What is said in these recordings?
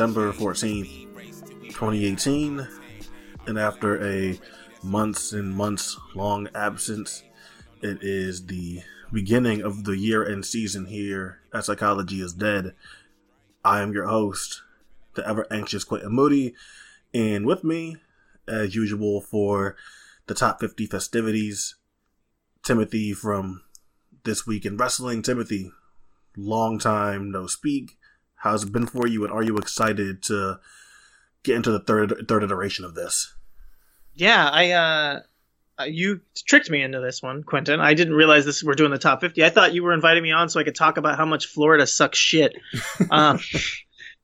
December 14th, 2018, and after a months and months long absence, it is the beginning of the year end season here at Psychology is Dead. I am your host, the ever anxious Quentin Moody, and with me, as usual, for the top 50 festivities, Timothy from This Week in Wrestling. Timothy, long time no speak. How's it been for you, and are you excited to get into the third third iteration of this? Yeah, I uh you tricked me into this one, Quentin. I didn't realize this we're doing the top 50. I thought you were inviting me on so I could talk about how much Florida sucks shit. um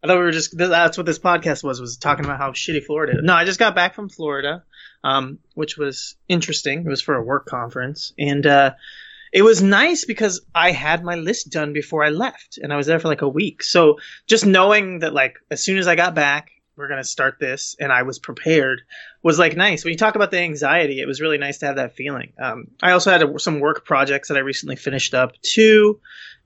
I thought we were just that's what this podcast was was talking about how shitty Florida is. No, I just got back from Florida, um, which was interesting. It was for a work conference, and uh, it was nice because I had my list done before I left, and I was there for like a week. So just knowing that, like, as soon as I got back, we're gonna start this, and I was prepared, was like nice. When you talk about the anxiety, it was really nice to have that feeling. Um, I also had a, some work projects that I recently finished up too,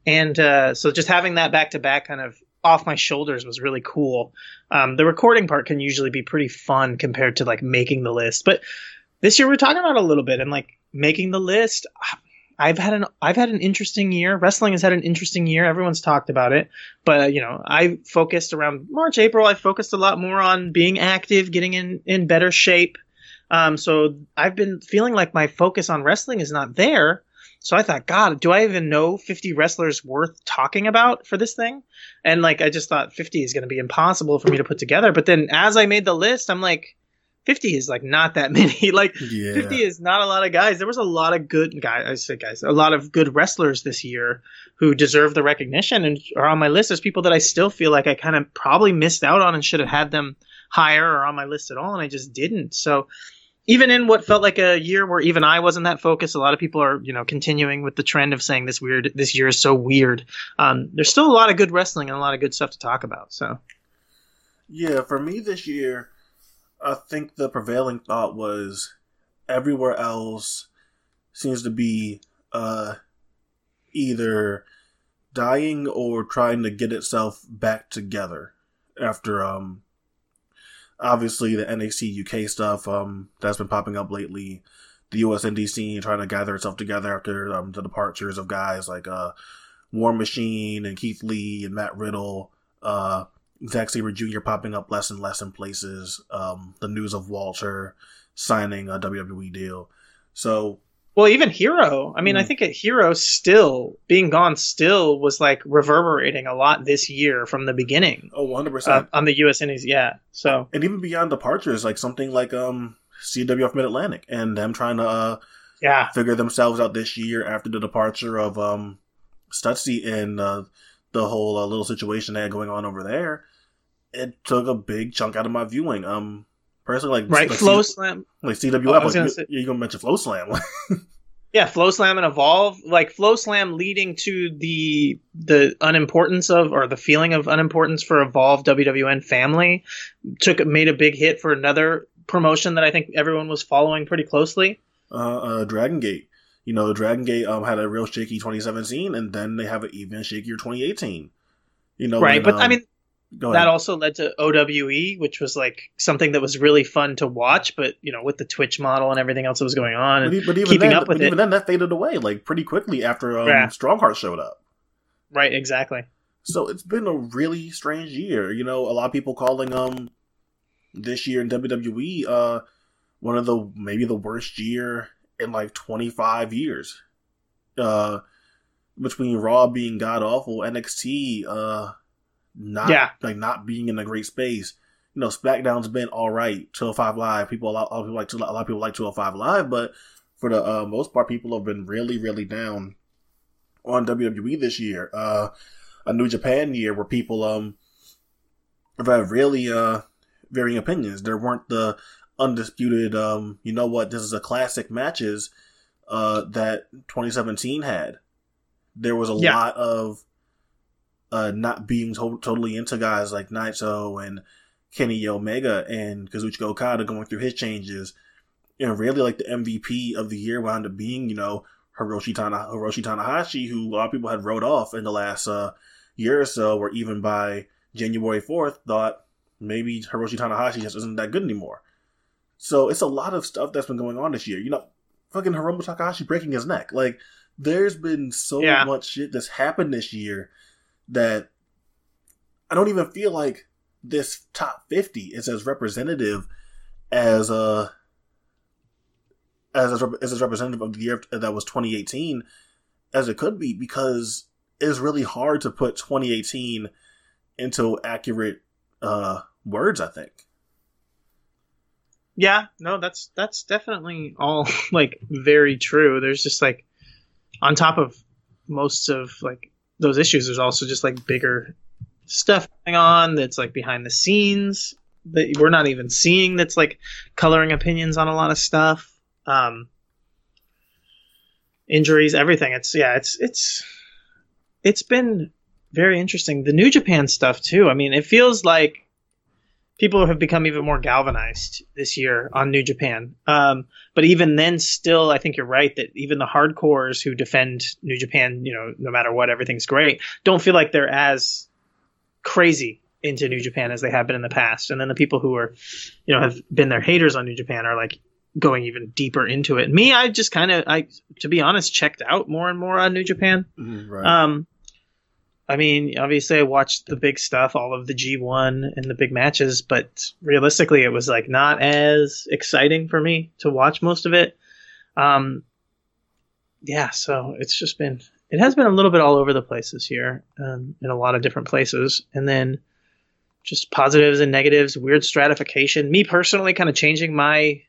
and uh, so just having that back to back kind of off my shoulders was really cool. Um, the recording part can usually be pretty fun compared to like making the list, but this year we're talking about a little bit and like making the list. I've had an I've had an interesting year. Wrestling has had an interesting year. Everyone's talked about it, but uh, you know, I focused around March, April. I focused a lot more on being active, getting in in better shape. Um, so I've been feeling like my focus on wrestling is not there. So I thought, God, do I even know 50 wrestlers worth talking about for this thing? And like, I just thought 50 is going to be impossible for me to put together. But then as I made the list, I'm like, 50 is like not that many. like Yeah. 50 is not a lot of guys. There was a lot of good guys. I say guys, a lot of good wrestlers this year who deserve the recognition and are on my list. There's people that I still feel like I kind of probably missed out on and should have had them higher or on my list at all, and I just didn't. So even in what felt like a year where even I wasn't that focused, a lot of people are, you know, continuing with the trend of saying this weird, this year is so weird. Um, there's still a lot of good wrestling and a lot of good stuff to talk about. So Yeah, for me this year, I think the prevailing thought was everywhere else seems to be uh, either dying or trying to get itself back together after um obviously the NXT UK stuff um that's been popping up lately. The US indie scene trying to gather itself together after um, the departures of guys like uh War Machine and Keith Lee and Matt Riddle uh Zack Sabre Jr. popping up less and less in places. Um, the news of Walter signing a WWE deal. So Well, even Hero. I mean, I Mm. think a Hero still being gone still was like reverberating a lot this year from the beginning oh, 100 uh, percent. on the U.S. Indies. Yeah. So And even beyond departures, like something like um CWF Mid Atlantic and them trying to uh, yeah, figure themselves out this year after the departure of um Stutzy and uh, the whole uh, little situation they had going on over there. It took a big chunk out of my viewing. Um, personally, like right. like, Flow C- Slam. like CWF, Oh, like, gonna you, say- you're gonna mention FloSlam. Yeah, FloSlam and Evolve, like FloSlam leading to the the unimportance of or the feeling of unimportance for Evolve WWN family took made a big hit for another promotion that I think everyone was following pretty closely. uh, uh, Dragon Gate. You know, Dragon Gate um, had a real shaky 2017, and then they have an even shakier 2018. You know, right, and, but I um, mean go that also led to OWE, which was like something that was really fun to watch, but you know, with the Twitch model and everything else that was going on, and but even keeping then, up with it. even then, that faded away like pretty quickly after um, Yeah. Strongheart showed up. right, exactly. So it's been a really strange year. You know, a lot of people calling um this year in WWE uh one of the maybe the worst year in like 25 years. Uh between Raw being god awful, NXT uh not Yeah. like not being in a great space you know, SmackDown's been all right. 205 Live, people, a lot, a lot of people like, a lot of people like 205 Live, but for the uh, most part, people have been really, really down on WWE this year. Uh, a New Japan year where people, um, have had really, uh, varying opinions. There weren't the undisputed, um, you know what, this is a classic matches, uh, that 2017 had. There was a Yeah. lot of, uh, not being to- totally into guys like Naito and Kenny Omega and Kazuchika Okada going through his changes. And really, like the MVP of the year wound up being, you know, Hiroshi, Tana- Hiroshi Tanahashi, who a lot of people had wrote off in the last uh, year or so, or even by January 4th, thought maybe Hiroshi Tanahashi just isn't that good anymore. So it's a lot of stuff that's been going on this year. You know, fucking Hiromu Takahashi breaking his neck. Like, there's been so Yeah. much shit that's happened this year that I don't even feel like this top 50 is as representative as uh as as a representative of the year that was 2018 as it could be because it's really hard to put 2018 into accurate uh words i think Yeah, no, that's that's definitely all like very true. There's just like on top of most of like those issues, there's also just like bigger stuff going on that's like behind the scenes that we're not even seeing that's like coloring opinions on a lot of stuff. Um injuries, everything. It's yeah, it's it's it's been very interesting. The New Japan stuff too. I mean, it feels like people have become even more galvanized this year on New Japan. Um, but even then, still, I think you're right that even the hardcores who defend New Japan, you know, no matter what, everything's great, don't feel like they're as crazy into New Japan as they have been in the past. And then the people who are, you know, have been their haters on New Japan are like going even deeper into it. Me, I just kind of, I, to be honest, checked out more and more on New Japan. right Um, I mean, obviously, I watched the big stuff, all of the G1 and the big matches, but realistically, it was like not as exciting for me to watch most of it. Um, yeah, so it's just been, it has been a little bit all over the place this year, um, in a lot of different places, and then just positives and negatives, weird stratification. Me personally, kind of changing my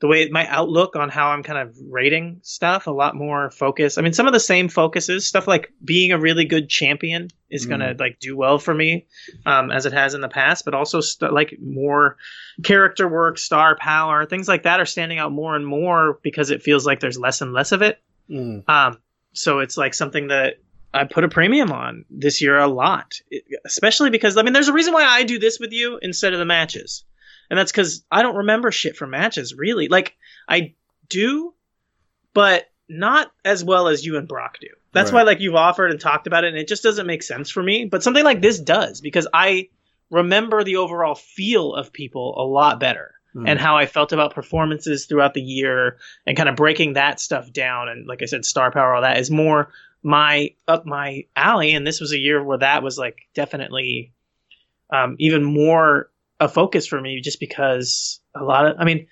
the way my outlook on how I'm kind of rating stuff, a lot more focus. I mean, some of the same focuses, stuff like being a really good champion is going to like do well for me, um, as it has in the past, but also st- like more character work, star power, things like that are standing out more and more because it feels like there's less and less of it. Mm. Um, so it's like something that I put a premium on this year a lot, especially because I mean, there's a reason why I do this with you instead of the matches, and that's because I don't remember shit from matches really. Like I do, but not as well as you and Brock do. That's Right. why like you've offered and talked about it, and it just doesn't make sense for me. But something like this does because I remember the overall feel of people a lot better Mm. and how I felt about performances throughout the year and kind of breaking that stuff down. And like I said, star power, all that is more my up my alley. And this was a year where that was like definitely um, even more a focus for me, just because a lot of, I mean,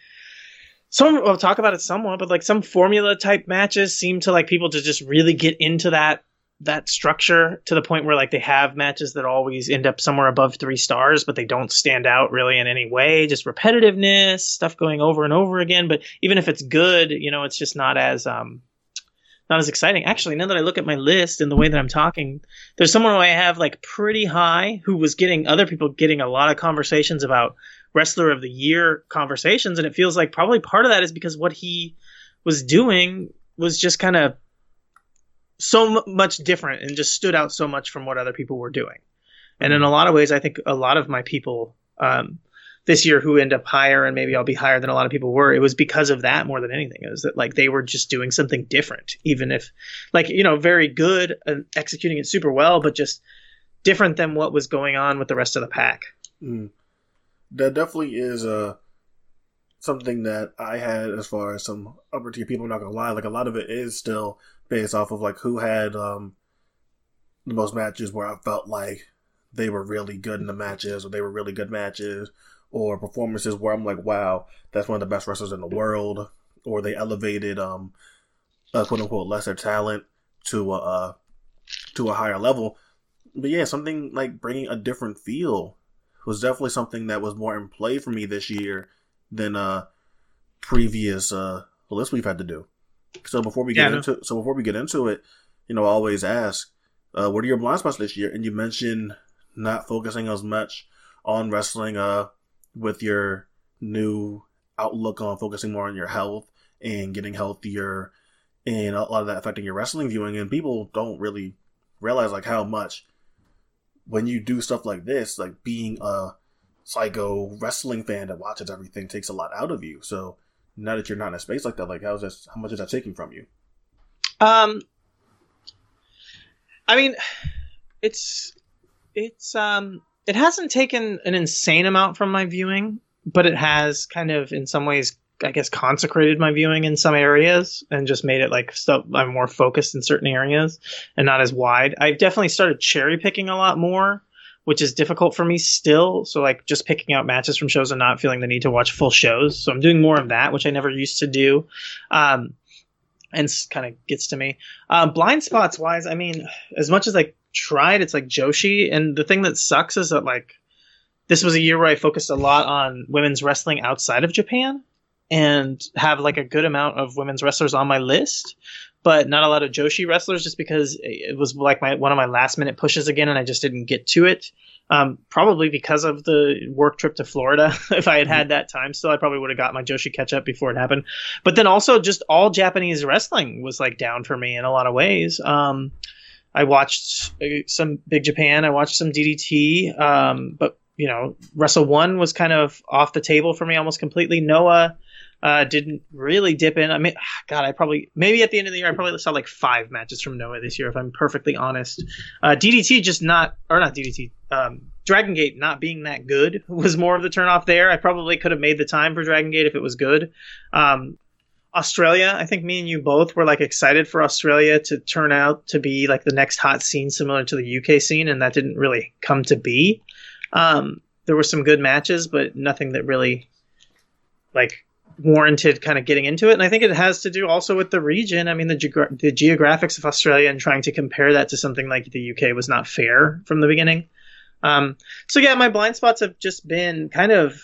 some we'll talk about it somewhat, but like some formula type matches seem to like people to just really get into that that structure to the point where like they have matches that always end up somewhere above three stars, but they don't stand out really in any way. Just repetitiveness, stuff going over and over again. But even if it's good, you know, it's just not as um not as exciting. Actually, now that I look at my list and the way that I'm talking, there's someone who I have like pretty high who was getting other people getting a lot of conversations about wrestler of the year conversations, and it feels like probably part of that is because what he was doing was just kind of so m- much different and just stood out so much from what other people were doing. And in a lot of ways, I think a lot of my people um, this year who end up higher and maybe I'll be higher than a lot of people were, it was because of that more than anything. It was that like they were just doing something different, even if like, you know, very good and executing it super well, but just different than what was going on with the rest of the pack. Mm. That definitely is uh, something that I had as far as some upper tier people. I'm not gonna lie, like a lot of it is still based off of like who had um, the most matches where I felt like they were really good in the matches, or they were really good matches, or performances where I'm like, wow, that's one of the best wrestlers in the world, or they elevated um, a quote unquote lesser talent to a uh, to a higher level. But yeah, something like bringing a different feel was definitely something that was more in play for me this year than uh previous uh lists we've had to do. So before we get Yeah, into so before we get into it, you know, I always ask, uh, what are your blind spots this year? And you mentioned not focusing as much on wrestling uh with your new outlook on focusing more on your health and getting healthier and a lot of that affecting your wrestling viewing and people don't really realize like how much when you do stuff like this like being a psycho wrestling fan that watches everything takes a lot out of you. So now that you're not in a space like that like how's this how much is that taking from you? Um, I mean, it's it's um it hasn't taken an insane amount from my viewing, but it has kind of in some ways I guess consecrated my viewing in some areas and just made it like stuff I'm more focused in certain areas and not as wide. I've definitely started cherry picking a lot more, which is difficult for me still. So like just picking out matches from shows and not feeling the need to watch full shows. So I'm doing more of that, which I never used to do. Um, and kind of gets to me. Uh, blind spots wise, I mean, as much as I tried, it's like Joshi, and the thing that sucks is that like this was a year where I focused a lot on women's wrestling outside of Japan, and have like a good amount of women's wrestlers on my list, but not a lot of Joshi wrestlers, just because it was like my one of my last minute pushes again, and I just didn't get to it. Um, probably because of the work trip to Florida. if I had had that time still, I probably would have got my Joshi catch up before it happened. But then also just all Japanese wrestling was like down for me in a lot of ways. Um, I watched uh, some Big Japan. I watched some DDT. Um, but you know, Wrestle One was kind of off the table for me almost completely. Noah uh, didn't really dip in. I mean, God, I probably maybe at the end of the year I probably saw like five matches from Noah this year, if I'm perfectly honest. Uh, DDT just not, or not DDT. Um, Dragon Gate not being that good was more of the turnoff there. I probably could have made the time for Dragon Gate if it was good. Um, Australia, I think me and you both were like excited for Australia to turn out to be like the next hot scene similar to the UK scene, and that didn't really come to be. Um, there were some good matches, but nothing that really like warranted kind of getting into it. And I think it has to do also with the region. I mean, the, the geographics of Australia and trying to compare that to something like the UK was not fair from the beginning. Um, so yeah, my blind spots have just been kind of.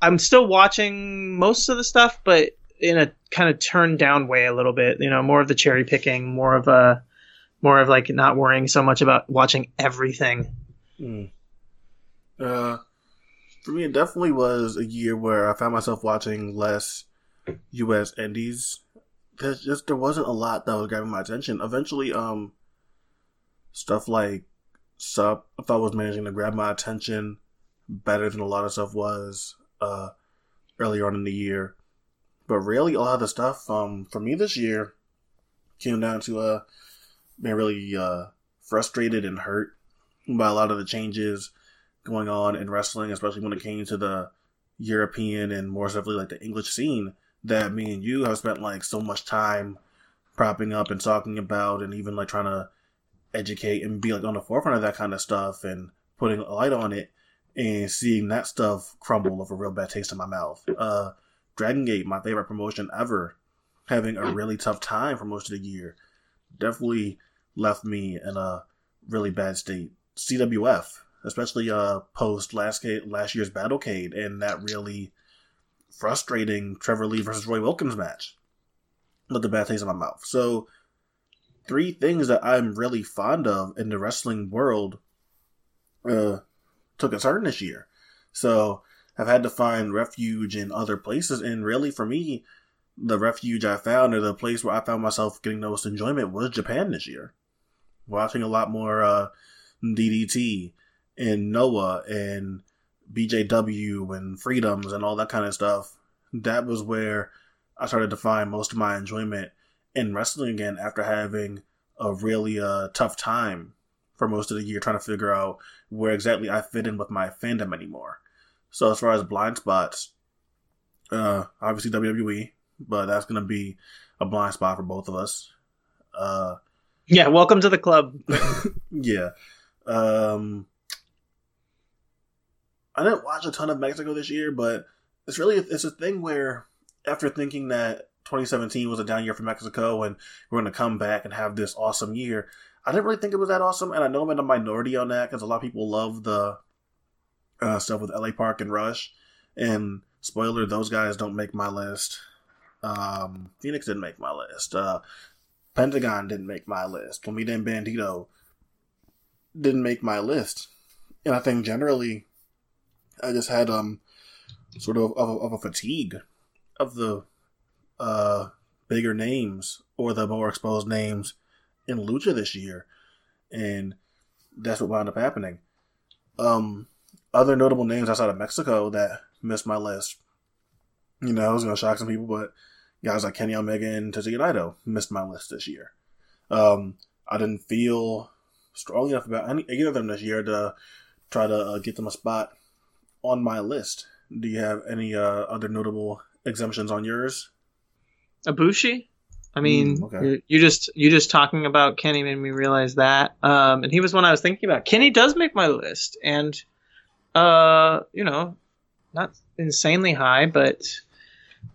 I'm still watching most of the stuff, but in a kind of turned down way a little bit. You know, more of the cherry picking, more of a, more of like not worrying so much about watching everything. Mm. Uh, for me, it definitely was a year where I found myself watching less U.S. Indies. There's just there wasn't a lot that was grabbing my attention. Eventually, um, stuff like Sup, I thought was managing to grab my attention better than a lot of stuff was uh earlier on in the year. But really, a lot of the stuff um for me this year came down to uh being really uh frustrated and hurt by a lot of the changes going on in wrestling, especially when it came to the European and more specifically like the English scene that me and you have spent like so much time propping up and talking about and even like trying to educate and be like on the forefront of that kind of stuff and putting a light on it and seeing that stuff crumble with a real bad taste in my mouth. Uh Dragon Gate, my favorite promotion ever, having a really tough time for most of the year. Definitely left me in a really bad state. CWF, especially uh post last last year's Battlecade and that really frustrating Trevor Lee versus Roy Wilkins match. With the bad taste in my mouth. So three things that I'm really fond of in the wrestling world uh took a turn this year. So I've had to find refuge in other places and really for me the refuge I found or the place where I found myself getting the most enjoyment was Japan this year. Watching a lot more uh DDT and Noah and BJW and Freedoms and all that kind of stuff. That was where I started to find most of my enjoyment in wrestling again after having a really uh, tough time for most of the year trying to figure out where exactly I fit in with my fandom anymore. So as far as blind spots, uh, obviously WWE, but that's gonna be a blind spot for both of us. Uh, Yeah, welcome to the club. yeah. Um, I didn't watch a ton of Mexico this year, but it's really it's a thing where after thinking that 2017 was a down year for Mexico and we're going to come back and have this awesome year, I didn't really think it was that awesome, and I know I'm in a minority on that because a lot of people love the uh, stuff with LA Park and Rush. And spoiler, those guys don't make my list. Um, Phoenix didn't make my list. Uh, Pentagon didn't make my list. Flamita and Bandito didn't make my list. And I think generally, I just had um sort of of, of a fatigue of the uh bigger names or the more exposed names in lucha this year, and that's what wound up happening. Um, other notable names outside of Mexico that missed my list. You know, I was gonna shock some people, but guys like Kenny Omega and Tetsuya Naito missed my list this year. Um, I didn't feel strong enough about any either of them this year to try to uh, get them a spot on my list. Do you have any uh, other notable exemptions on yours? Ibushi. I mean, Mm, okay. you, you just you just talking about Kenny made me realize that. Um, and he was one I was thinking about. Kenny does make my list, and uh, you know, not insanely high, but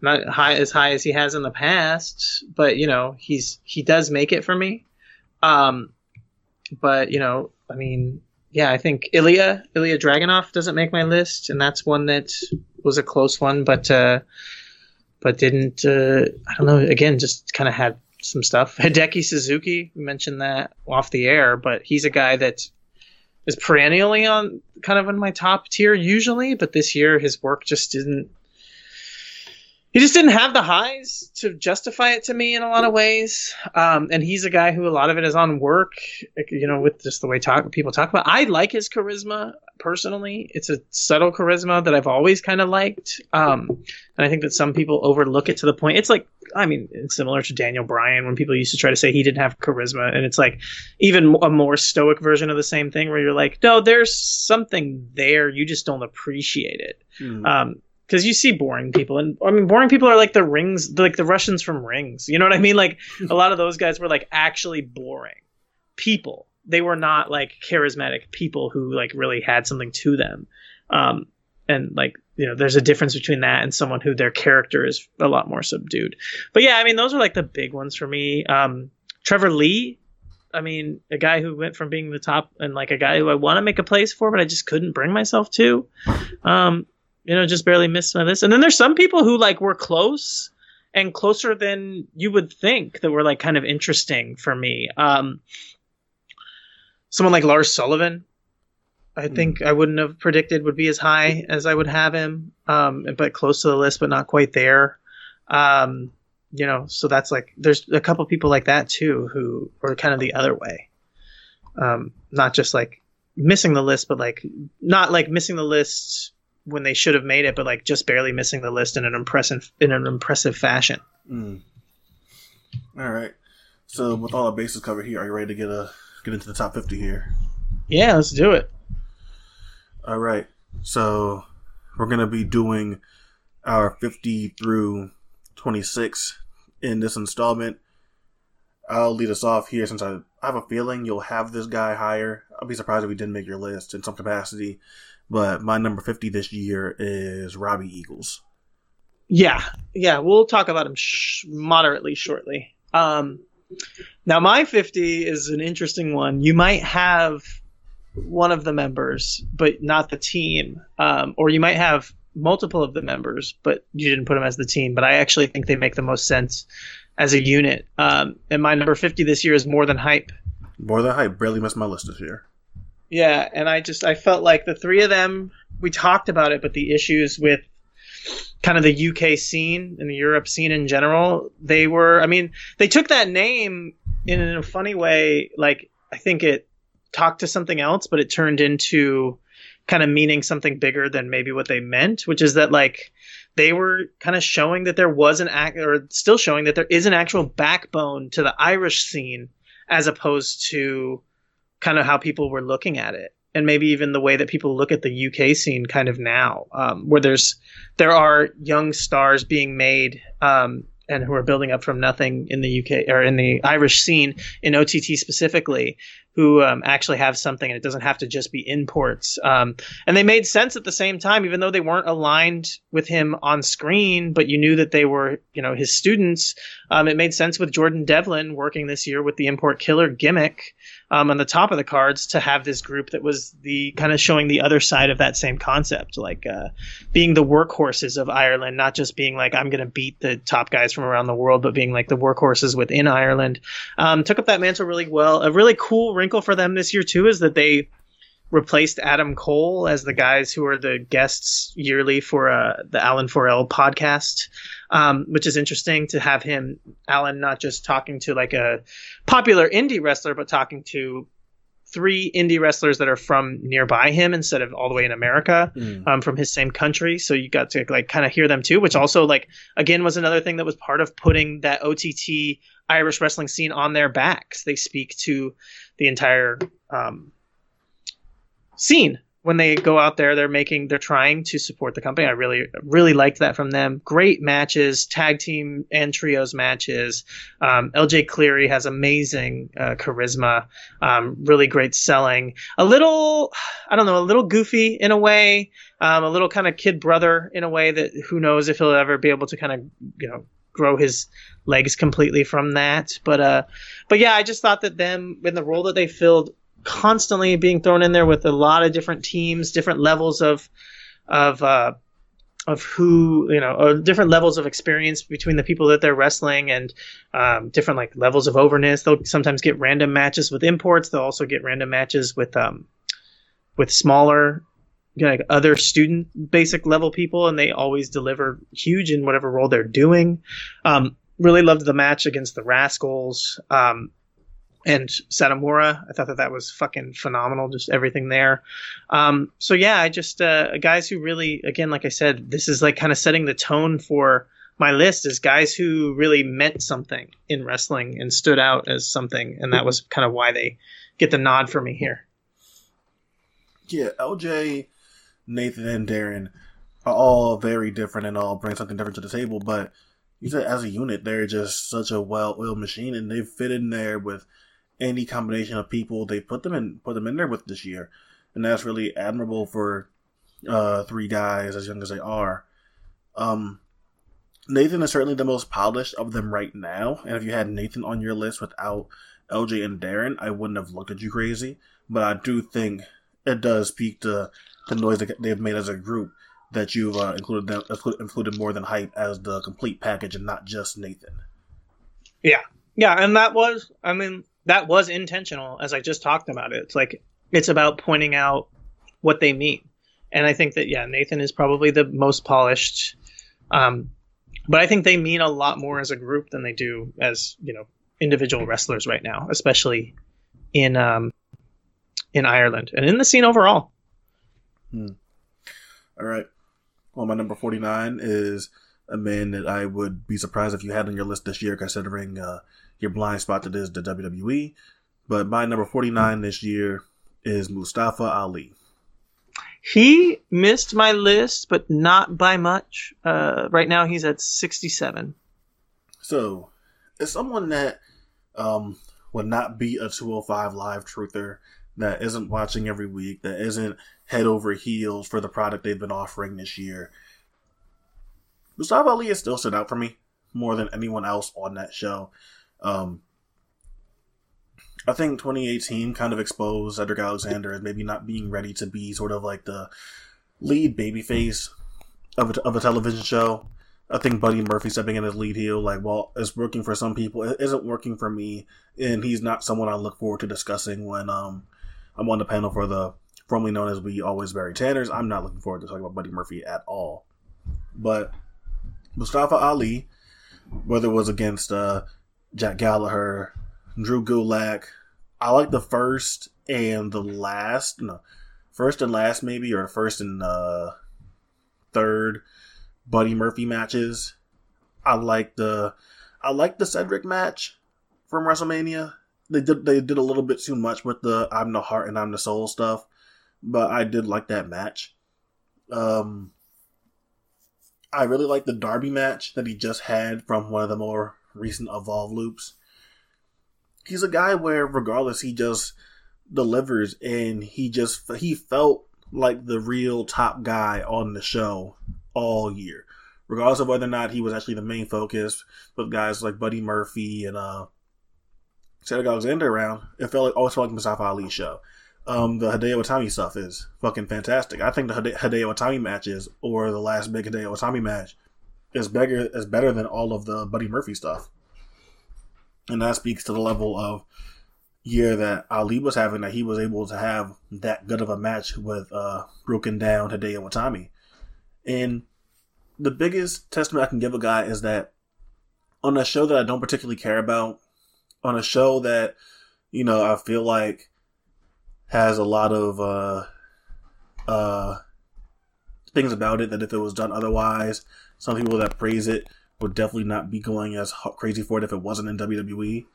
not high as high as he has in the past. But you know, he's he does make it for me. Um, but you know, I mean, yeah, I think Ilya Ilya Dragunov doesn't make my list, and that's one that was a close one, but. Uh, but didn't uh, I don't know again just kind of had some stuff. Hideki Suzuki mentioned that off the air, but he's a guy that is perennially on kind of in my top tier usually, but this year his work just didn't he just didn't have the highs to justify it to me in a lot of ways. Um, and he's a guy who a lot of it is on work, you know, with just the way talk people talk about. I like his charisma personally. It's a subtle charisma that I've always kind of liked. Um, and I think that some people overlook it to the point. It's like, I mean, it's similar to Daniel Bryan when people used to try to say he didn't have charisma, and it's like even a more stoic version of the same thing where you're like, no, there's something there, you just don't appreciate it. Hmm. Um, because you see boring people, and I mean, boring people are like the rings, like the Russians from Rings. You know what I mean? Like a lot of those guys were like actually boring people. They were not like charismatic people who like really had something to them. Um, and like you know, there's a difference between that and someone who their character is a lot more subdued. But yeah, I mean, those are like the big ones for me. Um, Trevor Lee. I mean, a guy who went from being the top and like a guy who I want to make a place for, but I just couldn't bring myself to. Um, you know, just barely missed my list. And then there's some people who like were close and closer than you would think that were like kind of interesting for me. Um, someone like Lars Sullivan, I think I wouldn't have predicted would be as high as I would have him, um, but close to the list, but not quite there. Um, you know, so that's like there's a couple people like that too who were kind of the other way, um, not just like missing the list, but like not like missing the list when they should have made it, but like just barely missing the list in an impressive in an impressive fashion. Mm. All right. So with all our bases covered here, are you ready to get a get into the top fifty here? Yeah, let's do it. All right. So we're gonna be doing our fifty through twenty six in this installment. I'll lead us off here since I, I have a feeling you'll have this guy higher. I'll be surprised if he didn't make your list in some capacity. But my number 50 this year is Robbie Eagles. Yeah, yeah, we'll talk about him sh- moderately shortly. Um, now, my 50 is an interesting one. You might have one of the members, but not the team, um, or you might have multiple of the members, but you didn't put them as the team. But I actually think they make the most sense as a unit. Um, and my number 50 this year is more than hype. More than hype, barely missed my list this year. Yeah, and I just I felt like the three of them we talked about it, but the issues with kind of the UK scene and the Europe scene in general, they were I mean, they took that name in a funny way, like I think it talked to something else, but it turned into kind of meaning something bigger than maybe what they meant, which is that like they were kind of showing that there was an act or still showing that there is an actual backbone to the Irish scene as opposed to kind of how people were looking at it. And maybe even the way that people look at the UK scene kind of now um, where there's there are young stars being made um, and who are building up from nothing in the UK or in the Irish scene in OTT specifically who um, actually have something and it doesn't have to just be imports. Um, and they made sense at the same time, even though they weren't aligned with him on screen, but you knew that they were, you know, his students. Um, it made sense with Jordan Devlin working this year with the import killer gimmick um, on the top of the cards to have this group that was the kind of showing the other side of that same concept, like uh, being the workhorses of Ireland, not just being like I'm going to beat the top guys from around the world, but being like the workhorses within Ireland. Um, took up that mantle really well. A really cool wrinkle for them this year too is that they replaced Adam Cole as the guys who are the guests yearly for uh, the Alan Forel podcast, um, which is interesting to have him, Alan, not just talking to like a popular indie wrestler, but talking to three indie wrestlers that are from nearby him instead of all the way in America, mm. um, from his same country. So you got to like kind of hear them too, which also like again was another thing that was part of putting that OTT Irish wrestling scene on their backs. They speak to the entire um, scene. When they go out there they're making they're trying to support the company. I really really liked that from them. Great matches tag team and trios matches. Um, lj cleary has amazing uh, charisma. Um, really great selling. A little i don't know a little goofy in a way um, a little kind of kid brother in a way that who knows if he'll ever be able to kind of you know grow his legs completely from that but uh but yeah i just thought that them in the role that they filled constantly being thrown in there with a lot of different teams, different levels of of uh, of who you know, or different levels of experience between the people that they're wrestling, and um, different like levels of overness. They'll sometimes get random matches with imports. They'll also get random matches with um, with smaller like other student basic level people, and they always deliver huge in whatever role they're doing. Um, really loved the match against the Rascals. Um, and Satomura. I thought that that was fucking phenomenal, just everything there. Um, so yeah, I just uh, guys who really, again, like I said, this is like kind of setting the tone for my list is guys who really meant something in wrestling and stood out as something, and that was kind of why they get the nod for me here. Yeah, LJ, Nathan, and Darren are all very different and all bring something different to the table, but you said as a unit, they're just such a well-oiled machine, and they fit in there with any combination of people they put them in put them in there with this year, and that's really admirable for uh, three guys as young as they are. Um, Nathan is certainly the most polished of them right now, and if you had Nathan on your list without LJ and Darren, I wouldn't have looked at you crazy. But I do think it does speak to the noise that they've made as a group that you've uh, included them included more than hype as the complete package and not just Nathan. Yeah, yeah, and that was, I mean, that was intentional as I just talked about it. It's like it's about pointing out what they mean. And I think that yeah, Nathan is probably the most polished. Um, but I think they mean a lot more as a group than they do as, you know, individual wrestlers right now, especially in um, in Ireland and in the scene overall. Hmm. All right. Well, my number 49 is a man that I would be surprised if you had on your list this year, considering uh, your blind spot that is the WWE. But my number 49 this year is Mustafa Ali. He missed my list, but not by much. Uh, right now, he's at 67. So, as someone that um, would not be a 205 live truther, that isn't watching every week, that isn't head over heels for the product they've been offering this year, Mustafa Ali has still stood out for me more than anyone else on that show. Um, I think 2018 kind of exposed Cedric Alexander as maybe not being ready to be sort of like the lead babyface of a, of a television show. I think Buddy Murphy stepping in as lead heel, like, well, it's working for some people. It isn't working for me, and he's not someone I look forward to discussing when um, I'm on the panel for the formerly known as We Always Bury Tanners. I'm not looking forward to talking about Buddy Murphy at all. But Mustafa Ali, whether it was against uh, Jack Gallagher, Drew Gulak. I like the first and the last, no, first and last maybe, or first and uh, third Buddy Murphy matches. I like the, I like the Cedric match from WrestleMania. They did they did a little bit too much with the I'm the heart and I'm the soul stuff, but I did like that match. Um, I really like the Darby match that he just had from one of the more recent Evolve loops. He's a guy where, regardless, he just delivers, and he just he felt like the real top guy on the show all year, regardless of whether or not he was actually the main focus with guys like Buddy Murphy and uh Cedric Alexander around. It felt like always felt like Mustafa Ali's show. Um, the Hideo Itami stuff is fucking fantastic. I think the Hide- Hideo Itami matches or the last big Hideo Itami match is better is better than all of the Buddy Murphy stuff, and that speaks to the level of year that Ali was having that he was able to have that good of a match with uh, broken down Hideo Itami, and the biggest testament I can give a guy is that on a show that I don't particularly care about, on a show that you know I feel like has a lot of uh, uh, things about it that if it was done otherwise, some people that praise it would definitely not be going as crazy for it if it wasn't in WWE.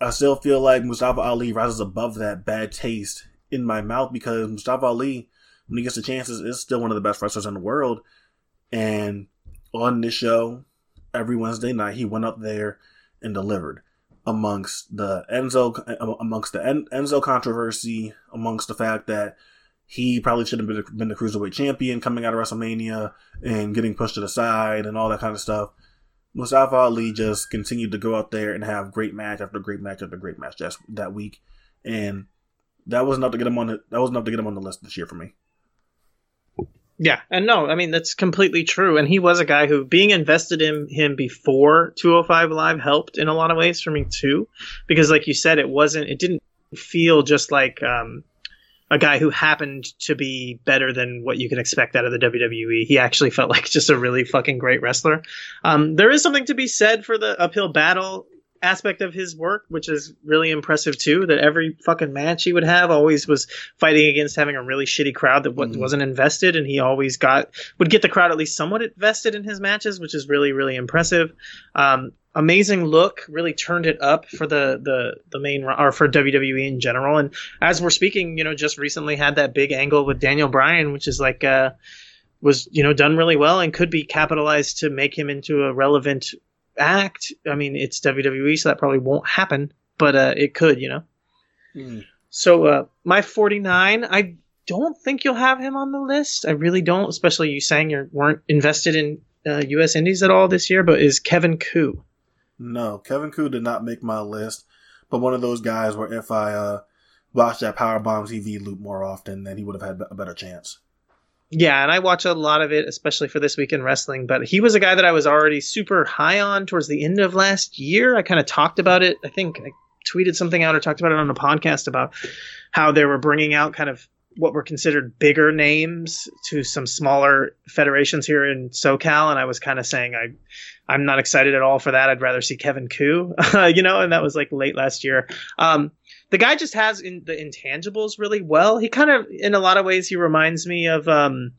I still feel like Mustafa Ali rises above that bad taste in my mouth because Mustafa Ali, when he gets the chances, is still one of the best wrestlers in the world. And on this show, every Wednesday night, he went up there and delivered amongst the Enzo amongst the Enzo controversy, amongst the fact that he probably should have been, the cruiserweight champion coming out of WrestleMania and getting pushed to the side and all that kind of stuff. Mustafa Ali just continued to go out there and have great match after great match after great match that that week, and that was enough to get him on the that was enough to get him on the list this year for me. Yeah, and no, I mean that's completely true. And he was a guy who being invested in him before 205 Live helped in a lot of ways for me too, because like you said, it wasn't, it didn't feel just like um, a guy who happened to be better than what you can expect out of the WWE. He actually felt like just a really fucking great wrestler. Um, there is something to be said for the uphill battle aspect of his work, which is really impressive too. That every fucking match he would have always was fighting against having a really shitty crowd that mm. wasn't invested, and he always got would get the crowd at least somewhat invested in his matches, which is really really impressive. Um, amazing look, really turned it up for the the the main or for WWE in general. And as we're speaking, you know, just recently had that big angle with Daniel Bryan, which is like. Uh, was you know done really well and could be capitalized to make him into a relevant act. I mean, it's WWE, so that probably won't happen, but uh, it could, you know. Mm. So uh, my 49, I don't think you'll have him on the list. I really don't, especially you saying you weren't invested in uh, U.S. Indies at all this year. But is Kevin Ku. No, Kevin Ku did not make my list. But one of those guys where if I uh, watched that Powerbomb TV loop more often, then he would have had a better chance. Yeah, and I watch a lot of it, especially for this week in wrestling. But he was a guy that I was already super high on towards the end of last year. I kind of talked about it. I think I tweeted something out or talked about it on a podcast about how they were bringing out kind of what were considered bigger names to some smaller federations here in SoCal, and I was kind of saying I, I'm not excited at all for that. I'd rather see Kevin Ku, you know, and that was like late last year. Um, the guy just has in the intangibles really well. He kind of, in a lot of ways, he reminds me of um,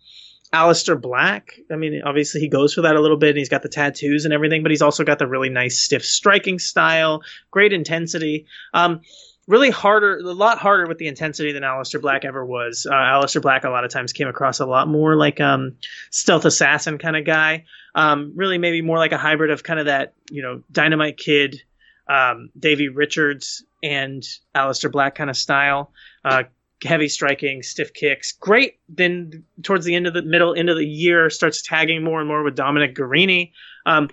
Aleister Black. I mean, obviously he goes for that a little bit. And he's got the tattoos and everything, but he's also got the really nice stiff striking style, great intensity. Um, really harder, a lot harder with the intensity than Aleister Black ever was. Uh, Aleister Black a lot of times came across a lot more like um, stealth assassin kind of guy. Um, really, maybe more like a hybrid of kind of that, you know, Dynamite Kid, um, Davey Richards and Aleister Black kind of style. Uh, heavy striking, stiff kicks. Great. Then towards the end of the middle end of the year, starts tagging more and more with Dominic Garrini, um,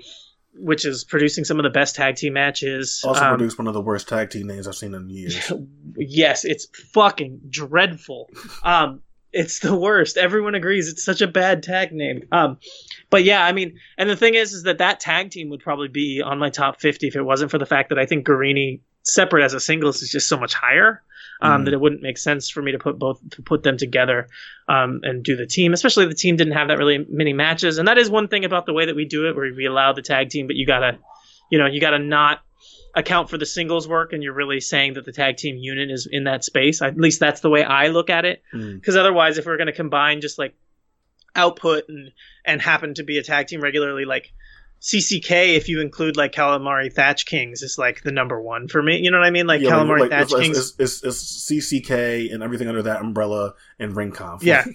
which is producing some of the best tag team matches. Also um, produced one of the worst tag team names I've seen in years. yes, it's fucking dreadful. Um, it's the worst. Everyone agrees it's such a bad tag name. Um, but yeah, I mean, and the thing is, is that that tag team would probably be on my top fifty if it wasn't for the fact that I think Garrini separate as a singles is just so much higher um, mm. that it wouldn't make sense for me to put both to put them together um, and do the team. Especially the team didn't have that really many matches, and that is one thing about the way that we do it, where we allow the tag team, but you gotta, you know, you gotta not account for the singles work, and you're really saying that the tag team unit is in that space. At least that's the way I look at it, because mm. otherwise, if we're gonna combine just like output and and happen to be a tag team regularly, like CCK, if you include like Calamari Catch Kings, is like the number one for me. You know what I mean? Like yeah, Calamari like, Thatch Kings. is, it's, CCK and everything under that umbrella and Ring Conf. Yeah.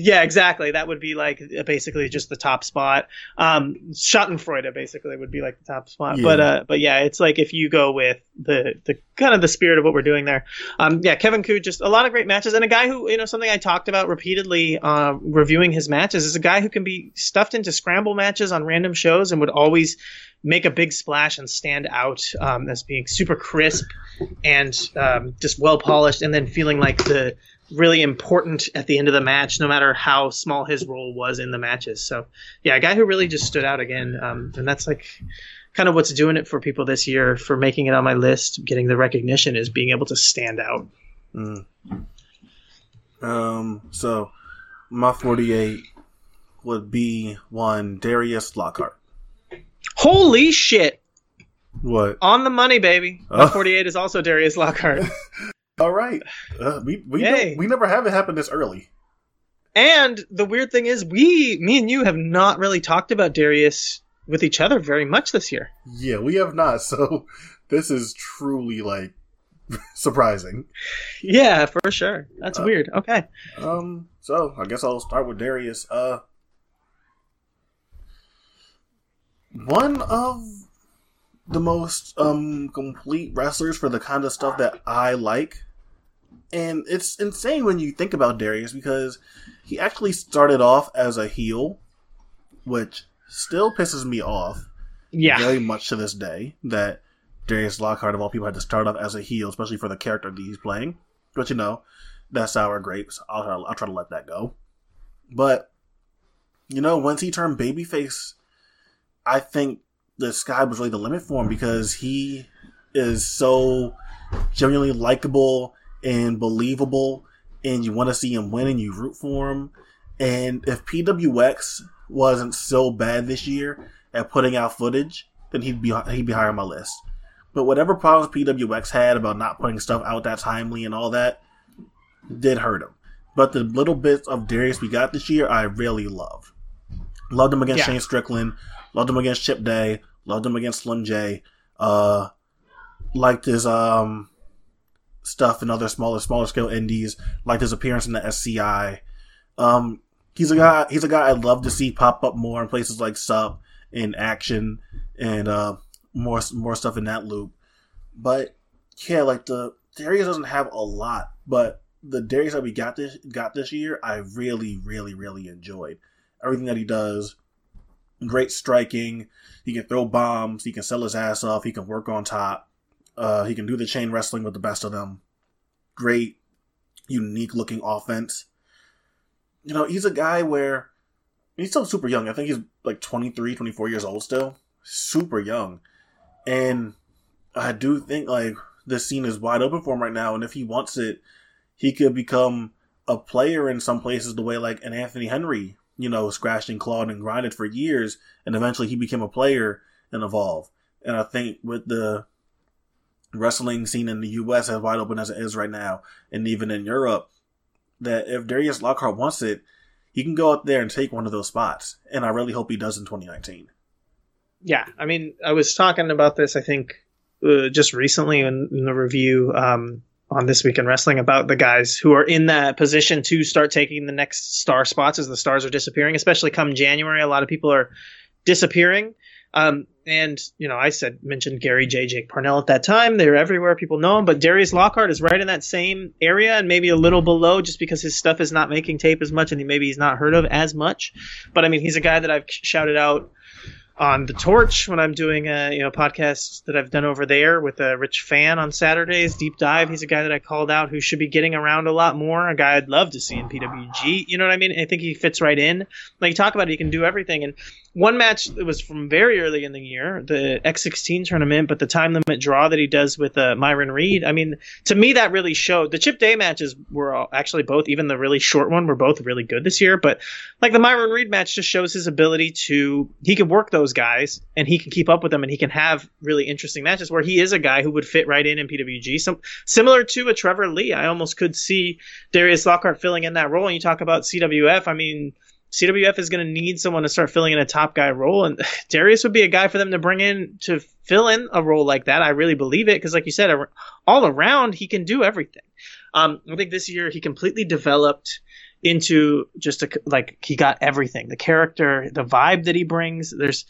Yeah, exactly. That would be like basically just the top spot. Um, Schadenfreude basically would be like the top spot. Yeah. But uh, but yeah, it's like if you go with the the kind of the spirit of what we're doing there. Um, yeah, Kevin Ku, just a lot of great matches, and a guy who you know something I talked about repeatedly uh, reviewing his matches is a guy who can be stuffed into scramble matches on random shows and would always make a big splash and stand out um, as being super crisp and um, just well polished, and then feeling like the really important at the end of the match, no matter how small his role was in the matches. So, yeah, a guy who really just stood out again, um, and that's like kind of what's doing it for people this year for making it on my list, getting the recognition is being able to stand out. Mm. Um, so my 48 would be one Darius Lockhart. Holy shit! What? On the money, baby. My Oh. 48 is also Darius Lockhart. All right. Uh, we we Yay. we never have it happen this early. And the weird thing is, we, me and you, have not really talked about Darius with each other very much this year. Yeah, we have not. So this is truly like surprising. Yeah, for sure. That's Uh, weird. Okay. Um, so I guess I'll start with Darius. Uh, one of the most um complete wrestlers for the kind of stuff that I like, and it's insane when you think about Darius because he actually started off as a heel, which still pisses me off Yeah. very much to this day that Darius Lockhart of all people had to start off as a heel, especially for the character that he's playing. But you know, that's sour grapes. I'll try, I'll try to let that go. But you know, once he turned babyface, I think the sky was really the limit for him because he is so genuinely likable and believable, and you want to see him win and you root for him. And if PWX wasn't so bad this year at putting out footage, then he'd be he'd be higher on my list. But whatever problems PWX had about not putting stuff out that timely and all that did hurt him. But the little bits of Darius we got this year, I really love. Loved him against Yeah. Shane Strickland. Loved him against Chip Day. Loved him against Slim J. Uh, liked his um stuff and other smaller smaller scale indies. like his appearance in the SCI. Um, he's a guy. He's a guy I'd love to see pop up more in places like Sub and Action and uh more more stuff in that loop. But yeah, like the Darius doesn't have a lot, but the Darius that we got this got this year, I really, really, really enjoyed everything that he does. Great striking. He can throw bombs. He can sell his ass off. He can work on top. Uh, he can do the chain wrestling with the best of them. Great, unique looking offense. You know, he's a guy where he's still super young. I think he's like 23, 24 years old still. Super young. And I do think like this scene is wide open for him right now. And if he wants it, he could become a player in some places the way like an Anthony Henry, you know, scratched and clawed and grinded for years. And eventually he became a player and evolved. And I think with the wrestling scene in the US as wide open as it is right now, and even in Europe, that if Darius Lockhart wants it, he can go out there and take one of those spots. And I really hope he does in 2019. Yeah, I mean, I was talking about this, I think, uh, just recently in, in the review um, on This Week in Wrestling about the guys who are in that position to start taking the next star spots as the stars are disappearing, especially come January. A lot of people are disappearing. Um, and, you know, I said, mentioned Gary J. Jake Parnell at that time. They're everywhere. People know him. But Darius Lockhart is right in that same area and maybe a little below just because his stuff is not making tape as much and maybe he's not heard of as much. But I mean, he's a guy that I've shouted out on the torch when I'm doing a you know podcast that I've done over there with a rich fan on Saturdays. Deep dive. He's a guy that I called out who should be getting around a lot more. A guy I'd love to see in PWG. You know what I mean? I think he fits right in. Like you talk about, it, he can do everything. And one match that was from very early in the year, the X16 tournament, but the time limit draw that he does with uh, Myron Reed. I mean, to me that really showed. The Chip Day matches were all, actually both, even the really short one, were both really good this year. But like the Myron Reed match just shows his ability to he can work those guys and he can keep up with them and he can have really interesting matches where he is a guy who would fit right in in PWG. Some similar to a Trevor Lee, I almost could see Darius Lockhart filling in that role. And you talk about CWF, I mean. CWF is going to need someone to start filling in a top guy role, and Darius would be a guy for them to bring in to fill in a role like that. I really believe it because, like you said, all around he can do everything. Um, I think this year he completely developed into just a, like he got everything the character the vibe that he brings there's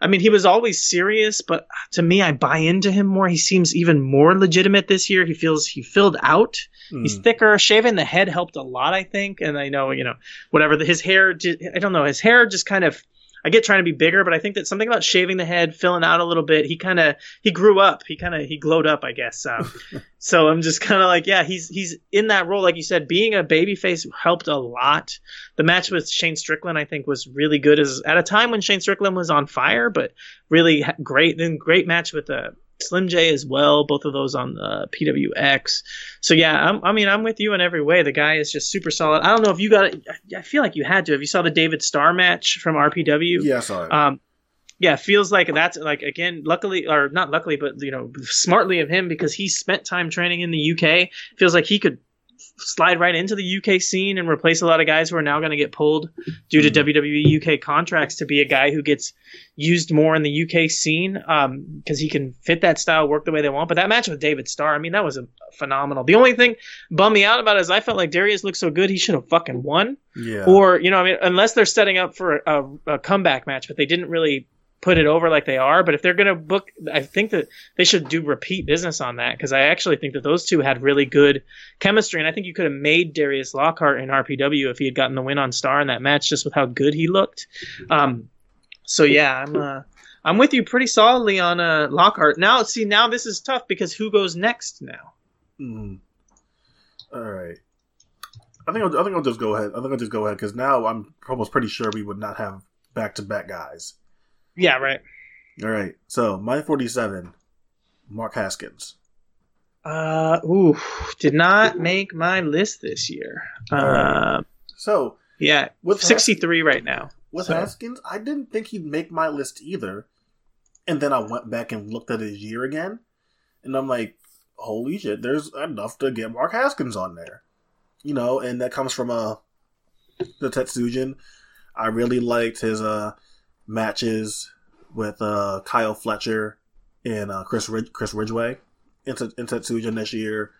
I mean, he was always serious, but to me, I buy into him more. He seems even more legitimate this year. He feels he filled out. Mm. He's thicker. Shaving the head helped a lot, I think. And I know, you know, whatever the, his hair, I don't know, his hair just kind of I get trying to be bigger, but I think that something about shaving the head, filling out a little bit, he kind of he grew up. He kind of he glowed up, I guess. Um, so I'm just kind of like, yeah, he's he's in that role, like you said. Being a babyface helped a lot. The match with Shane Strickland, I think, was really good. As at a time when Shane Strickland was on fire, but really great. Then great match with the uh, Slim J as well, both of those on the PWX. So yeah, I'm, i mean, I'm with you in every way. The guy is just super solid. I don't know if you got it. I feel like you had to. If you saw the David Starr match from RPW, yeah, I saw it. Um, yeah, feels like that's like again, luckily or not luckily, but you know, smartly of him because he spent time training in the UK. Feels like he could slide right into the UK scene and replace a lot of guys who are now going to get pulled due to mm-hmm. WWE UK contracts to be a guy who gets used more in the UK scene because um, he can fit that style, work the way they want. But that match with David Starr, I mean, that was a phenomenal. The only thing bummed me out about it is I felt like Darius looked so good he should have fucking won. Yeah. Or you know, I mean, unless they're setting up for a, a comeback match, but they didn't really put it over like they are. But if they're going to book, I think that they should do repeat business on that because I actually think that those two had really good chemistry. And I think you could have made Darius Lockhart in RPW if he had gotten the win on Star in that match just with how good he looked. Um, so yeah, I'm uh, I'm with you pretty solidly on uh, Lockhart. Now, see, now this is tough because who goes next now? Mm. All right. I think I'll, I think I'll just go ahead. I think I'll just go ahead because now I'm almost pretty sure we would not have back to back guys. Yeah, right. All right. So my forty-seven, Mark Haskins. Uh, ooh, did not make my list this year. Uh, so yeah, with sixty-three right now. With so. Haskins, I didn't think he'd make my list either, and then I went back and looked at his year again, and I'm like, holy shit, there's enough to get Mark Haskins on there, you know, and that comes from uh the Tetsujin. I really liked his uh matches with uh, Kyle Fletcher and uh, Chris Rid- Chris Ridgeway in, T- in Tetsujin this year.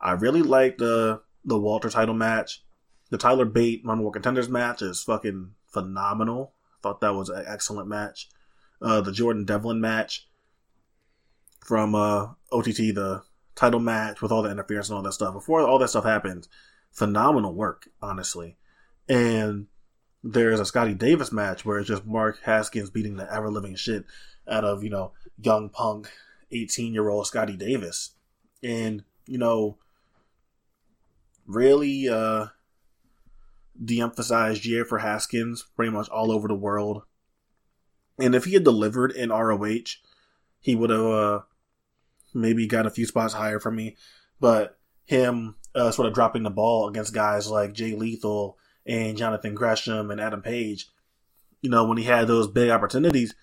I really liked the the Walter title match. The Tyler Bate Number One Contenders match is fucking phenomenal. I thought that was an excellent match. Uh, the Jordan Devlin match from uh, OTT, the title match with all the interference and all that stuff. Before all that stuff happened, phenomenal work, honestly. And there's a Scotty Davis match where it's just Mark Haskins beating the ever living shit out of, you know, young punk 18 year old Scotty Davis. And, you know, really uh de emphasized year for Haskins pretty much all over the world. And if he had delivered in ROH, he would have uh, maybe got a few spots higher from me. But him uh, sort of dropping the ball against guys like Jay Lethal and Jonathan Gresham and Adam Page, you know, when he had those big opportunities,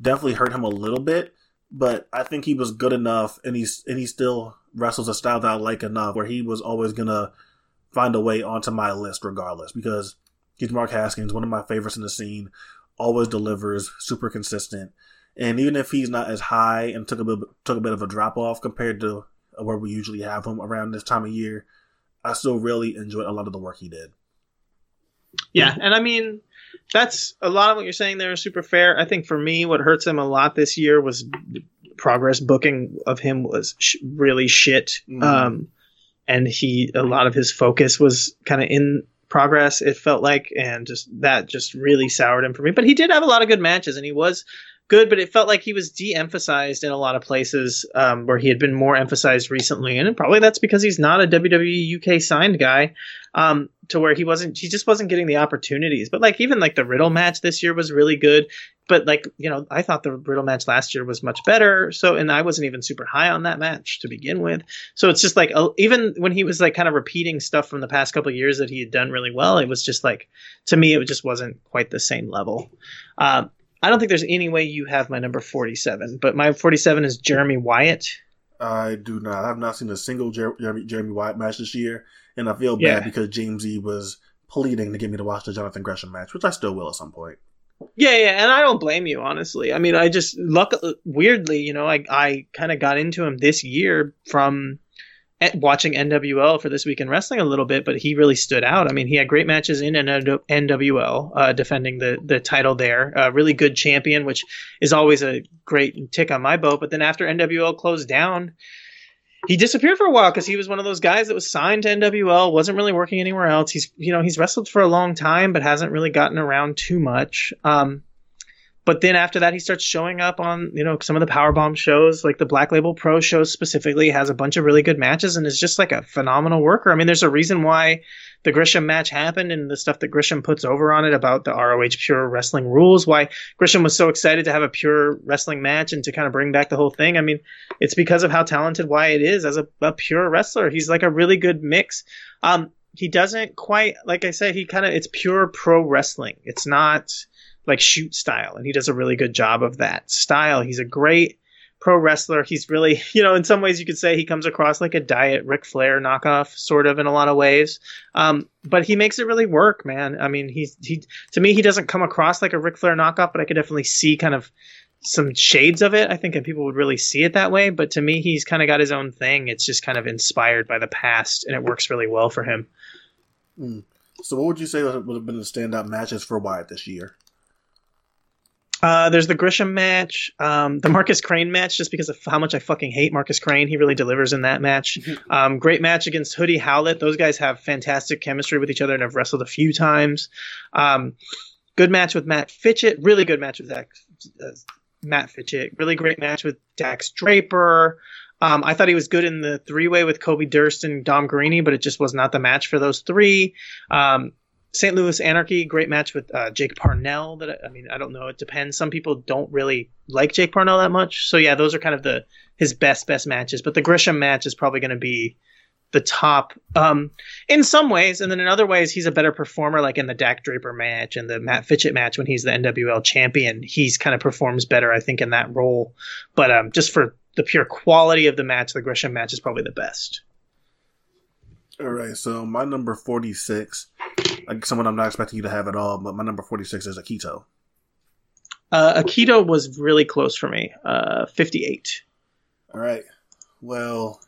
definitely hurt him a little bit. But I think he was good enough, and he's and he still wrestles a style that I like enough, where he was always gonna find a way onto my list regardless, because he's Mark Haskins, one of my favorites in the scene, always delivers, super consistent, and even if he's not as high and took a bit took a bit of a drop off compared to where we usually have him around this time of year, I still really enjoyed a lot of the work he did. Yeah, and I mean that's a lot of what you're saying there is super fair. I think for me, what hurts him a lot this year was progress booking of him was sh- really shit. Mm. Um, and he a lot of his focus was kind of in progress. It felt like, and just that just really soured him for me. But he did have a lot of good matches, and he was good, but it felt like he was de-emphasized in a lot of places um, where he had been more emphasized recently, and probably that's because he's not a WWE UK signed guy. Um, to where he wasn't, he just wasn't getting the opportunities. But like even like the Riddle match this year was really good, but like you know I thought the Riddle match last year was much better. So and I wasn't even super high on that match to begin with. So it's just like even when he was like kind of repeating stuff from the past couple years that he had done really well, it was just like to me it just wasn't quite the same level. Um, I don't think there's any way you have my number 47, but my 47 is Jeremy Wyatt. I do not. I have not seen a single Jer- Jeremy, Jeremy Wyatt match this year, and I feel bad yeah. because James E was pleading to get me to watch the Jonathan Gresham match, which I still will at some point. Yeah, yeah, and I don't blame you honestly. I mean, I just luck weirdly, you know, I I kind of got into him this year from watching NWL for this week in wrestling a little bit, but he really stood out. I mean, he had great matches in NWL, uh, defending the the title there. A really good champion, which is always a great tick on my boat. But then after NWL closed down, he disappeared for a while because he was one of those guys that was signed to NWL, wasn't really working anywhere else. He's you know he's wrestled for a long time, but hasn't really gotten around too much. Um, but then after that, he starts showing up on you know some of the powerbomb shows, like the Black Label Pro shows specifically. Has a bunch of really good matches and is just like a phenomenal worker. I mean, there's a reason why the Gresham match happened and the stuff that Gresham puts over on it about the ROH Pure Wrestling rules. Why Gresham was so excited to have a pure wrestling match and to kind of bring back the whole thing. I mean, it's because of how talented Wyatt is as a, a pure wrestler. He's like a really good mix. Um, he doesn't quite like I said. He kind of it's pure pro wrestling. It's not like shoot style, and he does a really good job of that style. He's a great pro wrestler. He's really, you know, in some ways you could say he comes across like a diet Ric Flair knockoff, sort of in a lot of ways. Um, but he makes it really work, man. I mean, he's he to me he doesn't come across like a Ric Flair knockoff, but I could definitely see kind of some shades of it. I think and people would really see it that way. But to me, he's kind of got his own thing. It's just kind of inspired by the past, and it works really well for him. Mm. So, what would you say would have been the standout matches for Wyatt this year? Uh, there's the Gresham match, um, the Marcus Crane match, just because of how much I fucking hate Marcus Crane. He really delivers in that match. Mm-hmm. Um, great match against Hoodie Howlett. Those guys have fantastic chemistry with each other and have wrestled a few times. Um, good match with Matt Fitchett. Really good match with Zach, uh, Matt Fitchett. Really great match with Dak Draper. Um, I thought he was good in the three way with Kobe Durst and Dom Garrini, but it just was not the match for those three. Um, St. Louis Anarchy, great match with uh, Jake Parnell. That I mean, I don't know. It depends. Some people don't really like Jake Parnell that much. So yeah, those are kind of the his best best matches. But the Gresham match is probably going to be the top um, in some ways, and then in other ways, he's a better performer. Like in the Dak Draper match and the Matt Fitchett match when he's the NWL champion, he's kind of performs better, I think, in that role. But um, just for the pure quality of the match, the Gresham match is probably the best. All right, so my number forty six like someone I'm not expecting you to have at all, but my number 46 is Akito. Uh, Akito was really close for me, uh, 58. All right. Well,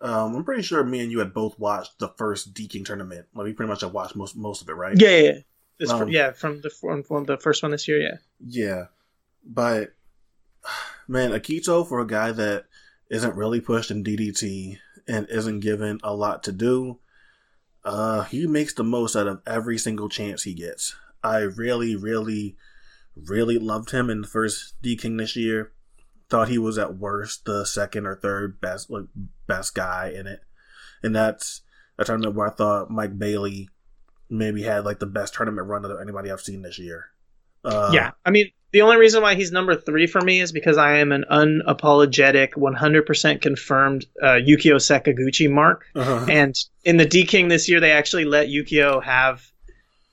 um, I'm pretty sure me and you had both watched the first Deking tournament. Like we pretty much have watched most most of it, right? Yeah, yeah, yeah. Um, yeah from the from, from the first one this year. Yeah. Yeah, but man, Akito for a guy that isn't really pushed in DDT and isn't given a lot to do, uh, he makes the most out of every single chance he gets. I really, really, really loved him in the first D King this year. Thought he was at worst the second or third best, like best guy in it, and that's a tournament where I thought Mike Bailey maybe had like the best tournament run of anybody I've seen this year. Uh, yeah, I mean, the only reason why he's number three for me is because I am an unapologetic, 100% confirmed uh, Yukio Sakaguchi mark. Uh-huh. And in the D King this year, they actually let Yukio have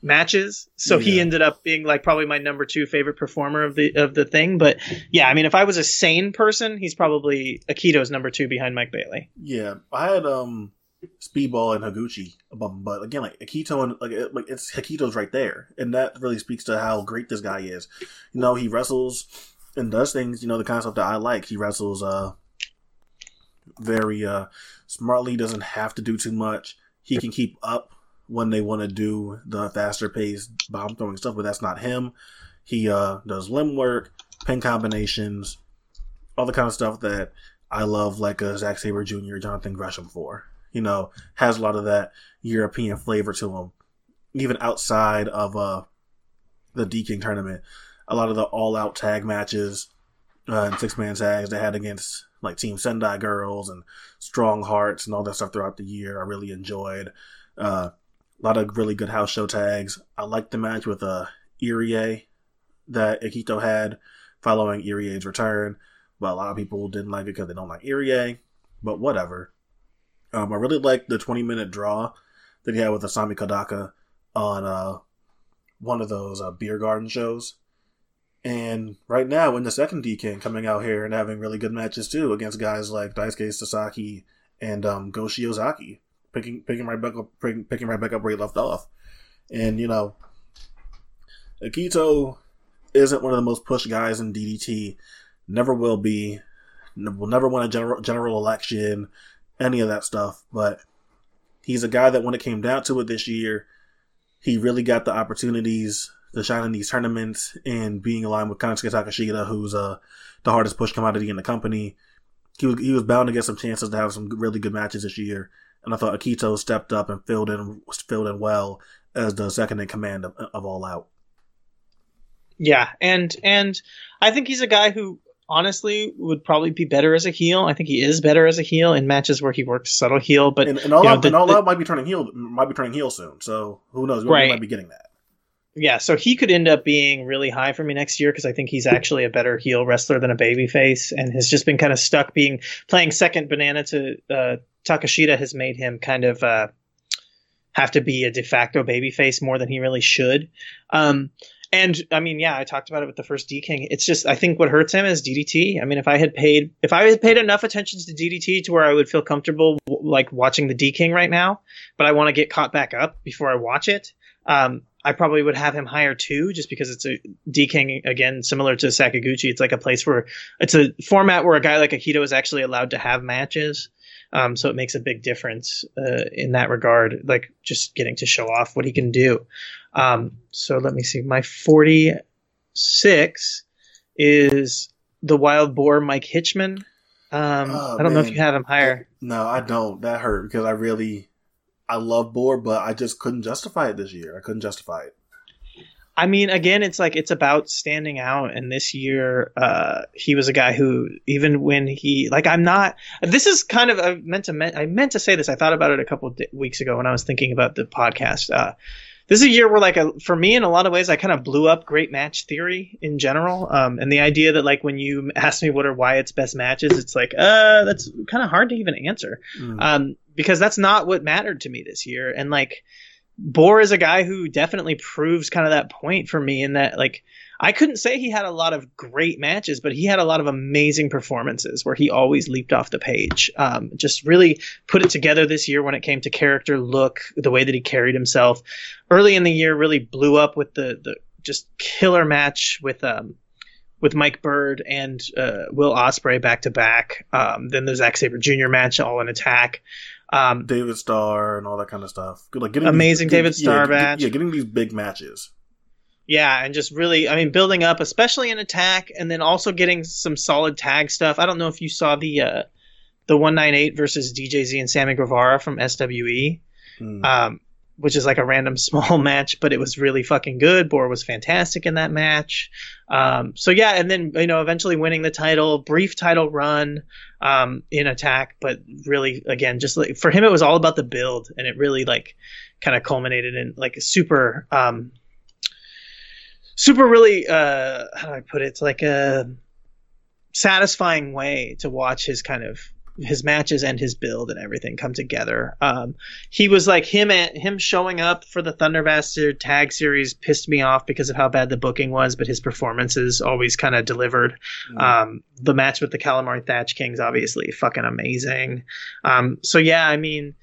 matches, so yeah. he ended up being like probably my number two favorite performer of the of the thing. But yeah, I mean, if I was a sane person, he's probably Akito's number two behind Mike Bailey. Yeah, I had um Speedball and Higuchi above but again, like Akito and like, like it's Akito's right there, and that really speaks to how great this guy is. You know, he wrestles and does things. You know, the kind of stuff that I like. He wrestles uh very uh smartly. Doesn't have to do too much. He can keep up when they want to do the faster paced bomb throwing stuff, but that's not him. He uh does limb work, pin combinations, all the kind of stuff that I love, like a Zack Sabre Jr., Jonathan Gresham for you know, has a lot of that European flavor to him. Even outside of uh, the Deking tournament, a lot of the all out tag matches uh, and six man tags they had against like Team Sendai Girls and Strong Hearts and all that stuff throughout the year, I really enjoyed. Uh, a lot of really good house show tags. I liked the match with uh, Irie that Akito had following Irie's return, but a lot of people didn't like it because they don't like Irie. But whatever. Um, I really liked the 20 minute draw that he had with Asami Kodaka on uh, one of those uh, beer garden shows. And right now, in the second Deking, coming out here and having really good matches too against guys like Daisuke Sasaki and um, Go Shiozaki, picking picking right back up picking, picking right back up where he left off. And you know, Akito isn't one of the most pushed guys in DDT. Never will be. Will never win a general general election any of that stuff. But he's a guy that when it came down to it this year, he really got the opportunities to shine in these tournaments and being aligned with Konosuke Takeshita, who's uh, the hardest push commodity in the company. He was, he was bound to get some chances to have some really good matches this year. And I thought Akito stepped up and filled in filled in well as the second in command of, of All Out. Yeah, and and I think he's a guy who honestly would probably be better as a heel. I think he is better as a heel in matches where he works subtle heel. But and, and all, out, the, and all the, might be turning heel might be turning heel soon. So who knows? We right. might be getting that. Yeah, so he could end up being really high for me next year because I think he's actually a better heel wrestler than a babyface, and has just been kind of stuck being playing second banana to uh, Takeshita has made him kind of uh, have to be a de facto babyface more than he really should. Um, and I mean, yeah, I talked about it with the first D King. It's just I think what hurts him is DDT. I mean, if I had paid if I had paid enough attention to DDT to where I would feel comfortable like watching the D King right now, but I want to get caught back up before I watch it. Um, I probably would have him higher too, just because it's a D King again, similar to Sakaguchi. It's like a place where it's a format where a guy like Akito is actually allowed to have matches. Um, so it makes a big difference uh, in that regard, like just getting to show off what he can do. Um, so let me see. My 46 is the wild boar Mike Hitchman. Um, oh, I don't man. know if you have him higher. No, I don't. That hurt because I really, I love boar, but I just couldn't justify it this year. I couldn't justify it. I mean, again, it's like it's about standing out. And this year, uh, he was a guy who, even when he, like, I'm not. This is kind of I meant to. I meant to say this. I thought about it a couple weeks ago when I was thinking about the podcast. Uh, this is a year where, like, a, for me, in a lot of ways, I kind of blew up great match theory in general. Um, and the idea that, like, when you ask me what are Wyatt's best matches, it's like, uh, that's kind of hard to even answer. Mm. Um, because that's not what mattered to me this year. And like Boar is a guy who definitely proves kind of that point for me in that like I couldn't say he had a lot of great matches, but he had a lot of amazing performances where he always leaped off the page. Um, just really put it together this year when it came to character, look, the way that he carried himself. Early in the year, really blew up with the the just killer match with um with Mike Bird and uh, Will Ospreay back to back. Um, then the Zack Sabre Jr. match, all in attack. Um, David Starr and all that kind of stuff. Like getting amazing these, David Starr yeah, match. Yeah, getting these big matches. Yeah, and just really, I mean, building up, especially in attack, and then also getting some solid tag stuff. I don't know if you saw the uh, the one nine eight versus DJZ and Sammy Guevara from SWE. Mm. Um, which is like a random small match, but it was really fucking good. Boar was fantastic in that match. Um, so yeah, and then you know eventually winning the title, brief title run um, in attack, but really again just like for him it was all about the build, and it really like kind of culminated in like a super, um, super really uh, how do I put it? It's like a satisfying way to watch his kind of his matches and his build and everything come together. Um, he was like him and him showing up for the Thunder Bastard tag series pissed me off because of how bad the booking was, but his performances always kind of delivered. Mm. Um, the match with the Calamari Catch Kings obviously fucking amazing. Um, so yeah, I mean,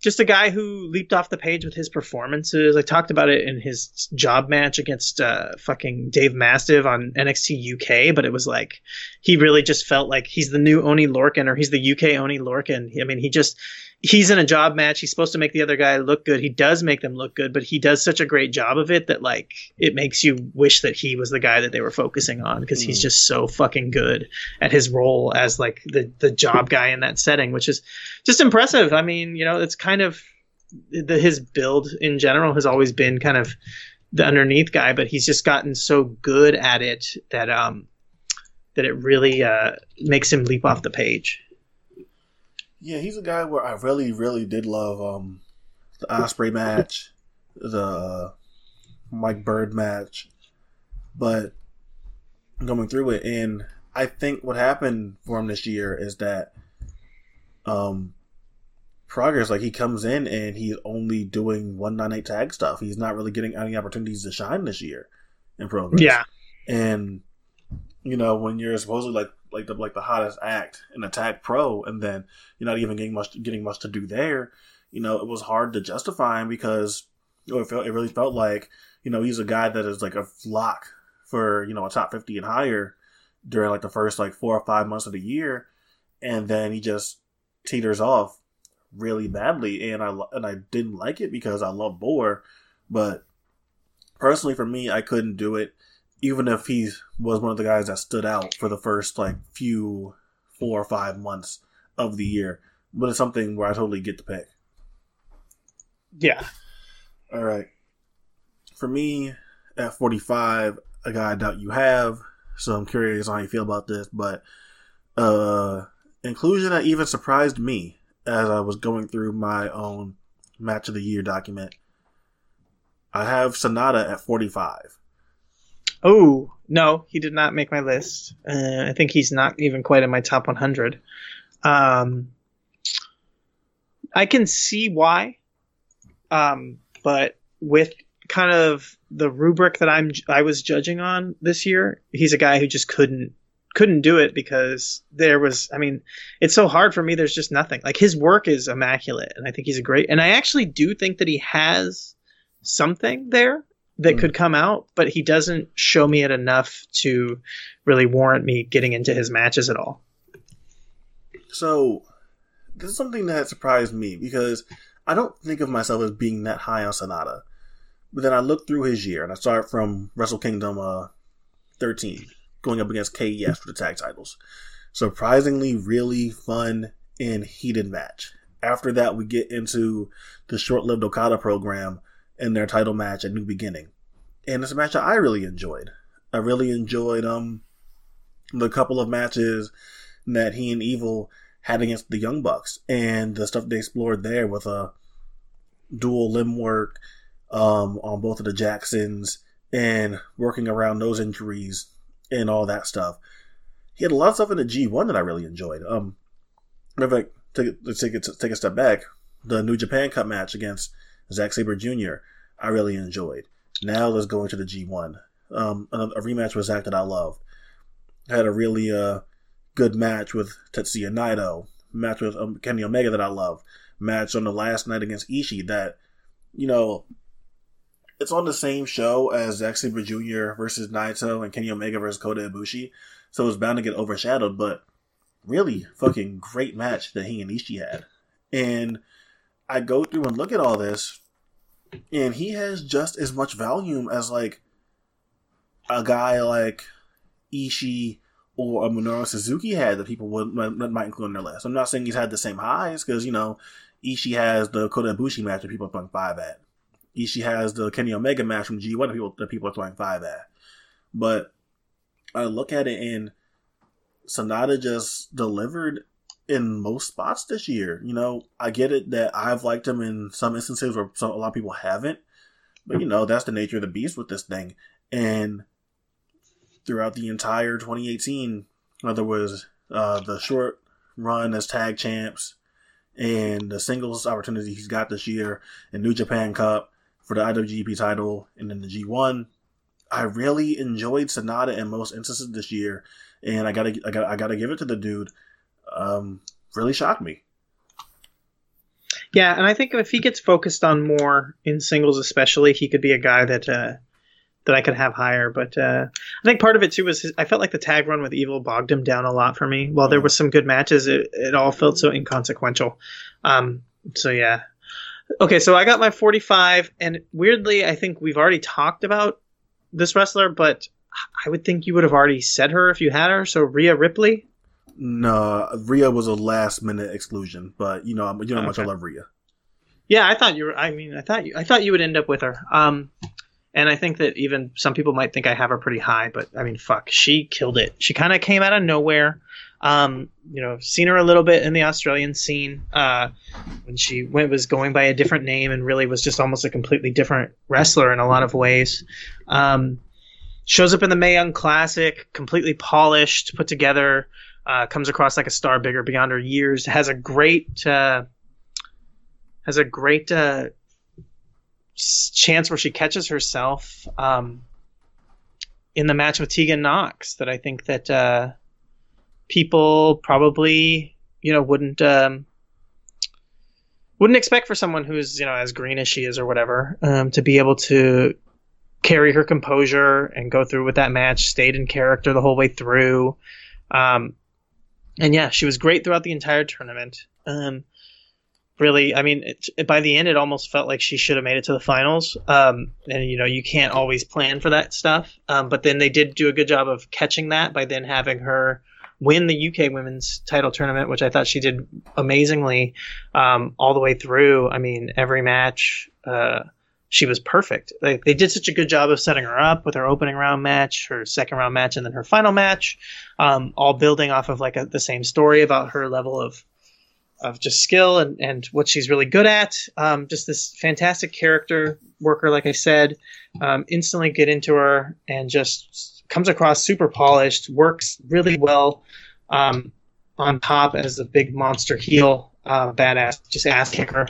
just a guy who leaped off the page with his performances. I talked about it in his job match against uh, fucking Dave Mastiff on NXT UK, but it was like he really just felt like he's the new Oni Lorcan or he's the UK Oni Lorcan. I mean, he just he's in a job match. He's supposed to make the other guy look good. He does make them look good, but he does such a great job of it that like it makes you wish that he was the guy that they were focusing on because mm. he's just so fucking good at his role as like the the job guy in that setting, which is just impressive. I mean, you know, it's kind of the, his build in general has always been kind of the underneath guy, but he's just gotten so good at it that um that it really uh, makes him leap off the page. Yeah, he's a guy where I really, really did love um, the Osprey match, the Mike Bird match, but going through it, and I think what happened for him this year is that um, progress, like he comes in and he's only doing one nine eight tag stuff. He's not really getting any opportunities to shine this year in progress. Yeah, and you know when you're supposedly like like the like the hottest act in Attack Pro, and then you're not even getting much getting much to do there. You know, it was hard to justify him because you know, it felt it really felt like you know he's a guy that is like a lock for you know a top fifty and higher during like the first like four or five months of the year, and then he just teeters off really badly, and I and I didn't like it because I love Boar, but personally for me, I couldn't do it, even if he was one of the guys that stood out for the first like few four or five months of the year. But it's something where I totally get the pick. Yeah. All right. For me, at 45, a guy I doubt you have, so I'm curious how you feel about this, but uh inclusion that even surprised me as I was going through my own match of the year document. I have Sanada at 45. Oh, no, he did not make my list. Uh, I think he's not even quite in my top 100. Um, I can see why, um, but with kind of the rubric that I'm I was judging on this year, he's a guy who just couldn't couldn't do it because there was I mean, it's so hard for me there's just nothing. Like his work is immaculate and I think he's a great and I actually do think that he has something there that Mm. could come out, but he doesn't show me it enough to really warrant me getting into his matches at all. So, this is something that surprised me because I don't think of myself as being that high on Sanada. But then I look through his year and I start from Wrestle Kingdom uh, 13, going up against KES for the tag titles. Surprisingly, really fun and heated match. After that, we get into the short lived Okada program and their title match at New Beginning. And it's a match that I really enjoyed. I really enjoyed um the couple of matches that he and Evil had against the Young Bucks and the stuff they explored there with a dual limb work um, on both of the Jacksons and working around those injuries and all that stuff. He had a lot of stuff in the G1 that I really enjoyed. Um, of fact, take, let's take, it, take a step back. The New Japan Cup match against Zack Sabre Jr. I really enjoyed. Now let's go into the G1. Um, a, a rematch with Zack that I loved. Had a really uh, good match with Tetsuya Naito. Match with um, Kenny Omega that I love. Match on the last night against Ishii that, you know, it's on the same show as Zack Sabre Jr. versus Naito and Kenny Omega versus Kota Ibushi, so it's bound to get overshadowed. But really, fucking great match that he and Ishii had. And I go through and look at all this, and he has just as much volume as like a guy like Ishii or a Minoru Suzuki had that people would might, include on their list. I'm not saying he's had the same highs because you know Ishii has the Kota Ibushi match that people are throwing five at. Ishii has the Kenny Omega match from G1 that people that people are throwing five at. But I look at it and Sanada just delivered in most spots this year. You know, I get it that I've liked him in some instances where some, a lot of people haven't, but you know that's the nature of the beast with this thing. And throughout the entire 2018, whether it was uh, the short run as tag champs and the singles opportunity he's got this year in New Japan Cup for the IWGP title and then the G1. I really enjoyed Sanada in most instances this year, and I gotta, I gotta, I gotta give it to the dude. Um, really shocked me. Yeah, and I think if he gets focused on more in singles, especially, he could be a guy that uh, that I could have higher. But uh, I think part of it too was his, I felt like the tag run with Evil bogged him down a lot for me. While there was some good matches, it, it all felt so inconsequential. Um, so yeah. Okay, so I got my 45, and weirdly, I think we've already talked about this wrestler, but I would think you would have already said her if you had her. So Rhea Ripley. No, Rhea was a last minute exclusion, but you know, you know how much I love Rhea. Yeah, I thought you were. I mean, I thought you. I thought you would end up with her. Um, and I think that even some people might think I have her pretty high, but I mean, fuck, she killed it. She kind of came out of nowhere. Um, you know, seen her a little bit in the Australian scene uh, when she went was going by a different name and really was just almost a completely different wrestler in a lot of ways. Um, shows up in the Mae Young Classic, completely polished, put together. Uh, comes across like a star bigger beyond her years. Has a great. Uh, has a great uh, chance where she catches herself um, in the match with Tegan Knox that I think that uh, people probably you know wouldn't um, wouldn't expect for someone who's you know as green as she is or whatever um, to be able to carry her composure and go through with that match stayed in character the whole way through um, and yeah she was great throughout the entire tournament Um, really, I mean, it, by the end, it almost felt like she should have made it to the finals. Um, and you know, you can't always plan for that stuff. Um, but then they did do a good job of catching that by then having her win the UK Women's Title tournament, which I thought she did amazingly um, all the way through. I mean, every match. Uh, she was perfect. They, they did such a good job of setting her up with her opening round match, her second round match, and then her final match, um, all building off of like a, the same story about her level of of just skill and, and what she's really good at. Um, just this fantastic character worker, like I said. Um, instantly get into her and just comes across super polished, works really well um, on top as a big monster heel, uh, badass, just ass kicker.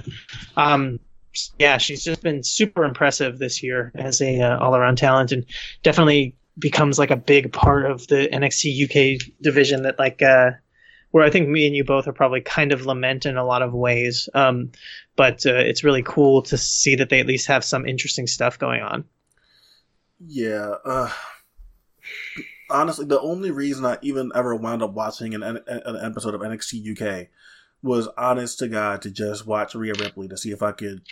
Um, yeah, she's just been super impressive this year as a uh, all around talent, and definitely becomes like a big part of the NXT UK division that like uh, where I think me and you both are probably kind of lament in a lot of ways. Um, but uh, it's really cool to see that they at least have some interesting stuff going on. Yeah. Uh, honestly, the only reason I even ever wound up watching an, an episode of NXT UK was honest to God to just watch Rhea Ripley to see if I could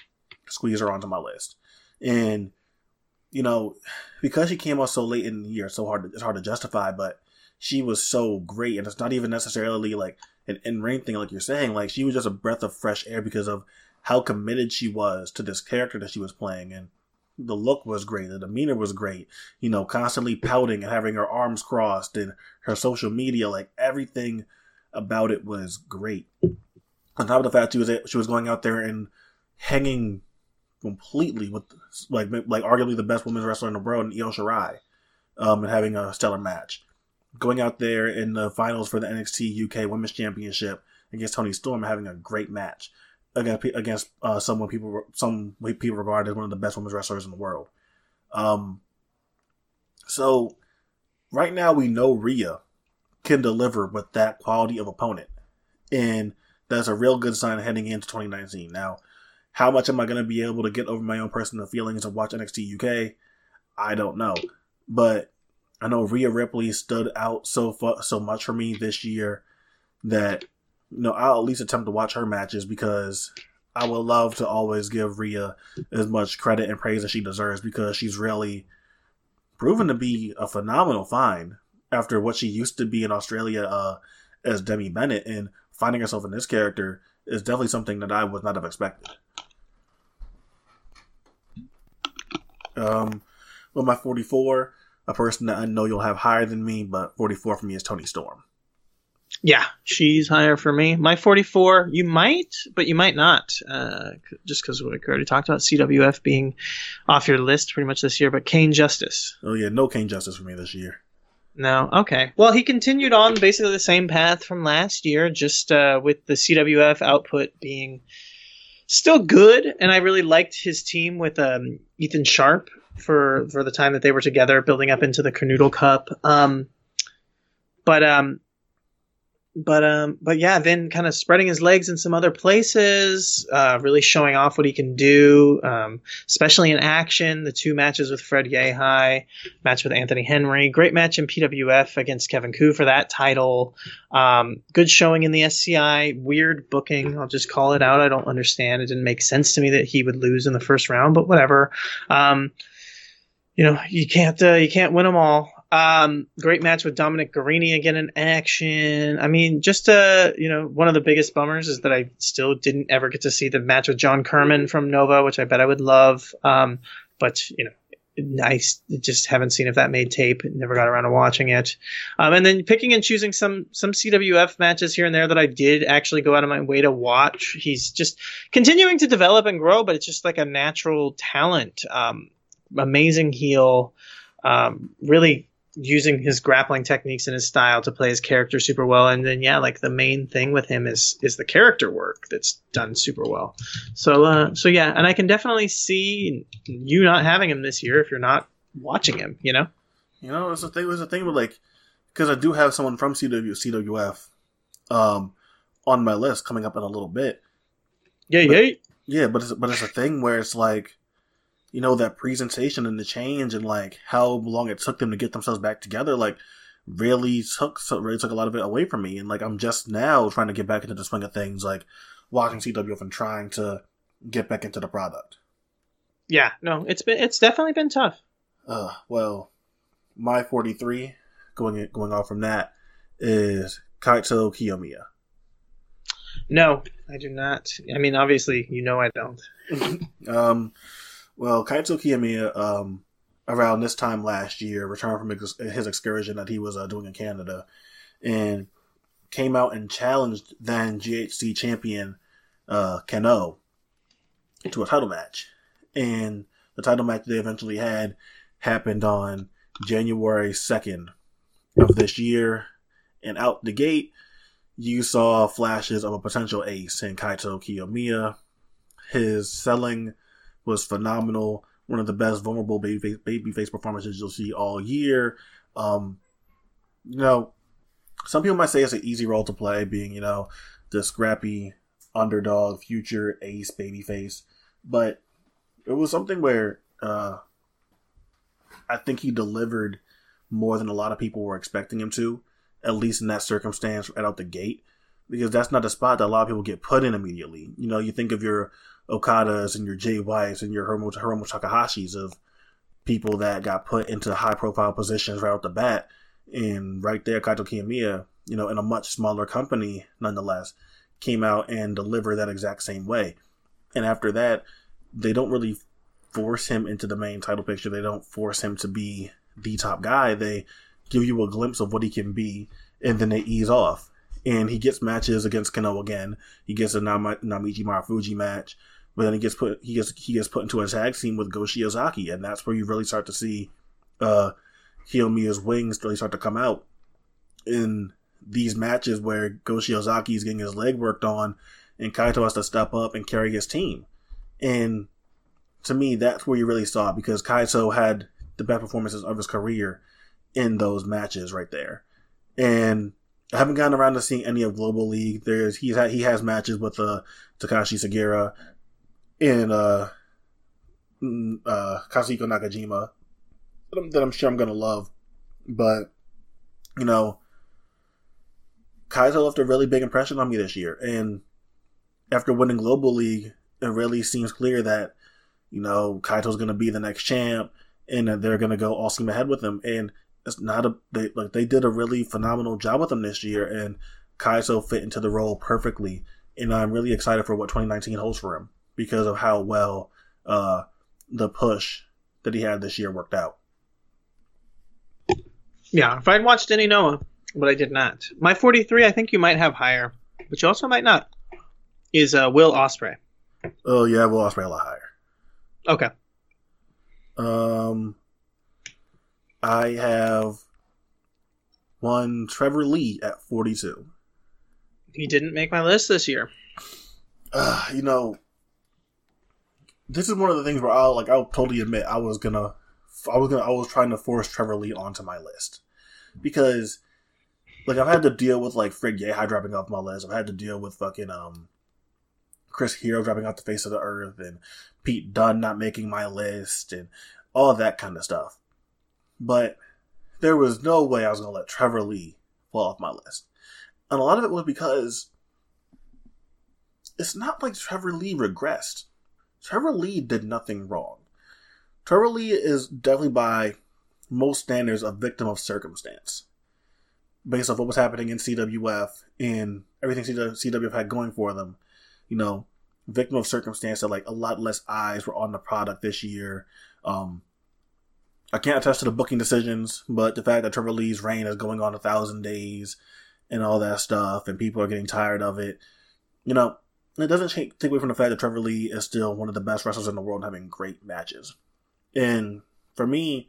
squeeze her onto my list. And you know, because she came out so late in the year, it's so hard to, it's hard to justify, but she was so great, and it's not even necessarily like an in ring thing, like you're saying. Like she was just a breath of fresh air because of how committed she was to this character that she was playing, and the look was great, the demeanor was great. You know, constantly pouting and having her arms crossed, and her social media, like everything about it was great. On top of the fact she was she was going out there and hanging completely with like like arguably the best women's wrestler in the world, and Io Shirai, um, and having a stellar match. Going out there in the finals for the NXT UK Women's Championship against Toni Storm, having a great match against against uh, someone people some people regard as one of the best women's wrestlers in the world. Um, so right now we know Rhea can deliver with that quality of opponent, and that's a real good sign heading into 2019. Now how much am I going to be able to get over my own personal feelings and watch NXT UK? I don't know. But I know Rhea Ripley stood out so fu- so much for me this year that you know I'll at least attempt to watch her matches because I would love to always give Rhea as much credit and praise as she deserves because she's really proven to be a phenomenal find after what she used to be in Australia uh, as Demi Bennett and finding herself in this character is definitely something that I would not have expected. Um, with my 44, a person that I know you'll have higher than me, but 44 for me is Toni Storm. Yeah, she's higher for me. My 44, you might, but you might not, uh, just because we already talked about CWF being off your list pretty much this year. But Cain Justice. Oh yeah, no Cain Justice for me this year. No, okay. Well, he continued on basically the same path from last year, just uh, with the CWF output being still good, and I really liked his team with um, Ethan Sharp for for the time that they were together, building up into the Canoodle Cup. Um, but um, but um, but yeah, then kind of spreading his legs in some other places, uh, really showing off what he can do, um, especially in action. The two matches with Fred Yehi, match with Anthony Henry, great match in PWF against Kevin Ku for that title. Um, good showing in the SCI. Weird booking, I'll just call it out. I don't understand. It didn't make sense to me that he would lose in the first round, but whatever. Um, you know, you can't uh, you can't win them all. Um, great match with Dominic Garrini again in action. I mean, just uh, you know, one of the biggest bummers is that I still didn't ever get to see the match with John Kerman from Nova, which I bet I would love. Um, but you know, I just haven't seen if that made tape. Never got around to watching it. Um, and then picking and choosing some some CWF matches here and there that I did actually go out of my way to watch. He's just continuing to develop and grow, but it's just like a natural talent. Um, amazing heel. Um, really using his grappling techniques and his style to play his character super well. And then yeah like the main thing with him is is the character work that's done super well. So uh so yeah and i can definitely see you not having him this year if you're not watching him you know? You know it's a thing it's a thing with like because i do have someone from cw cwf um on my list coming up in a little bit. Yeah yeah. yeah but it's but it's a thing where it's like you know that presentation and the change and like how long it took them to get themselves back together like really took so really took a lot of it away from me. And like I'm just now trying to get back into the swing of things, like watching CWF and trying to get back into the product. Yeah, no, it's been it's definitely been tough. Uh, well, my 43 going going off from that is Kaito Kiyomiya. No, I do not. I mean, obviously, you know I don't. um, well, Kaito Kiyomiya, um, around this time last year, returned from his excursion that he was uh, doing in Canada, and came out and challenged then GHC champion uh, Kenoh to a title match. And the title match they eventually had happened on January 2nd of this year. And out the gate, you saw flashes of a potential ace in Kaito Kiyomiya. His selling was phenomenal. One of the best vulnerable baby babyface performances you'll see all year. Um, you know, some people might say it's an easy role to play, being you know the scrappy underdog, future ace babyface, but it was something where uh, I think he delivered more than a lot of people were expecting him to, at least in that circumstance right out the gate, because that's not a spot that a lot of people get put in immediately. You know, you think of your Okadas and your Jay Whites and your Hiromu, Hiromu Takahashis of people that got put into high profile positions right off the bat. And right there, Kaito Kiyomiya, you know, in a much smaller company nonetheless, came out and delivered that exact same way. And after that, they don't really force him into the main title picture. They don't force him to be the top guy. They give you a glimpse of what he can be, and then they ease off. And he gets matches against Kenoh again. He gets a Nam- Naomichi Marufuji match, but then he gets put he gets he gets put into a tag team with Go Shiozaki, and that's where you really start to see uh Kiyomiya's wings really start to come out in these matches where Go Shiozaki is getting his leg worked on, and Kaito has to step up and carry his team. And to me, that's where you really saw it because Kaito had the best performances of his career in those matches right there. And I haven't gotten around to seeing any of Global League. There's he's had, he has matches with uh, Takashi Sugiura and uh, uh, Katsuhiko Nakajima that I'm, that I'm sure I'm gonna love. But you know, Kaito left a really big impression on me this year, and after winning Global League, it really seems clear that you know Kaito's gonna be the next champ, and they're gonna go all steam ahead with him. And it's not a they like they did a really phenomenal job with him this year, and Kaito fit into the role perfectly. And I'm really excited for what 2019 holds for him because of how well uh, the push that he had this year worked out. Yeah, if I'd watched any Noah, but I did not. My 43, I think you might have higher, but you also might not. Is uh, Will Ospreay? Oh yeah, Will Ospreay a lot higher. Okay. Um, I have one Trevor Lee at 42. He didn't make my list this year. Uh, you know, this is one of the things where I'll like I'll totally admit I was gonna I was gonna I was trying to force Trevor Lee onto my list because like I've had to deal with like Fred Yehi dropping off my list. I've had to deal with fucking um Chris Hero dropping off the face of the earth and Pete Dunn not making my list and all that kind of stuff. But there was no way I was gonna let Trevor Lee fall off my list. And a lot of it was because it's not like Trevor Lee regressed. Trevor Lee did nothing wrong. Trevor Lee is definitely by most standards a victim of circumstance. Based off what was happening in CWF and everything CWF had going for them. You know, victim of circumstance that like a lot less eyes were on the product this year. Um, I can't attest to the booking decisions, but the fact that Trevor Lee's reign is going on a thousand days and all that stuff, and people are getting tired of it, you know, it doesn't take, take away from the fact that Trevor Lee is still one of the best wrestlers in the world, having great matches. And for me,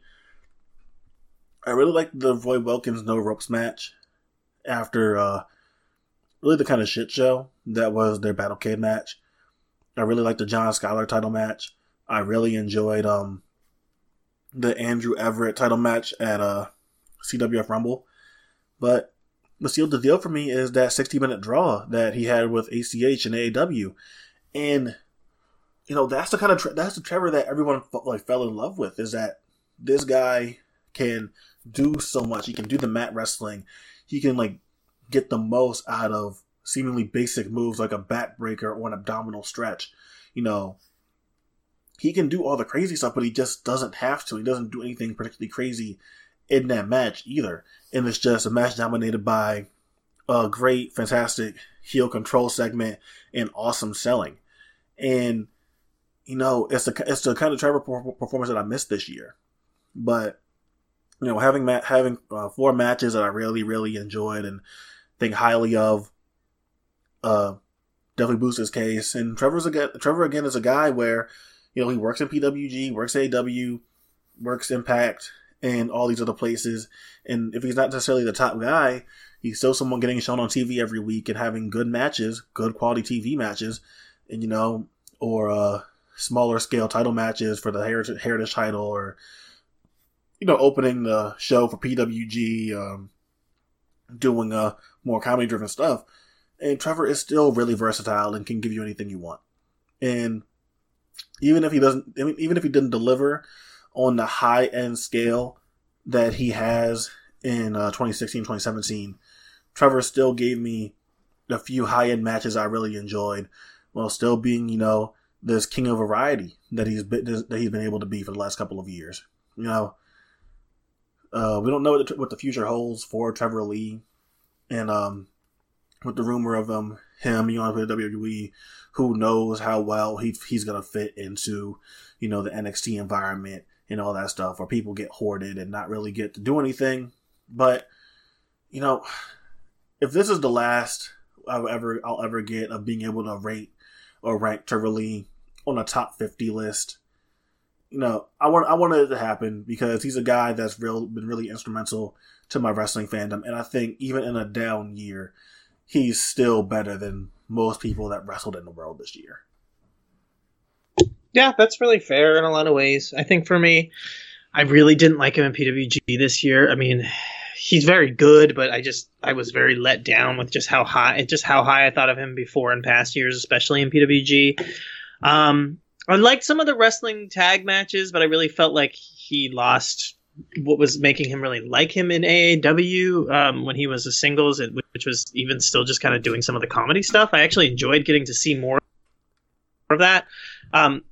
I really like the Roy Wilkins no ropes match after uh, really the kind of shit show that was their Battlecade match. I really liked the John Skyler title match. I really enjoyed um the Andrew Everett title match at uh CWF Rumble. But the seal the deal for me is that 60 minute draw that he had with ACH and AAW. And you know, that's the kind of that's the Trevor that everyone like fell in love with is that this guy can do so much. He can do the mat wrestling. He can like get the most out of seemingly basic moves like a backbreaker or an abdominal stretch. You know, he can do all the crazy stuff, but he just doesn't have to. He doesn't do anything particularly crazy in that match either. And it's just a match dominated by a great, fantastic heel control segment and awesome selling. And you know, it's the it's the kind of Trevor performance that I missed this year. But you know, having ma- having uh, four matches that I really really enjoyed and think highly of, uh, definitely boosts his case. And Trevor's again, Trevor again is a guy where you know he works in PWG, works AW, works Impact, and all these other places. And if he's not necessarily the top guy, he's still someone getting shown on TV every week and having good matches, good quality TV matches, and you know, or uh, smaller scale title matches for the heritage, heritage title, or you know, opening the show for PWG, um, doing uh more comedy driven stuff. And Trevor is still really versatile and can give you anything you want. And even if he doesn't, even if he didn't deliver on the high end scale that he has in uh, 2016, 2017, Trevor still gave me a few high end matches I really enjoyed, while still being, you know, this king of variety that he's been, that he's been able to be for the last couple of years. You know, uh, we don't know what the, what the, future holds for Trevor Lee, and um, with the rumor of um him, you know, the WWE, who knows how well he he's gonna fit into, you know, the NXT environment and all that stuff, where people get hoarded and not really get to do anything. But you know, if this is the last I'll ever I'll ever get of being able to rate or rank Trevor on a top fifty list, you know, I want I wanted it to happen because he's a guy that's real been really instrumental to my wrestling fandom, and I think even in a down year, he's still better than most people that wrestled in the world this year. Yeah, that's really fair in a lot of ways. I think for me, I really didn't like him in PWG this year. I mean, he's very good, but I just I was very let down with just how high just how high I thought of him before in past years, especially in PWG. Um, I liked some of the wrestling tag matches, but I really felt like he lost what was making him really like him in AAW um, when he was a singles, which was even still just kind of doing some of the comedy stuff. I actually enjoyed getting to see more of that. Um,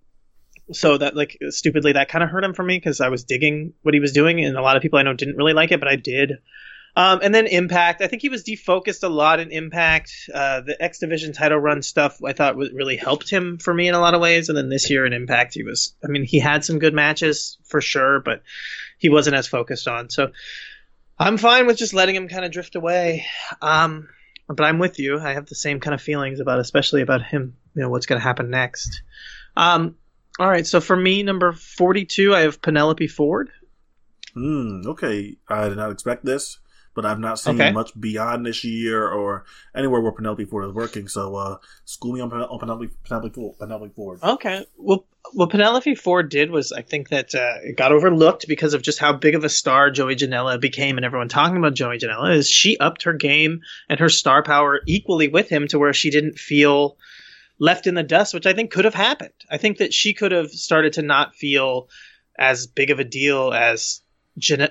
so that like stupidly that kind of hurt him for me because I was digging what he was doing, and a lot of people I know didn't really like it, but I did. Um, and then Impact, I think he was defocused a lot in Impact. Uh, the X Division title run stuff I thought really helped him for me in a lot of ways. And then this year in Impact, he was, I mean, he had some good matches for sure, but he wasn't as focused on. So I'm fine with just letting him kind of drift away. Um, but I'm with you. I have the same kind of feelings about, especially about him. You know what's going to happen next. Um, all right, so for me, number 42, I have Penelope Ford. Hmm, okay. I did not expect this, but I've not seen okay. much beyond this year or anywhere where Penelope Ford is working. So, uh, school me on, on Penelope, Penelope, Ford, Penelope Ford. Okay. Well, what Penelope Ford did was, I think that uh, it got overlooked because of just how big of a star Joey Janela became, and everyone talking about Joey Janela is she upped her game and her star power equally with him to where she didn't feel left in the dust, which I think could have happened. I think that she could have started to not feel as big of a deal as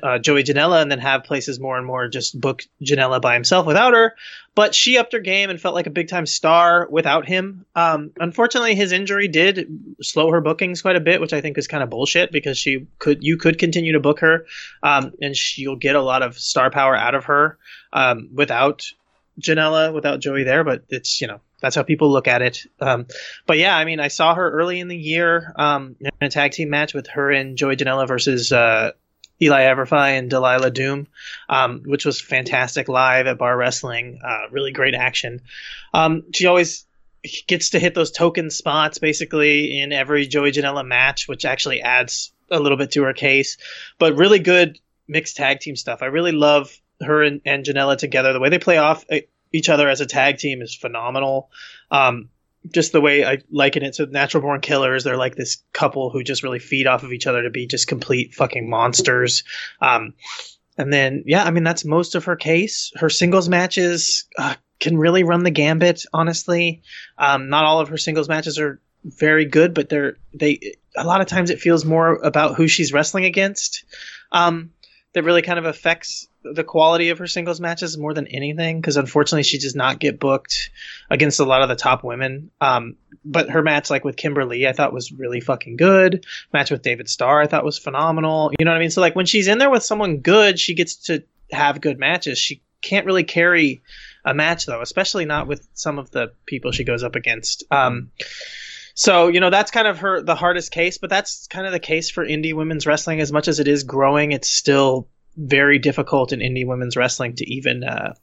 uh, Joey Janela and then have places more and more just book Janela by himself without her. But she upped her game and felt like a big time star without him. Um, unfortunately, his injury did slow her bookings quite a bit, which I think is kind of bullshit because she could you could continue to book her, um, and you'll get a lot of star power out of her um, without Janela, without Joey there. But it's you know that's how people look at it. Um, but yeah, I mean, I saw her early in the year um, in a tag team match with her and Joey Janela versus uh, Eli Everfix and Delilah Doom, um, which was fantastic live at Bar Wrestling. Uh, really great action. Um, she always gets to hit those token spots basically in every Joey Janela match, which actually adds a little bit to her case. But really good mixed tag team stuff. I really love her and, and Janela together. The way they play off each other as a tag team is phenomenal. Um, just the way I liken it to Natural Born Killers, they're like this couple who just really feed off of each other to be just complete fucking monsters. Um, and then, yeah, I mean, that's most of her case. Her singles matches uh, can really run the gambit, honestly. Um, not all of her singles matches are very good, but they're, they, a lot of times it feels more about who she's wrestling against. Um, that really kind of affects the quality of her singles matches more than anything because unfortunately she does not get booked against a lot of the top women. Um, but her match like with Kimberly I thought was really fucking good. Match with David Starr I thought was phenomenal. You know what I mean? So like when she's in there with someone good, she gets to have good matches. She can't really carry a match though, especially not with some of the people she goes up against. Um, so you know that's kind of her the hardest case, but that's kind of the case for indie women's wrestling. As much as it is growing, it's still very difficult in indie women's wrestling to even uh,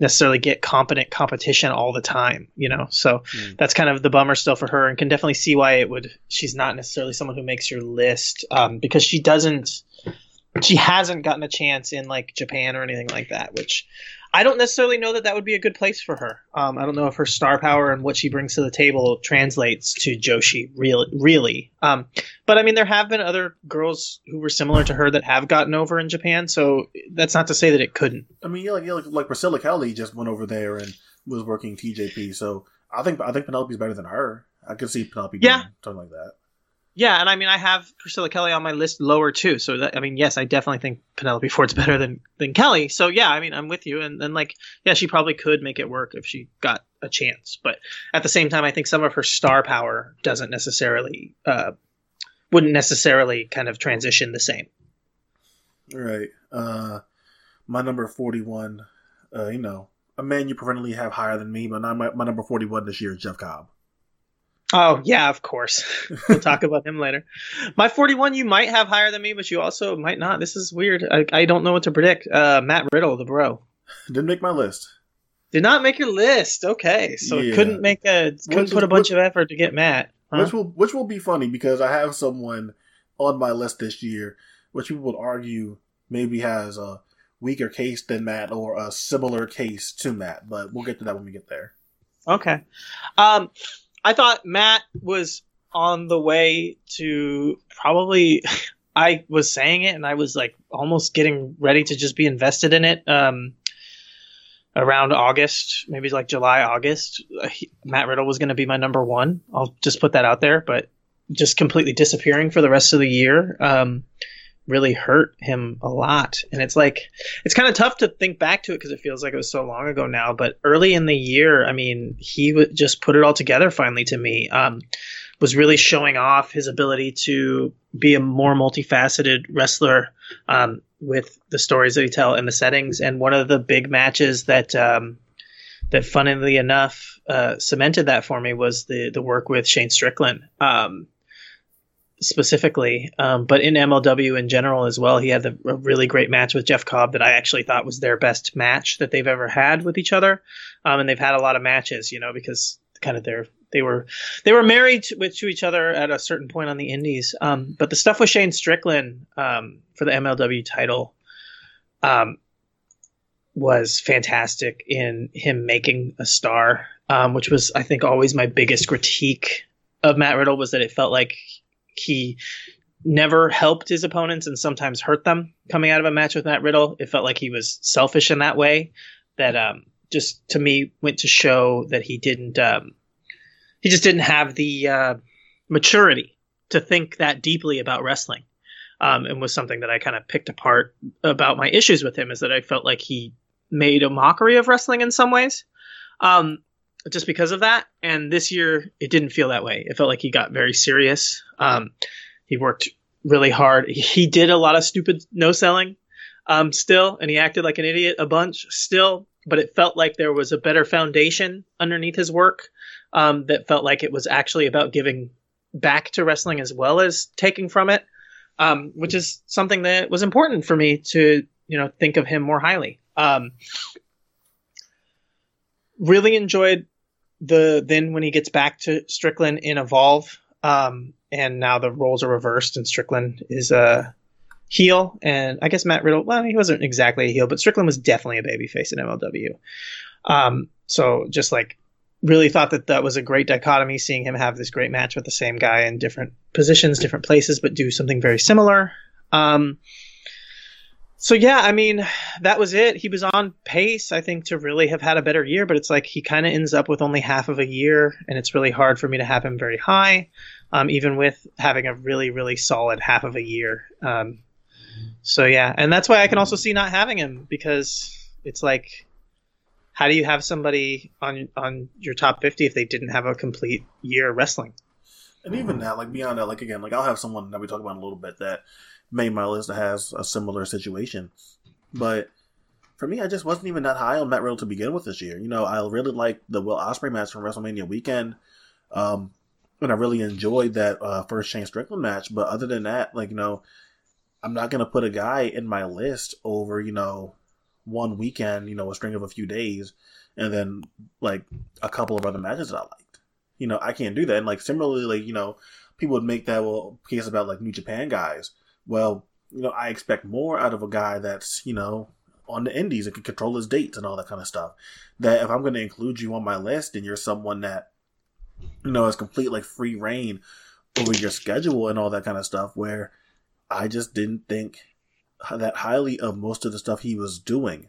necessarily get competent competition all the time. You know, so mm. that's kind of the bummer still for her, and can definitely see why it would. She's not necessarily someone who makes your list um, because she doesn't. She hasn't gotten a chance in like Japan or anything like that, which I don't necessarily know that that would be a good place for her. Um, I don't know if her star power and what she brings to the table translates to Joshi really. really. Um, but I mean, there have been other girls who were similar to her that have gotten over in Japan, so that's not to say that it couldn't. I mean, yeah, like, yeah, like, like Priscilla Kelly just went over there and was working TJP, so I think I think Penelope's better than her. I could see Penelope doing something like that. Yeah, and I mean, I have Priscilla Kelly on my list lower too. So that, I mean, yes, I definitely think Penelope Ford's better than than Kelly. So yeah, I mean, I'm with you, and then like, yeah, she probably could make it work if she got a chance. But at the same time, I think some of her star power doesn't necessarily uh, wouldn't necessarily kind of transition the same. Right. Uh, my number forty-one. Uh, you know, a man you preferably have higher than me, but my, my number forty-one this year is Jeff Cobb. Oh yeah, of course. we'll talk about him later. My 41, you might have higher than me, but you also might not. This is weird. I, I don't know what to predict. Uh, Matt Riddle, the bro, didn't make my list. Did not make your list. Okay, so yeah. couldn't make a couldn't which put a bunch which, of effort to get Matt. Huh? Which will which will be funny because I have someone on my list this year, which people would argue maybe has a weaker case than Matt or a similar case to Matt, but we'll get to that when we get there. Okay. Um, I thought Matt was on the way to probably. I was saying it, and I was like almost getting ready to just be invested in it. Um, around August, maybe like July, August, uh, he, Matt Riddle was going to be my number one. I'll just put that out there, but just completely disappearing for the rest of the year. Um, really hurt him a lot. And it's like, it's kind of tough to think back to it because it feels like it was so long ago now. But early in the year, I mean, he would just put it all together finally to me. Um, was really showing off his ability to be a more multifaceted wrestler um, with the stories that he tell and the settings. And one of the big matches that um, that, funnily enough, uh, cemented that for me was the the work with Shane Strickland. Um, specifically, um, but in MLW in general as well. He had a really great match with Jeff Cobb that I actually thought was their best match that they've ever had with each other. Um, and they've had a lot of matches, you know, because kind of their they were they were married to, to each other at a certain point on the Indies. Um, but the stuff with Shane Strickland um, for the MLW title um, was fantastic in him making a star, um, which was I think always my biggest critique of Matt Riddle was that it felt like he never helped his opponents and sometimes hurt them coming out of a match with Matt Riddle. It felt like he was selfish in that way. That um, just to me went to show that he didn't. Um, he just didn't have the uh, maturity to think that deeply about wrestling, um, and was something that I kind of picked apart about my issues with him. Is that I felt like he made a mockery of wrestling in some ways. Um, just because of that. And this year, it didn't feel that way. It felt like he got very serious. Um, he worked really hard. He did a lot of stupid no selling um, still, and he acted like an idiot a bunch still. But it felt like there was a better foundation underneath his work um, that felt like it was actually about giving back to wrestling as well as taking from it, um, which is something that was important for me to you know think of him more highly. Um, really enjoyed the then when he gets back to Strickland in Evolve, um, and now the roles are reversed, and Strickland is a heel, and I guess Matt Riddle. Well, he wasn't exactly a heel, but Strickland was definitely a babyface in MLW. Um, so just like really thought that that was a great dichotomy, seeing him have this great match with the same guy in different positions, different places, but do something very similar. Um, so yeah, I mean, that was it. He was on pace, I think, to really have had a better year, but it's like he kind of ends up with only half of a year, and it's really hard for me to have him very high, um, even with having a really, really solid half of a year. Um, So yeah, and that's why I can also see not having him because it's like, how do you have somebody on on your top fifty if they didn't have a complete year wrestling? And even that, like beyond that, like again, like I'll have someone that we talk about in a little bit that made my list that has a similar situation. But for me, I just wasn't even that high on Matt Riddle to begin with this year. You know, I really liked the Will Ospreay match from WrestleMania weekend. Um, and I really enjoyed that uh, first Shane Strickland match. But other than that, like, you know, I'm not to put a guy in my list over, you know, one weekend, you know, a string of a few days, and then like a couple of other matches that I liked. You know, I can't do that. And like similarly, like, you know, people would make that well case about like New Japan guys. Well, you know, I expect more out of a guy that's, you know, on the indies and can control his dates and all that kind of stuff. That if I'm going to include you on my list and you're someone that, you know, has complete like free reign over your schedule and all that kind of stuff, where I just didn't think that highly of most of the stuff he was doing.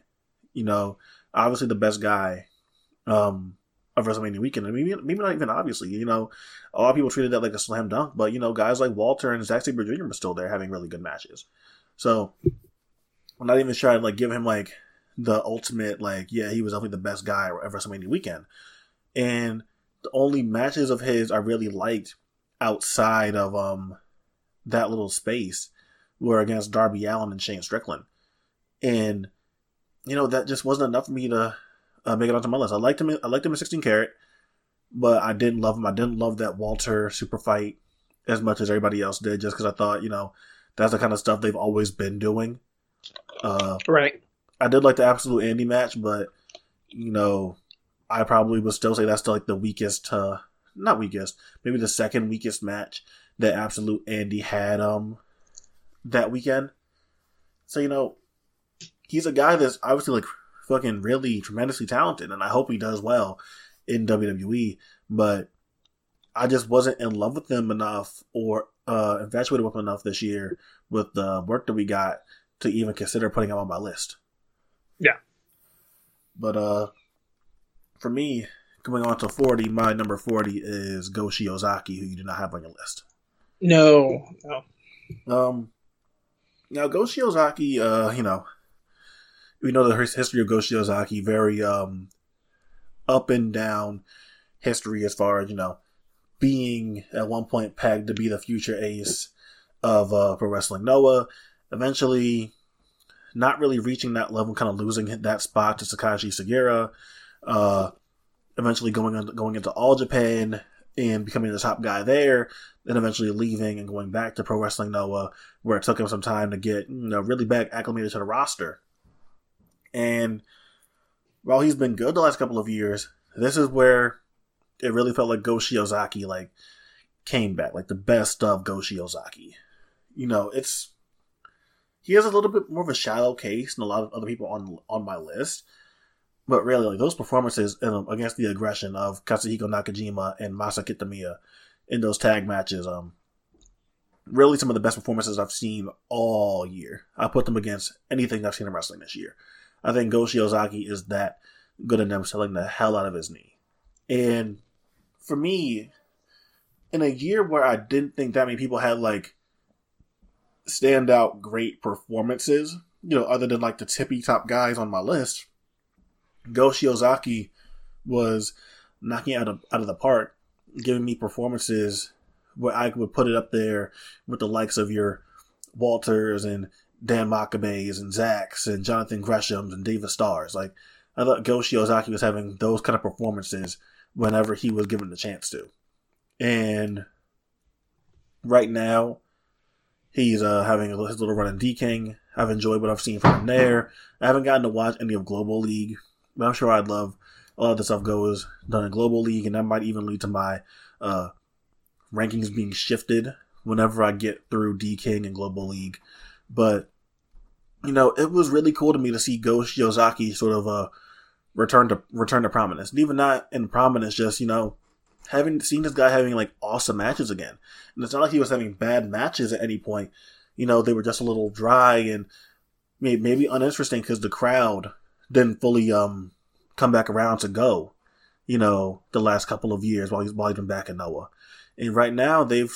You know, obviously the best guy um, of WrestleMania weekend. and maybe maybe not even obviously. You know, a lot of people treated that like a slam dunk, but you know, guys like Walter and Zack Sabre Jr. were still there having really good matches. So I'm not even trying to like give him like the ultimate like yeah he was definitely the best guy at WrestleMania weekend. And the only matches of his I really liked outside of um that little space were against Darby Allin and Shane Strickland. And you know that just wasn't enough for me to uh, make it onto my list. I liked him. I liked him in 16 Carat, but I didn't love him. I didn't love that Walter super fight as much as everybody else did, just because I thought you know that's the kind of stuff they've always been doing. Uh, right. I did like the absolute Andy match, but you know, I probably would still say that's still like the weakest, uh, not weakest, maybe the second weakest match that absolute Andy had um that weekend. So you know, he's a guy that's obviously like fucking really tremendously talented, and I hope he does well in WWE. But I just wasn't in love with him enough, or uh, infatuated with him enough this year with the work that we got to even consider putting him on my list. Yeah. But uh, for me, coming on to forty, my number forty is Go Shiozaki, who you do not have on your list. No, no. Um, now Go Shiozaki, uh, you know, we know the history of Go Shiozaki, very um, up and down history as far as you know, being at one point pegged to be the future ace of uh, pro wrestling Noah. Eventually, not really reaching that level, kind of losing that spot to Takashi Sugiura. Uh, eventually going on, going into All Japan and becoming the top guy there. Then eventually leaving and going back to Pro Wrestling Noah, where it took him some time to get you know really back acclimated to the roster. And while he's been good the last couple of years, this is where it really felt like Go Shiozaki like came back, like the best of Go Shiozaki. You know, it's he has a little bit more of a shallow case than a lot of other people on on my list. But really, like those performances um, against the aggression of Katsuhiko Nakajima and Masa Kitamiya in those tag matches, um, really some of the best performances I've seen all year. I put them against anything I've seen in wrestling this year. I think Go Shiozaki is that good at them selling the hell out of his knee. And for me, in a year where I didn't think that many people had like standout great performances, you know, other than like the tippy top guys on my list, Go Shiozaki was knocking out of out of the park, giving me performances where I would put it up there with the likes of your Walters and Dan Makabe's and Zach's and Jonathan Gresham's and David Stars. Like I thought Go Shiozaki was having those kind of performances whenever he was given the chance to. And right now, he's uh, having his little run in D King. I've enjoyed what I've seen from him there. I haven't gotten to watch any of Global League, but I'm sure I'd love a lot of the stuff goes done in Global League, and that might even lead to my uh, rankings being shifted whenever I get through D King and Global League. But you know, it was really cool to me to see Go Shiozaki sort of uh, return to return to prominence, and even not in prominence, just you know, having seen this guy having like awesome matches again. And it's not like he was having bad matches at any point. You know, they were just a little dry and maybe uninteresting because the crowd didn't fully um come back around to go. You know, the last couple of years while he's while he's been back in Noah, and right now they've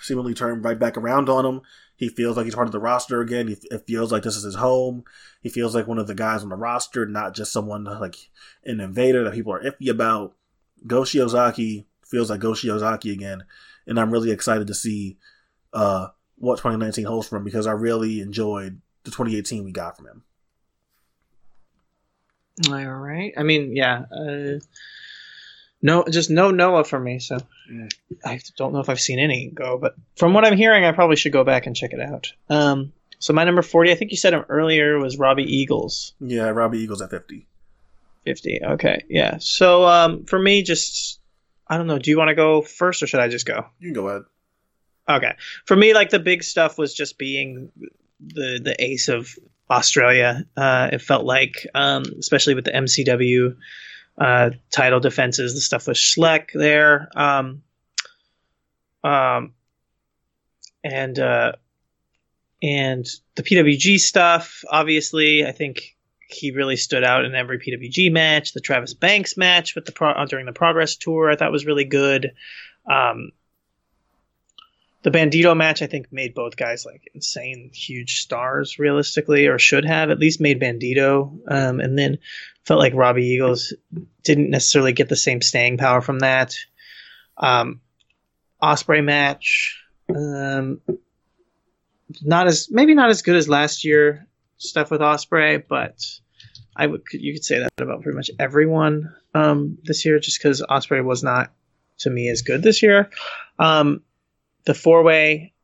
seemingly turned right back around on him. He feels like he's part of the roster again. He it feels like this is his home. He feels like one of the guys on the roster, not just someone like an invader that people are iffy about. Go Shiozaki feels like Go Shiozaki again, and I'm really excited to see uh, what 2019 holds for him because I really enjoyed the 2018 we got from him. All right. I mean, yeah. Uh, no, just no Noah for me. So Mm. I don't know if I've seen any go, but from what I'm hearing, I probably should go back and check it out. Um, so my number 40, I think you said him earlier, was Robbie Eagles. Yeah, Robbie Eagles at 50. 50. Okay. Yeah. So um, for me, just, I don't know. Do you want to go first or should I just go? You can go ahead. Okay. For me, like the big stuff was just being the the ace of Australia. Uh, it felt like, um, especially with the MCW uh, title defenses, the stuff with Schleck there, um, um, and uh, and the PWG stuff. Obviously, I think he really stood out in every PWG match. The Travis Banks match with the pro- uh, during the Progress Tour, I thought was really good. Um, the Bandito match, I think, made both guys like insane, huge stars, realistically, or should have at least made Bandito. Um, and then felt like Robbie Eagles didn't necessarily get the same staying power from that. Um, Ospreay match, um, not as maybe not as good as last year stuff with Ospreay, but I would you could say that about pretty much everyone um, this year, just because Ospreay was not to me as good this year. Um, the four way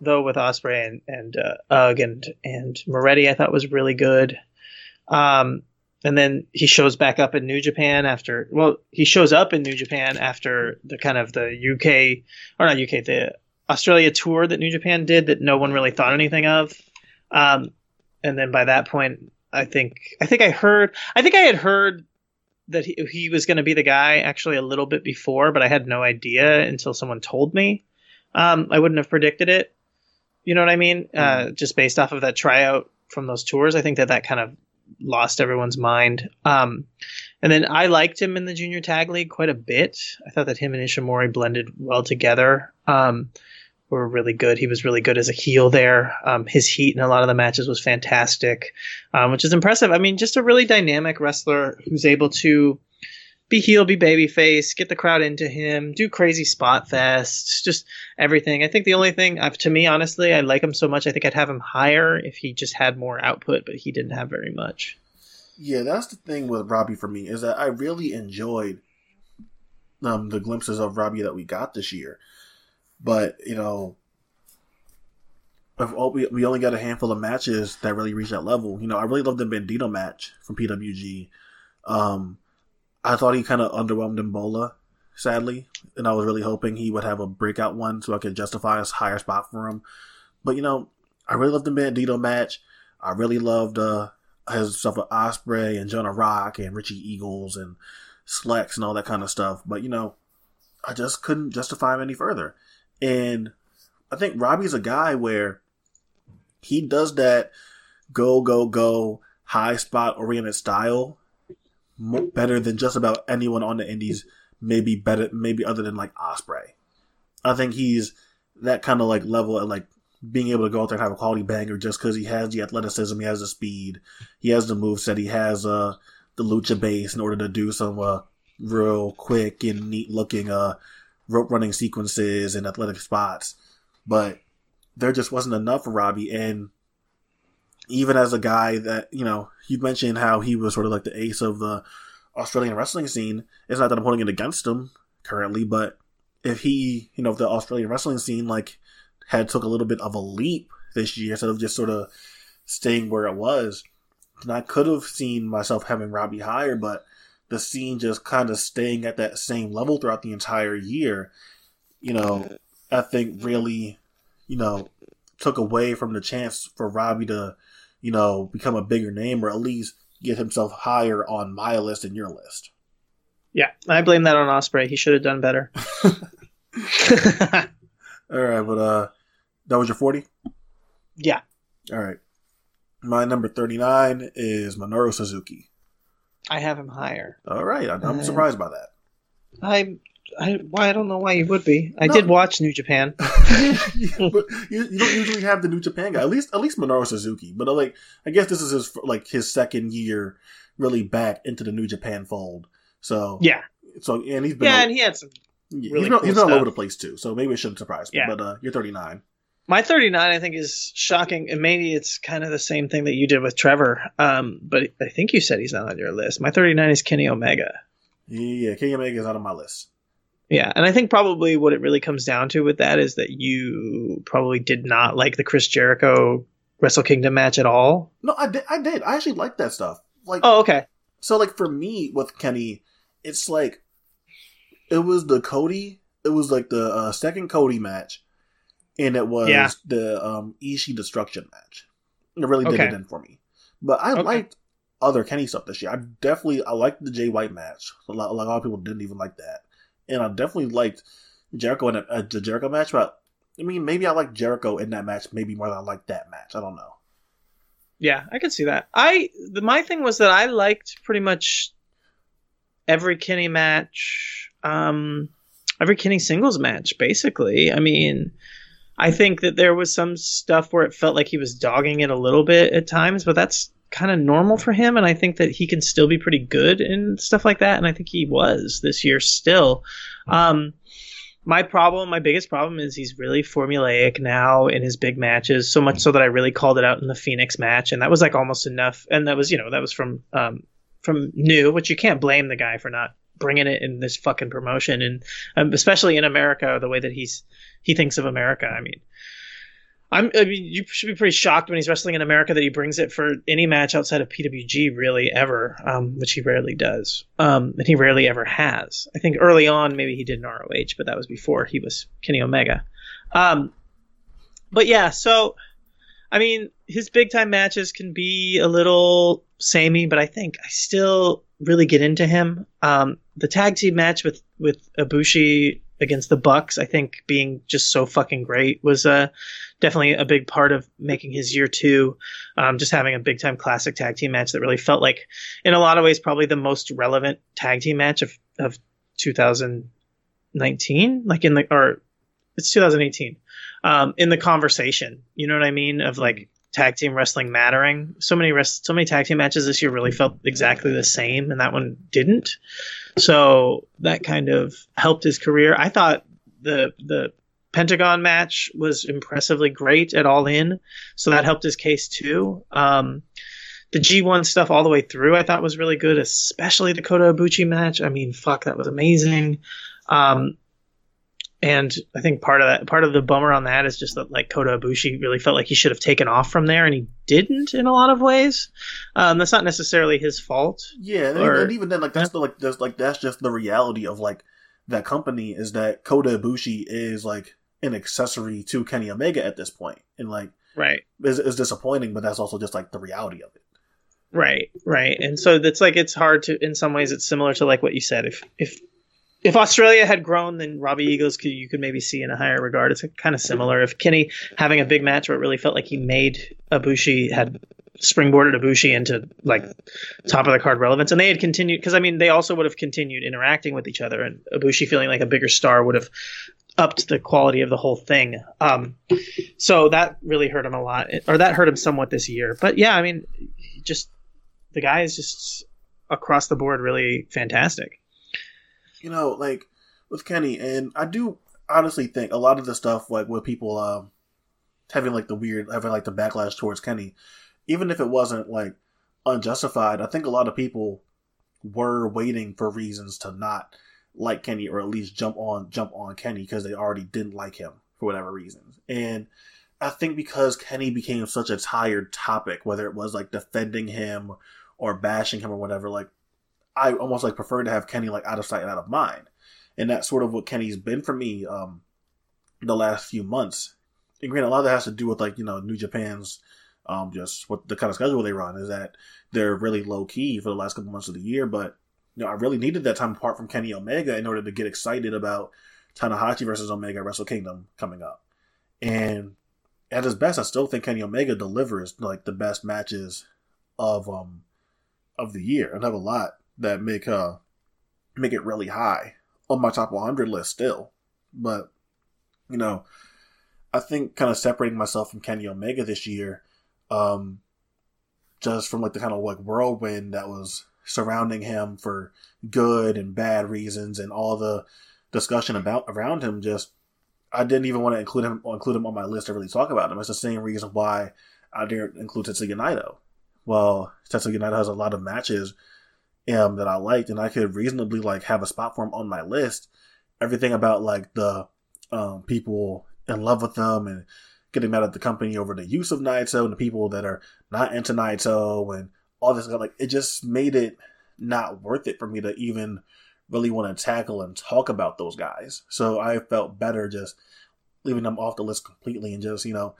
though with Ospreay and and uh, Ugg and and Moretti, I thought was really good. Um, and then he shows back up in New Japan after. Well, he shows up in New Japan after the kind of the UK or not UK the Australia tour that New Japan did that no one really thought anything of. Um, and then by that point, I think I think I heard I think I had heard that he, he was going to be the guy actually a little bit before, but I had no idea until someone told me. Um, I wouldn't have predicted it. You know what I mean? Uh, just based off of that tryout from those tours, I think that that kind of lost everyone's mind. Um, and then I liked him in the junior tag league quite a bit. I thought that him and Ishimori blended well together. Um, were really good. He was really good as a heel there. Um, his heat in a lot of the matches was fantastic, um, which is impressive. I mean, just a really dynamic wrestler who's able to be heel, be babyface, get the crowd into him, do crazy spot fests, just everything. I think the only thing, uh, to me, honestly, I like him so much. I think I'd have him higher if he just had more output, but he didn't have very much. Yeah, that's the thing with Robbie for me is that I really enjoyed um, the glimpses of Robbie that we got this year. But you know, all, we we only got a handful of matches that really reached that level. You know, I really loved the Bandito match from PWG. Um, I thought he kind of underwhelmed in Bola, sadly, and I was really hoping he would have a breakout one so I could justify a higher spot for him. But you know, I really loved the Bandito match. I really loved uh, his stuff with Ospreay and Jonah Rock and Richie Eagles and Slex and all that kind of stuff. But you know, I just couldn't justify him any further. And I think Robbie's a guy where he does that go, go, go, high spot oriented style better than just about anyone on the indies. Maybe better, maybe other than like Ospreay. I think he's that kind of like level at like being able to go out there and have a quality banger just because he has the athleticism, he has the speed, he has the moveset, he has uh the lucha base in order to do some uh real quick and neat looking uh rope running sequences and athletic spots. But there just wasn't enough for Robbie and even as a guy that, you know, you mentioned how he was sort of like the ace of the Australian wrestling scene. It's not that I'm holding it against him currently, but if he, you know, if the Australian wrestling scene like had took a little bit of a leap this year instead of just sort of staying where it was, then I could have seen myself having Robbie higher, but the scene just kind of staying at that same level throughout the entire year, you know, I think really, you know, took away from the chance for Robbie to, you know, become a bigger name or at least get himself higher on my list and your list. Yeah, I blame that on Ospreay. He should have done better. All right, but uh, that was your forty. yeah, All right, my number thirty nine is Minoru Suzuki. I have him higher. All right, I- I'm Uh, surprised by that. I I why I don't know why you would be. I No. did watch New Japan. but you, you don't usually have the New Japan guy. At least at least Minoru Suzuki. But uh, like I guess this is his like his second year really back into the New Japan fold. So Yeah, So and he's been yeah, all, and he had some. yeah, really he's cool he's been all over the place too. So maybe it shouldn't surprise me. Yeah. But uh, you're 39. My 39, I think, is shocking, and maybe it's kind of the same thing that you did with Trevor. Um, but I think you said he's not on your list. My 39 is Kenny Omega. Yeah, yeah, Kenny Omega is not on my list. Yeah, and I think probably what it really comes down to with that is that you probably did not like the Chris Jericho Wrestle Kingdom match at all. No, I did. I did. I actually liked that stuff. Like, Oh, okay. so like for me with Kenny, it's like it was the Cody. It was like the uh, second Cody match, and it was Yeah. the um Ishii destruction match. It really did Okay. it in for me. But I Okay. liked other Kenny stuff this year. I definitely I liked the Jay White match. A lot, a lot of people didn't even like that, and I definitely liked Jericho in a, uh, the Jericho match. But I mean, maybe I like Jericho in that match maybe more than I like that match. I don't know. Yeah, I could see that. I the, my thing was that I liked pretty much every Kenny match, um, every Kenny singles match. Basically, I mean, I think that there was some stuff where it felt like he was dogging it a little bit at times, but that's kind of normal for him. And I think that he can still be pretty good and stuff like that. And I think he was this year still. Um, my problem, my biggest problem is he's really formulaic now in his big matches, so much so that I really called it out in the Phoenix match, and that was like almost enough. And that was, you know, that was from um, from new, which you can't blame the guy for not bringing it in this fucking promotion, and um, especially in America, the way that he's he thinks of America. I mean, I'm, I mean, you should be pretty shocked when he's wrestling in America that he brings it for any match outside of PWG, really ever, um, which he rarely does, um, and he rarely ever has. I think early on maybe he did in ROH, but that was before he was Kenny Omega. Um, but yeah, so I mean, his big time matches can be a little samey, but I think I still really get into him. Um, the tag team match with with Ibushi against the Bucks, I think being just so fucking great was uh, definitely a big part of making his year two. Um, just having a big time classic tag team match that really felt like, in a lot of ways, probably the most relevant tag team match of of 2019, like in the or it's 2018 um, in the conversation. You know what I mean? Of like tag team wrestling mattering. So many rest, so many tag team matches this year really felt exactly the same, and that one didn't. So that kind of helped his career. I thought the the Pentagon match was impressively great at All In, so that helped his case too. Um, the G1 stuff all the way through, I thought was really good, especially the Kota Ibushi match. I mean, fuck, that was amazing. Um, and I think part of that, part of the bummer on that is just that like Kota Ibushi really felt like he should have taken off from there, and he didn't in a lot of ways. Um, that's not necessarily his fault. Yeah, and, Or- and even then, like that's the like that's like that's just the reality of like that company is that Kota Ibushi is like an accessory to Kenny Omega at this point, and like Right. is is disappointing, but that's also just like the reality of it. Right, right. And so that's like it's hard to in some ways it's similar to like what you said. If if if Australia had grown, then Robbie Eagles could you could maybe see in a higher regard. It's kind of similar. If Kenny having a big match where it really felt like he made Ibushi had springboarded Ibushi into like top of the card relevance, and they had continued because I mean they also would have continued interacting with each other, and Ibushi feeling like a bigger star would have upped the quality of the whole thing. Um, so that really hurt him a lot, or that hurt him somewhat this year. But yeah, I mean, just the guy is just across the board really fantastic. You know, like with Kenny, and I do honestly think a lot of the stuff like with people um having like the weird having like the backlash towards Kenny, even if it wasn't like unjustified, I think a lot of people were waiting for reasons to not like Kenny or at least jump on jump on Kenny because they already didn't like him for whatever reasons. And I think because Kenny became such a tired topic, whether it was like defending him or bashing him or whatever, like I almost like prefer to have Kenny like out of sight and out of mind. And that's sort of what Kenny's been for me um the last few months. And granted, a lot of that has to do with like, you know, New Japan's um just what the kind of schedule they run is that they're really low key for the last couple months of the year, but you know, I really needed that time apart from Kenny Omega in order to get excited about Tanahashi versus Omega Wrestle Kingdom coming up. And at his best, I still think Kenny Omega delivers like the best matches of um of the year, and have a lot that make uh make it really high on my top 100 list still. But, you know, I think kind of separating myself from Kenny Omega this year, um, just from like the kind of like whirlwind that was surrounding him for good and bad reasons and all the discussion about around him just I didn't even want to include him include him on my list to really talk about him. It's the same reason why I didn't include Tetsuya Naito. Well, Tetsuya Naito has a lot of matches um, that I liked, and I could reasonably like have a spot for him on my list. Everything about like the um, people in love with them and getting mad at the company over the use of Naito and the people that are not into Naito and all this stuff, like it just made it not worth it for me to even really want to tackle and talk about those guys. So I felt better just leaving them off the list completely and just, you know,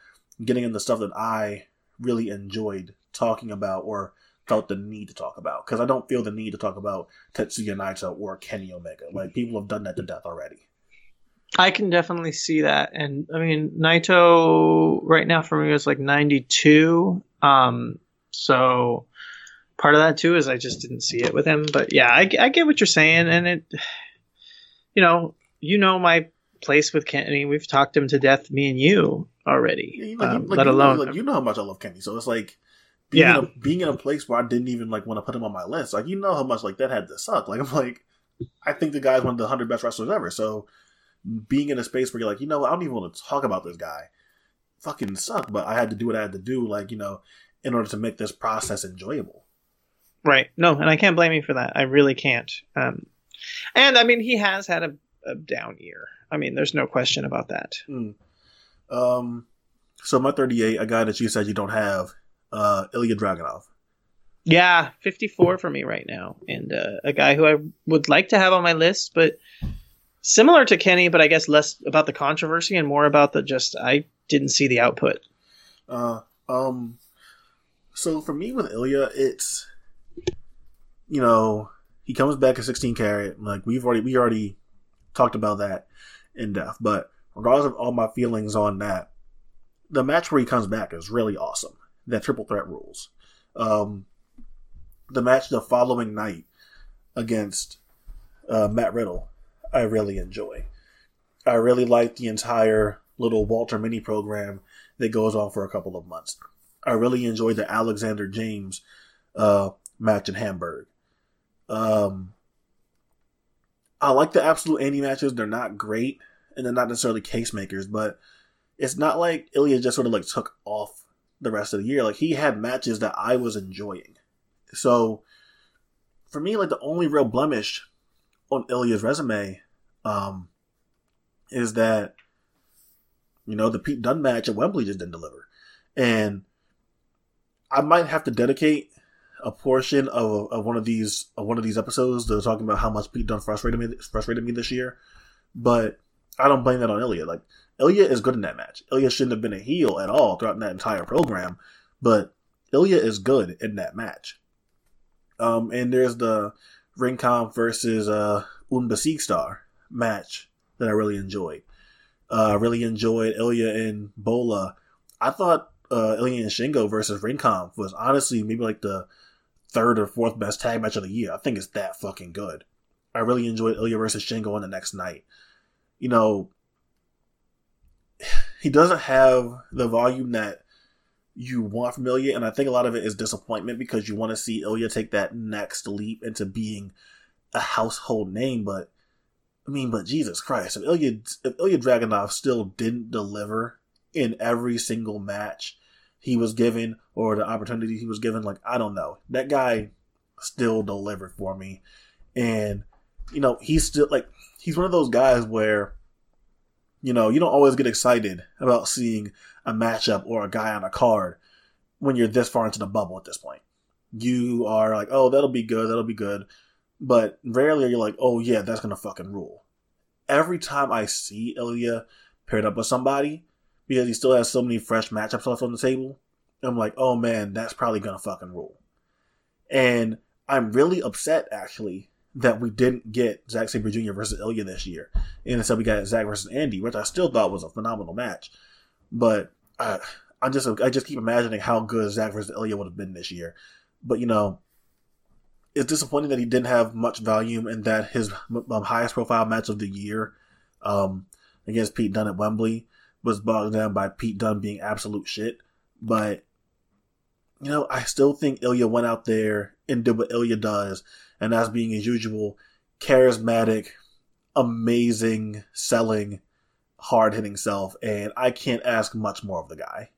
getting into stuff that I really enjoyed talking about or felt the need to talk about. Because I don't feel the need to talk about Tetsuya Naito or Kenny Omega. Like, people have done that to death already. I can definitely see that. And I mean, Naito right now for me is like 92. Um, so part of that too is I just didn't see it with him. But yeah, I, I get what you're saying. And it, you know, you know my place with Kenny. We've talked him to death, me and you already. Like, um, like, let you alone, know, like, you know how much I love Kenny. So it's like, being, Yeah. in a, being in a place where I didn't even like want to put him on my list. Like, you know how much like that had to suck. Like, I'm like, I think the guy's one of the 100 best wrestlers ever. So being in a space where you're like, you know I don't even want to talk about this guy fucking suck, but I had to do what I had to do, like, you know, in order to make this process enjoyable. Right. No, and I can't blame you for that. I really can't. Um, and I mean, he has had a, a down year. I mean, there's no question about that. Mm. Um, so my 38, a guy that you said you don't have, uh, Ilya Dragunov. Yeah, 54 for me right now, and uh, a guy who I would like to have on my list, but similar to Kenny, but I guess less about the controversy and more about the just I didn't see the output. Uh, um, so for me with Ilya, it's you know he comes back at 16 Carat. Like we've already we already talked about that in depth, but regardless of all my feelings on that, the match where he comes back is really awesome. That triple threat rules. Um, the match the following night against uh, Matt Riddle, I really enjoy. I really like the entire little Walter mini program that goes on for a couple of months. I really enjoyed the Alexander James uh, match in Hamburg. Um, I like the Absolute Andy matches. They're not great, and they're not necessarily case makers, but it's not like Ilya just sort of like took off the rest of the year. Like he had matches that I was enjoying. So for me, like the only real blemish on Ilya's resume um, is that you know the Pete Dunne match at Wembley just didn't deliver, and I might have to dedicate a portion of, of one of these of one of these episodes to talking about how much Pete Dunne frustrated me frustrated me this year, but I don't blame that on Ilya. Like Ilya is good in that match. Ilya shouldn't have been a heel at all throughout that entire program, but Ilya is good in that match. Um, and there's the Ringkampf versus uh, Unbesieg Star match that I really enjoyed. Uh, really enjoyed Ilya and Bola. I thought uh, Ilya and Shingo versus Ringkampf was honestly maybe like the third or fourth best tag match of the year. I think it's that fucking good. I really enjoyed Ilya versus Shingo on the next night. You know, he doesn't have the volume that you want from Ilya, and I think a lot of it is disappointment because you want to see Ilya take that next leap into being a household name. But I mean, but Jesus Christ, if Ilya if Ilya Dragunov still didn't deliver in every single match he was given or the opportunity he was given, like I don't know, that guy still delivered for me, and you know he's still like he's one of those guys where you know you don't always get excited about seeing a matchup or a guy on a card when you're this far into the bubble at this point. You are like, oh, that'll be good, that'll be good. But rarely are you like, oh, yeah, that's going to fucking rule. Every time I see Ilya paired up with somebody, because he still has so many fresh matchups left on the table, I'm like, oh man, that's probably going to fucking rule. And I'm really upset, actually, that we didn't get Zack Sabre Jr. versus Ilya this year. And instead we got Zack versus Andy, which I still thought was a phenomenal match. But I, I just I just keep imagining how good Zack versus Ilya would have been this year. But you know, it's disappointing that he didn't have much volume and that his um, highest profile match of the year um, against Pete Dunne at Wembley was bogged down by Pete Dunne being absolute shit. But, you know, I still think Ilya went out there and did what Ilya does, and that's being as usual charismatic, amazing, selling, hard hitting self. And I can't ask much more of the guy.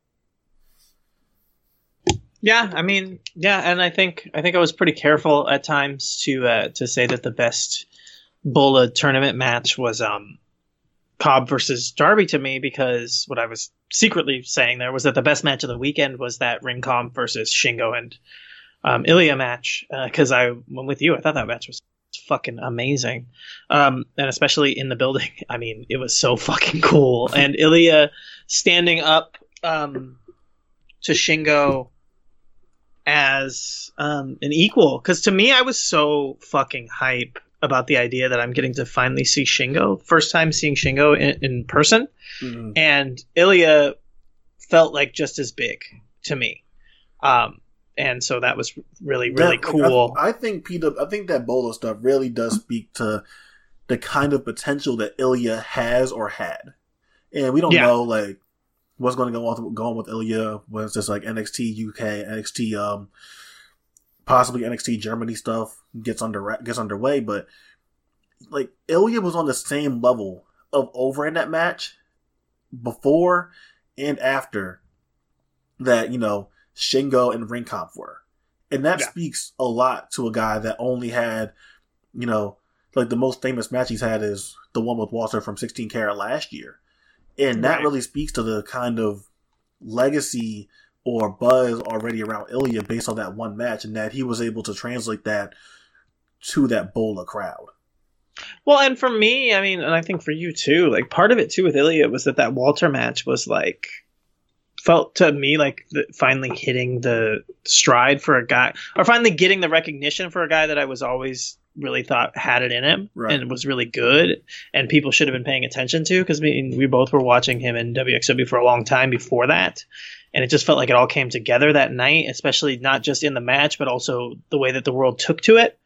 Yeah, I mean, yeah, and I think I think I was pretty careful at times to uh, to say that the best Bola tournament match was um Cobb versus Darby to me because what I was secretly saying there was that the best match of the weekend was that Ring versus Shingo and um, Ilya match because uh, I went with you. I thought that match was fucking amazing, um, and especially in the building. I mean, it was so fucking cool. And Ilya standing up um, to Shingo as um, an equal because to me I was so fucking hype about the idea that I'm getting to finally see Shingo first time seeing Shingo in, in person mm-hmm. and Ilya felt like just as big to me um, and so that was really really cool I, I, think Peter I think that Bola stuff really does speak to the kind of potential that Ilya has or had and we don't yeah. know like what's going to go on going with Ilya when it's just like NXT UK, NXT um possibly NXT Germany stuff gets under gets underway, but like Ilya was on the same level of over in that match before and after that, you know, Shingo and Ringkampf were. And that yeah. speaks a lot to a guy that only had, you know, like the most famous match he's had is the one with Walter from 16 Carat last year and that right. really speaks to the kind of legacy or buzz already around Ilya based on that one match, and that he was able to translate that to that Bola crowd. Well, and for me, I mean, and I think for you too, like part of it too with Ilya was that that Walter match was like felt to me like the, finally hitting the stride for a guy, or finally getting the recognition for a guy that I was always really thought had it in him right. and was really good and people should have been paying attention to because we, we both were watching him in WXW for a long time before that. And it just felt like it all came together that night especially not just in the match but also the way that the world took to it.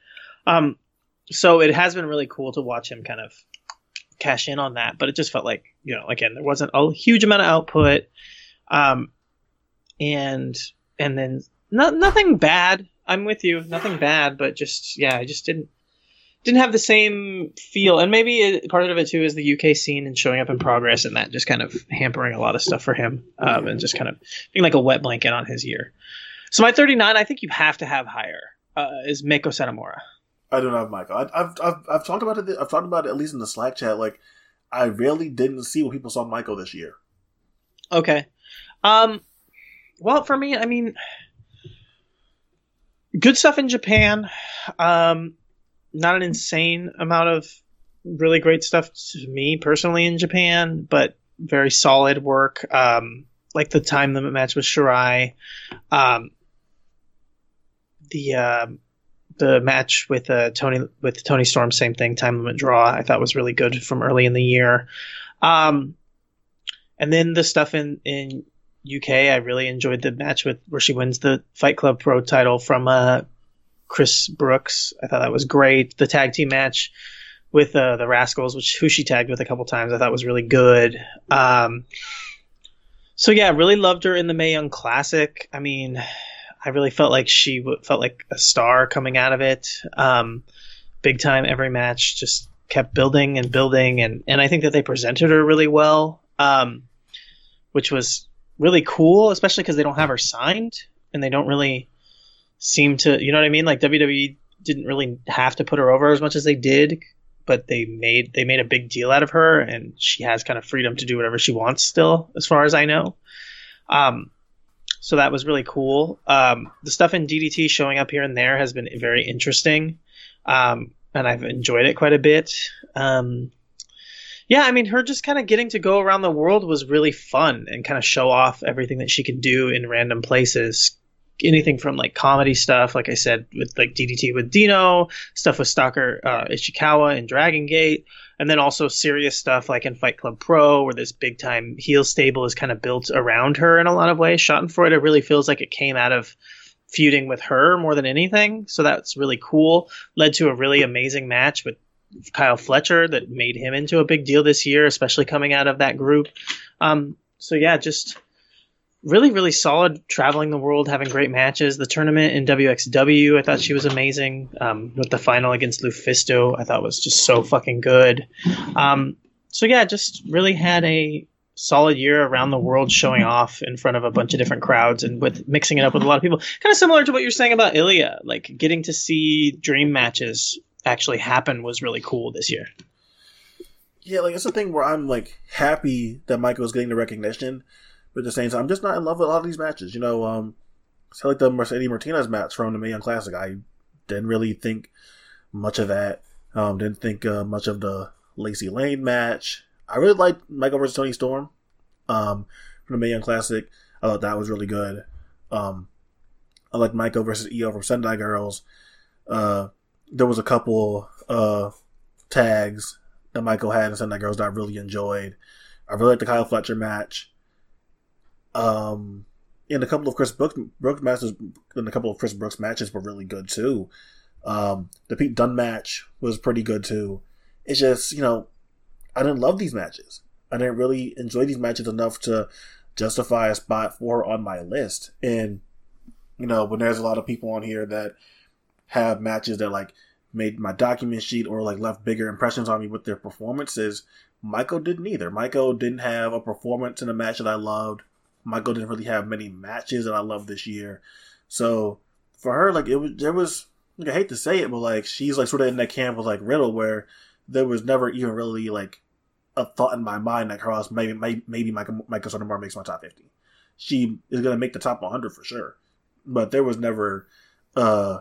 Um, so it has been really cool to watch him kind of cash in on that but it just felt like you know again there wasn't a huge amount of output um, and and then no, nothing bad I'm with you. Nothing bad, but just yeah, I just didn't didn't have the same feel, and maybe it, part of it too is the UK scene and showing up in progress, and that just kind of hampering a lot of stuff for him, um, and just kind of being like a wet blanket on his year. So my 39, I think you have to have higher uh, is Meiko Satomura. I don't have Meiko. I, have I've I've talked about it. I've talked about it at least in the Slack chat. Like I really didn't see what people saw Meiko this year. Okay. Um. Well, for me, I mean, good stuff in Japan. Um, not an insane amount of really great stuff to me personally in Japan, but very solid work. Um, like the time limit match with Shirai, um, the uh, the match with uh, Toni with Toni Storm, same thing, time limit draw. I thought was really good from early in the year. Um, and then the stuff in in UK, I really enjoyed the match with where she wins the Fight Club Pro title from uh, Chris Brooks. I thought that was great. The tag team match with uh, the Rascals, which who she tagged with a couple times, I thought was really good. Um, so yeah, really loved her in the Mae Young Classic. I mean, I really felt like she w- felt like a star coming out of it. Um, big time every match, just kept building and building, and and I think that they presented her really well, um, which was really cool, especially because they don't have her signed and they don't really seem to, you know what I mean? Like WWE didn't really have to put her over as much as they did, but they made they made a big deal out of her, and she has kind of freedom to do whatever she wants still, as far as I know. Um, so that was really cool. Um, the stuff in DDT showing up here and there has been very interesting, um, and I've enjoyed it quite a bit. Um, yeah, I mean, her just kind of getting to go around the world was really fun and kind of show off everything that she can do in random places anything from like comedy stuff, like I said, with like DDT with Dino, stuff with Stalker uh, Ichikawa and Dragon Gate, and then also serious stuff like in Fight Club Pro, where this big time heel stable is kind of built around her in a lot of ways. Schadenfreude really feels like it came out of feuding with her more than anything. So that's really cool. Led to a really amazing match with Kyle Fletcher that made him into a big deal this year, especially coming out of that group. Um, so yeah, just really, really solid traveling the world, having great matches. The tournament in WXW, I thought she was amazing. Um, with the final against LuFisto, I thought was just so fucking good. Um, so yeah, just really had a solid year around the world showing off in front of a bunch of different crowds and with mixing it up with a lot of people. Kind of similar to what you're saying about Ilya, like getting to see dream matches actually happened was really cool this year. Yeah, like it's a thing where I'm like happy that Meiko's getting the recognition, but at the same time, I'm just not in love with a lot of these matches. You know, um, so like the Mercedes Martinez match from the Mae Young Classic, I didn't really think much of that. Um, didn't think uh, much of the Lacey Lane match. I really liked Meiko versus Toni Storm um, from the Mae Young Classic. I thought that was really good. Um, I liked Michael versus Io from Sendai Girls. Uh, there was a couple uh, tags that Meiko had in Sendai Girls that I really enjoyed. I really liked the Kyle Fletcher match. Um, and a couple of Chris Brooks, Brooks matches, and a couple of Chris Brooks matches were really good too. Um, the Pete Dunne match was pretty good too. It's just you know, I didn't love these matches. I didn't really enjoy these matches enough to justify a spot for on my list. And you know, when there's a lot of people on here that have matches that like made my document sheet or like left bigger impressions on me with their performances. Meiko didn't either. Meiko didn't have a performance in a match that I loved. Meiko didn't really have many matches that I loved this year. So for her, like it was, there was, like, I hate to say it, but like she's like sort of in that camp of like Riddle, where there was never even really like a thought in my mind that crossed maybe maybe, maybe Meiko Meiko Satomura makes my top fifty. She is gonna make the top 100 for sure, but there was never uh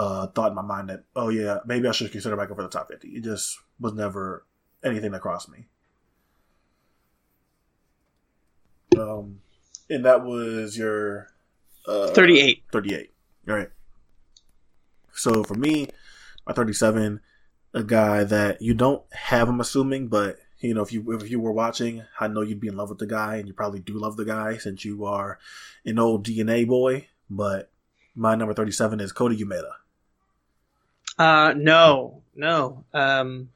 uh, thought in my mind that, oh yeah, maybe I should consider Meiko for the top 50. It just was never anything that crossed me. Um, and that was your uh, 38. 38. All right. So for me, my 37, a guy that you don't have, I'm assuming, but you know, if you if you were watching, I know you'd be in love with the guy, and you probably do love the guy since you are an old DNA boy. But my number 37 is Kota Umeda. Uh, no, no. Um,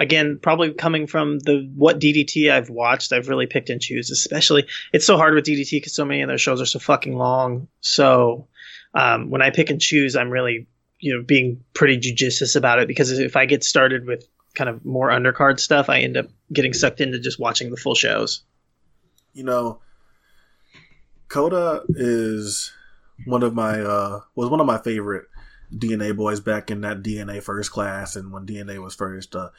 again, probably coming from the what DDT I've watched, I've really picked and choose. Especially, it's so hard with DDT because so many of their shows are so fucking long. So um, when I pick and choose, I'm really you know being pretty judicious about it because if I get started with kind of more undercard stuff, I end up getting sucked into just watching the full shows. You know, Kota is one of my uh was one of my favorite DNA boys back in that DNA first class and when DNA was first uh,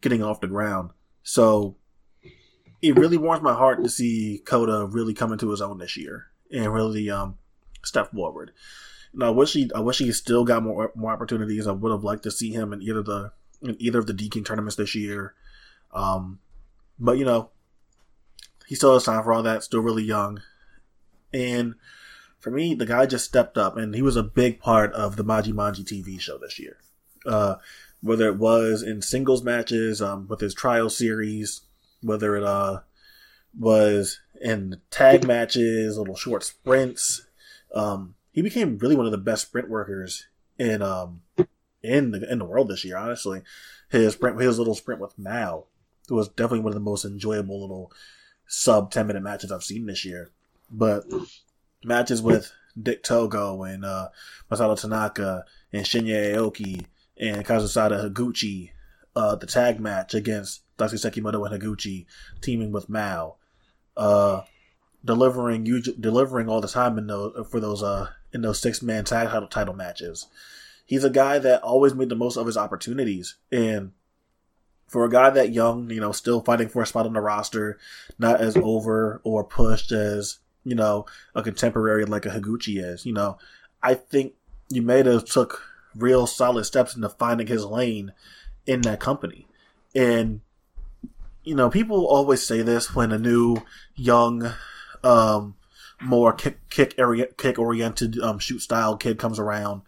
getting off the ground. So it really warms my heart to see Kota really come into his own this year and really um, step forward. And I wish he, I wish he still got more more opportunities. I would have liked to see him in either the in either of the D tournaments this year. Um, but you know, he still has time for all that. Still really young, and for me, the guy just stepped up, and he was a big part of the Maji Manji TV show this year. Uh, whether it was in singles matches, um, with his trial series, whether it uh, was in tag matches, little short sprints, um, he became really one of the best sprint workers in um, in the in the world this year. Honestly, his sprint, his little sprint with Mao was definitely one of the most enjoyable little sub ten minute matches I've seen this year. But matches with Dick Togo and uh, Masato Tanaka and Shinya Aoki and Kazusada Higuchi. Uh, the tag match against Daisuke Sekimoto and Higuchi teaming with Mao. Uh, delivering delivering all the time in those for those uh in those six man tag title title matches. He's a guy that always made the most of his opportunities, and for a guy that young, you know, still fighting for a spot on the roster, not as over or pushed as you know, a contemporary like a Higuchi is. You know, I think Umeda took real solid steps into finding his lane in that company. And, you know, people always say this when a new, young, um, more kick kick area kick oriented um, shoot style kid comes around,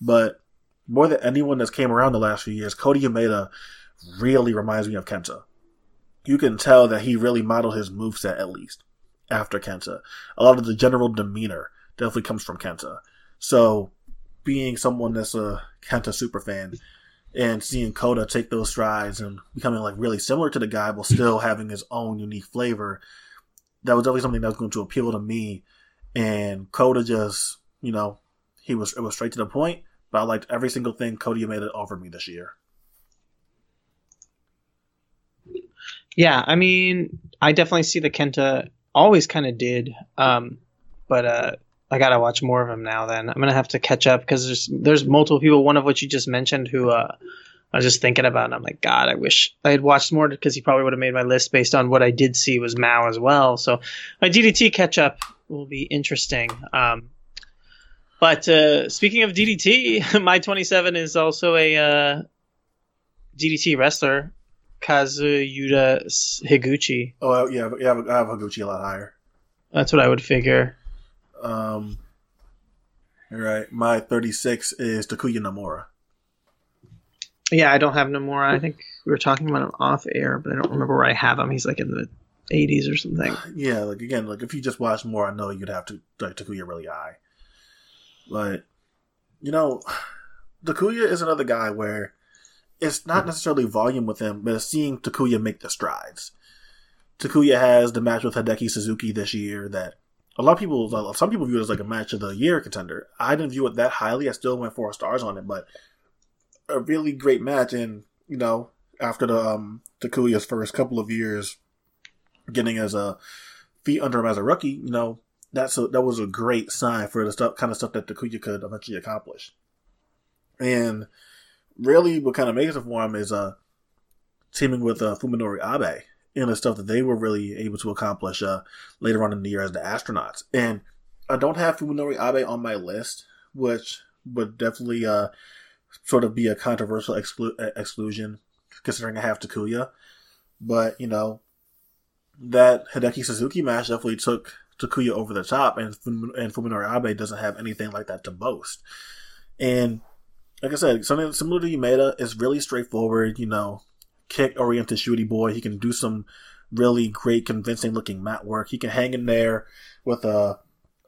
but more than anyone that's came around the last few years, Kota Umeda really reminds me of Kenta. You can tell that he really modeled his moveset at least after Kenta. A lot of the general demeanor definitely comes from Kenta. So, being someone that's a Kenta super fan and seeing Kota take those strides and becoming like really similar to the guy, while still having his own unique flavor, that was definitely something that was going to appeal to me. And Kota just, you know, he was it was straight to the point. But I liked every single thing Kota Umeda offer me this year. Yeah, I mean, I definitely see the Kenta always kind of did, um, but uh, I gotta watch more of him now. Then I'm gonna have to catch up because there's there's multiple people. One of which you just mentioned who uh, I was just thinking about, and I'm like, God, I wish I had watched more because he probably would have made my list based on what I did see was Mao as well. So my DDT catch up will be interesting. Um, but uh, speaking of DDT, my 27 is also a uh, DDT wrestler. Kazusada Higuchi. Oh yeah, yeah, I have Higuchi a lot higher. That's what I would figure. Um, all right, my 36 is Takuya Nomura. Yeah, I don't have Nomura. I think we were talking about him off air, but I don't remember where I have him. He's like in the 80s or something. Yeah, like again, like if you just watch more, I know you'd have to like Takuya really high. But you know, Takuya is another guy where it's not necessarily volume with him, but it's seeing Takuya make the strides. Takuya has the match with Hideki Suzuki this year that a lot of people, some people view it as like a match of the year contender. I didn't view it that highly. I still went four stars on it, but a really great match. And you know, after the um, Takuya's first couple of years, getting as a feet under him as a rookie, you know, that's a, that was a great sign for the stuff kind of stuff that Takuya could eventually accomplish. And really, what kind of makes it for him is uh, teaming with uh, Fuminori Abe and the stuff that they were really able to accomplish uh, later on in the year as the astronauts. And I don't have Fuminori Abe on my list, which would definitely uh, sort of be a controversial exclu- exclusion, considering I have Takuya. But, you know, that Hideki Suzuki match definitely took Takuya over the top, and, and Fuminori Abe doesn't have anything like that to boast. And like I said, something similar to Umeda is really straightforward. You know, kick oriented shooty boy. He can do some really great, convincing looking mat work. He can hang in there with uh,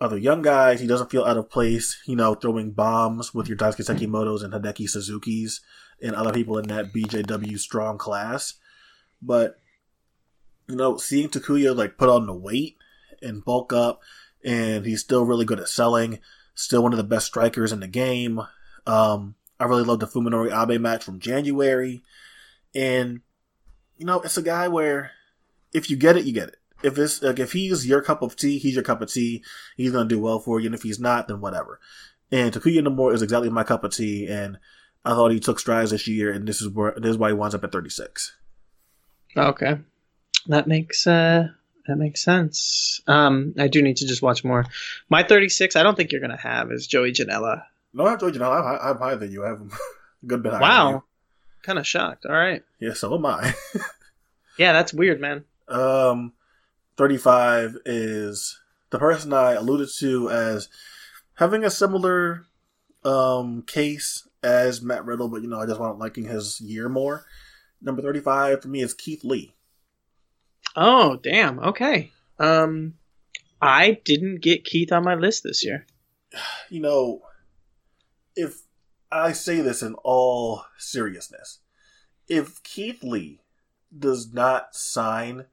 other young guys. He doesn't feel out of place. You know, throwing bombs with your Daisuke Sekimoto's and Hideki Suzuki's and other people in that BJW strong class. But you know, seeing Takuya like put on the weight and bulk up, and he's still really good at selling. Still one of the best strikers in the game. Um, I really love the Fuminori Abe match from January. And, you know, it's a guy where if you get it, you get it. If it's like if he's your cup of tea, he's your cup of tea. He's gonna do well for you, and if he's not, then whatever. And Takuya Nomura is exactly my cup of tea, and I thought he took strides this year, and this is where this is why he winds up at 36. Okay, that makes uh that makes sense. Um, I do need to just watch more. My 36, I don't think you're gonna have is Joey Janela. No, I told you, no, I'm, I'm higher than you. I have a good bit higher. Wow, kind of shocked. All right. Yeah, so am I. yeah, that's weird, man. Um, 35 is the person I alluded to as having a similar um case as Matt Riddle, but you know, I just wasn't liking his year more. Number 35 for me is Keith Lee. Oh, damn. Okay. Um, I didn't get Keith on my list this year. You know, if I say this in all seriousness, if Keith Lee does not sign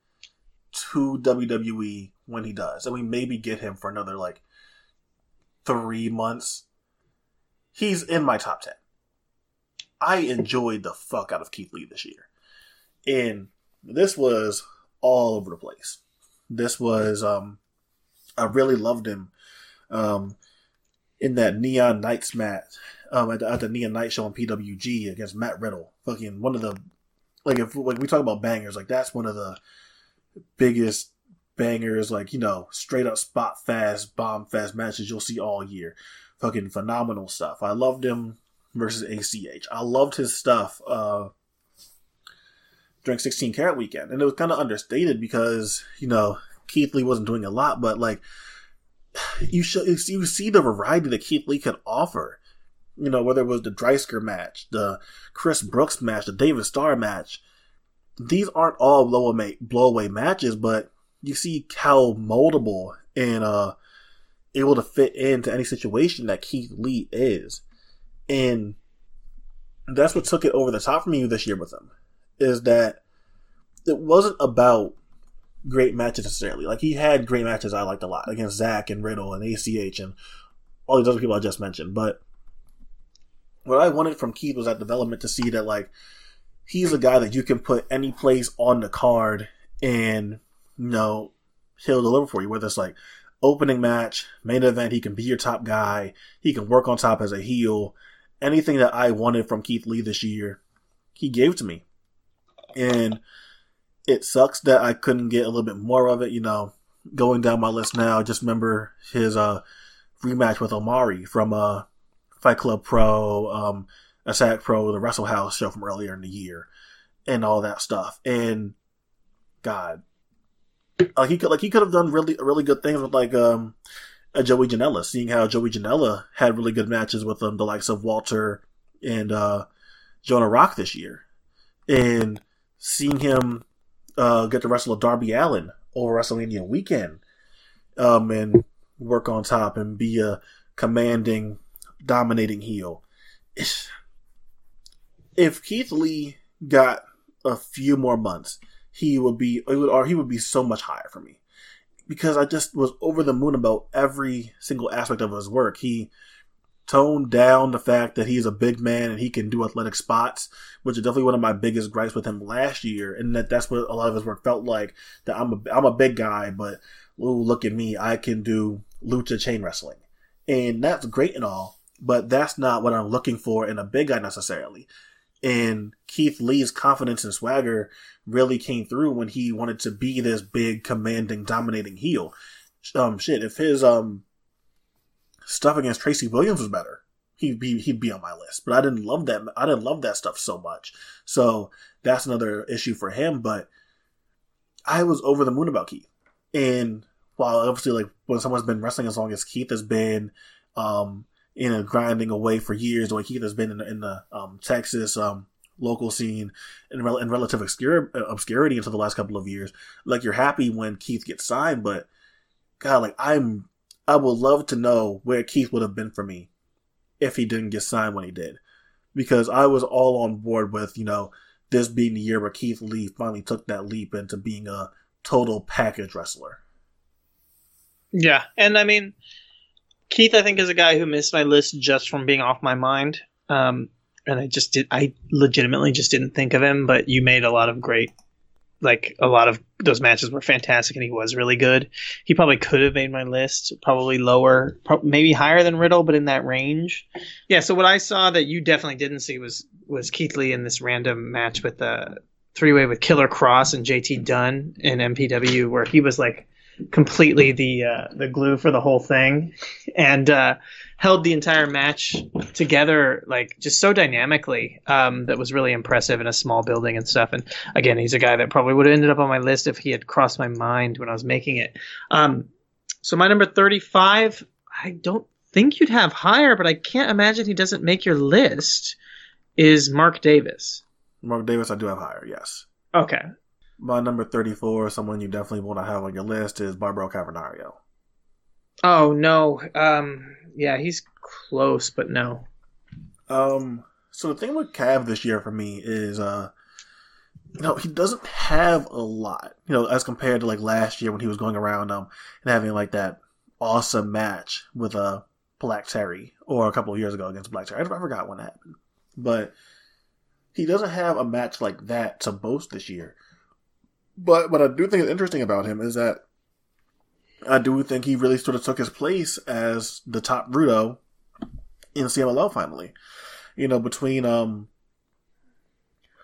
to WWE when he does, and we maybe get him for another like three months, he's in my top 10. I enjoyed the fuck out of Keith Lee this year. And this was all over the place. This was, um, I really loved him. Um, in that Neon Knights match, um, at the, at the Neon Night show on PWG against Matt Riddle. Fucking one of the, like, if like we talk about bangers, like that's one of the biggest bangers, like, you know, straight up spot fast, bomb fast matches you'll see all year. Fucking phenomenal stuff. I loved him versus ACH. I loved his stuff, uh, during 16 Carat weekend. And it was kind of understated because, you know, Keith Lee wasn't doing a lot, but like, you should, you see the variety that Keith Lee could offer. You know, whether it was the Dreisker match, the Chris Brooks match, the David Starr match. These aren't all blowaway, blowaway matches, but you see how moldable and, uh, able to fit into any situation that Keith Lee is. And that's what took it over the top for me this year with him. Is that it wasn't about great matches necessarily. Like he had great matches I liked a lot against Zack and Riddle and ACH and all these other people I just mentioned. But what I wanted from Keith was that development to see that like he's a guy that you can put any place on the card and you know he'll deliver for you. Whether it's like opening match, main event, he can be your top guy. He can work on top as a heel. Anything that I wanted from Keith Lee this year, he gave to me. And it sucks that I couldn't get a little bit more of it. You know, going down my list now, just remember his uh, rematch with Omari from uh, Fight Club Pro, um, Attack Pro, the Wrestle House show from earlier in the year, and all that stuff. And God, he could like he could have done really really good things with like um a Joey Janela, seeing how Joey Janela had really good matches with um, the likes of Walter and uh, Jonah Rock this year, and seeing him uh, get to wrestle a Darby Allin over WrestleMania weekend, um, and work on top and be a commanding, dominating heel. If Keith Lee got a few more months, he would be, he would, or he would be so much higher for me because I just was over the moon about every single aspect of his work. He toned down the fact that he's a big man and he can do athletic spots, which is definitely one of my biggest gripes with him last year. And that that's what a lot of his work felt like. That I'm a I'm a big guy, but ooh, look at me, I can do lucha chain wrestling, and that's great and all. But that's not what I'm looking for in a big guy necessarily. And Keith Lee's confidence and swagger really came through when he wanted to be this big, commanding, dominating heel. Um, shit, if his um stuff against Tracy Williams was better, he'd be he'd be on my list. But I didn't love that. I didn't love that stuff so much. So that's another issue for him. But I was over the moon about Keith. And while obviously, like when someone's been wrestling as long as Keith has been, um, you know, grinding away for years, way Keith has been in the, in the um, Texas um, local scene in, in relative obscurity until the last couple of years. Like you're happy when Keith gets signed, but God, like I'm I would love to know where Keith would have been for me if he didn't get signed when he did. Because I was all on board with, you know, this being the year where Keith Lee finally took that leap into being a total package wrestler. Yeah. And I mean, Keith, I think, is a guy who missed my list just from being off my mind. Um, and I just did, I legitimately just didn't think of him, but you made a lot of great like a lot of those matches were fantastic and he was really good. He probably could have made my list, probably lower, maybe higher than Riddle, but in that range. Yeah. So what I saw that you definitely didn't see was was Keith Lee in this random match with uh, the three way with Killer Kross and JT Dunn in MPW, where he was like completely the uh, the glue for the whole thing, and uh, held the entire match together like just so dynamically um, that was really impressive in a small building and stuff. And again, he's a guy that probably would have ended up on my list if he had crossed my mind when I was making it. Um, so my number 35, I don't think you'd have higher, but I can't imagine he doesn't make your list. Is Mark Davis? Mark Davis, I do have higher. Yes. Okay. My number 34, someone you definitely want to have on your list, is Barbaro Cavernario. Oh no. Um, yeah, he's close, but no. Um, so the thing with Cav this year for me is, uh, you know, he doesn't have a lot, you know, as compared to like last year when he was going around um and having like that awesome match with uh Black Terry or a couple of years ago against Black Terry. I, I forgot when that happened, but he doesn't have a match like that to boast this year. But what I do think is interesting about him is that I do think he really sort of took his place as the top Rudo in CMLL finally. You know, between um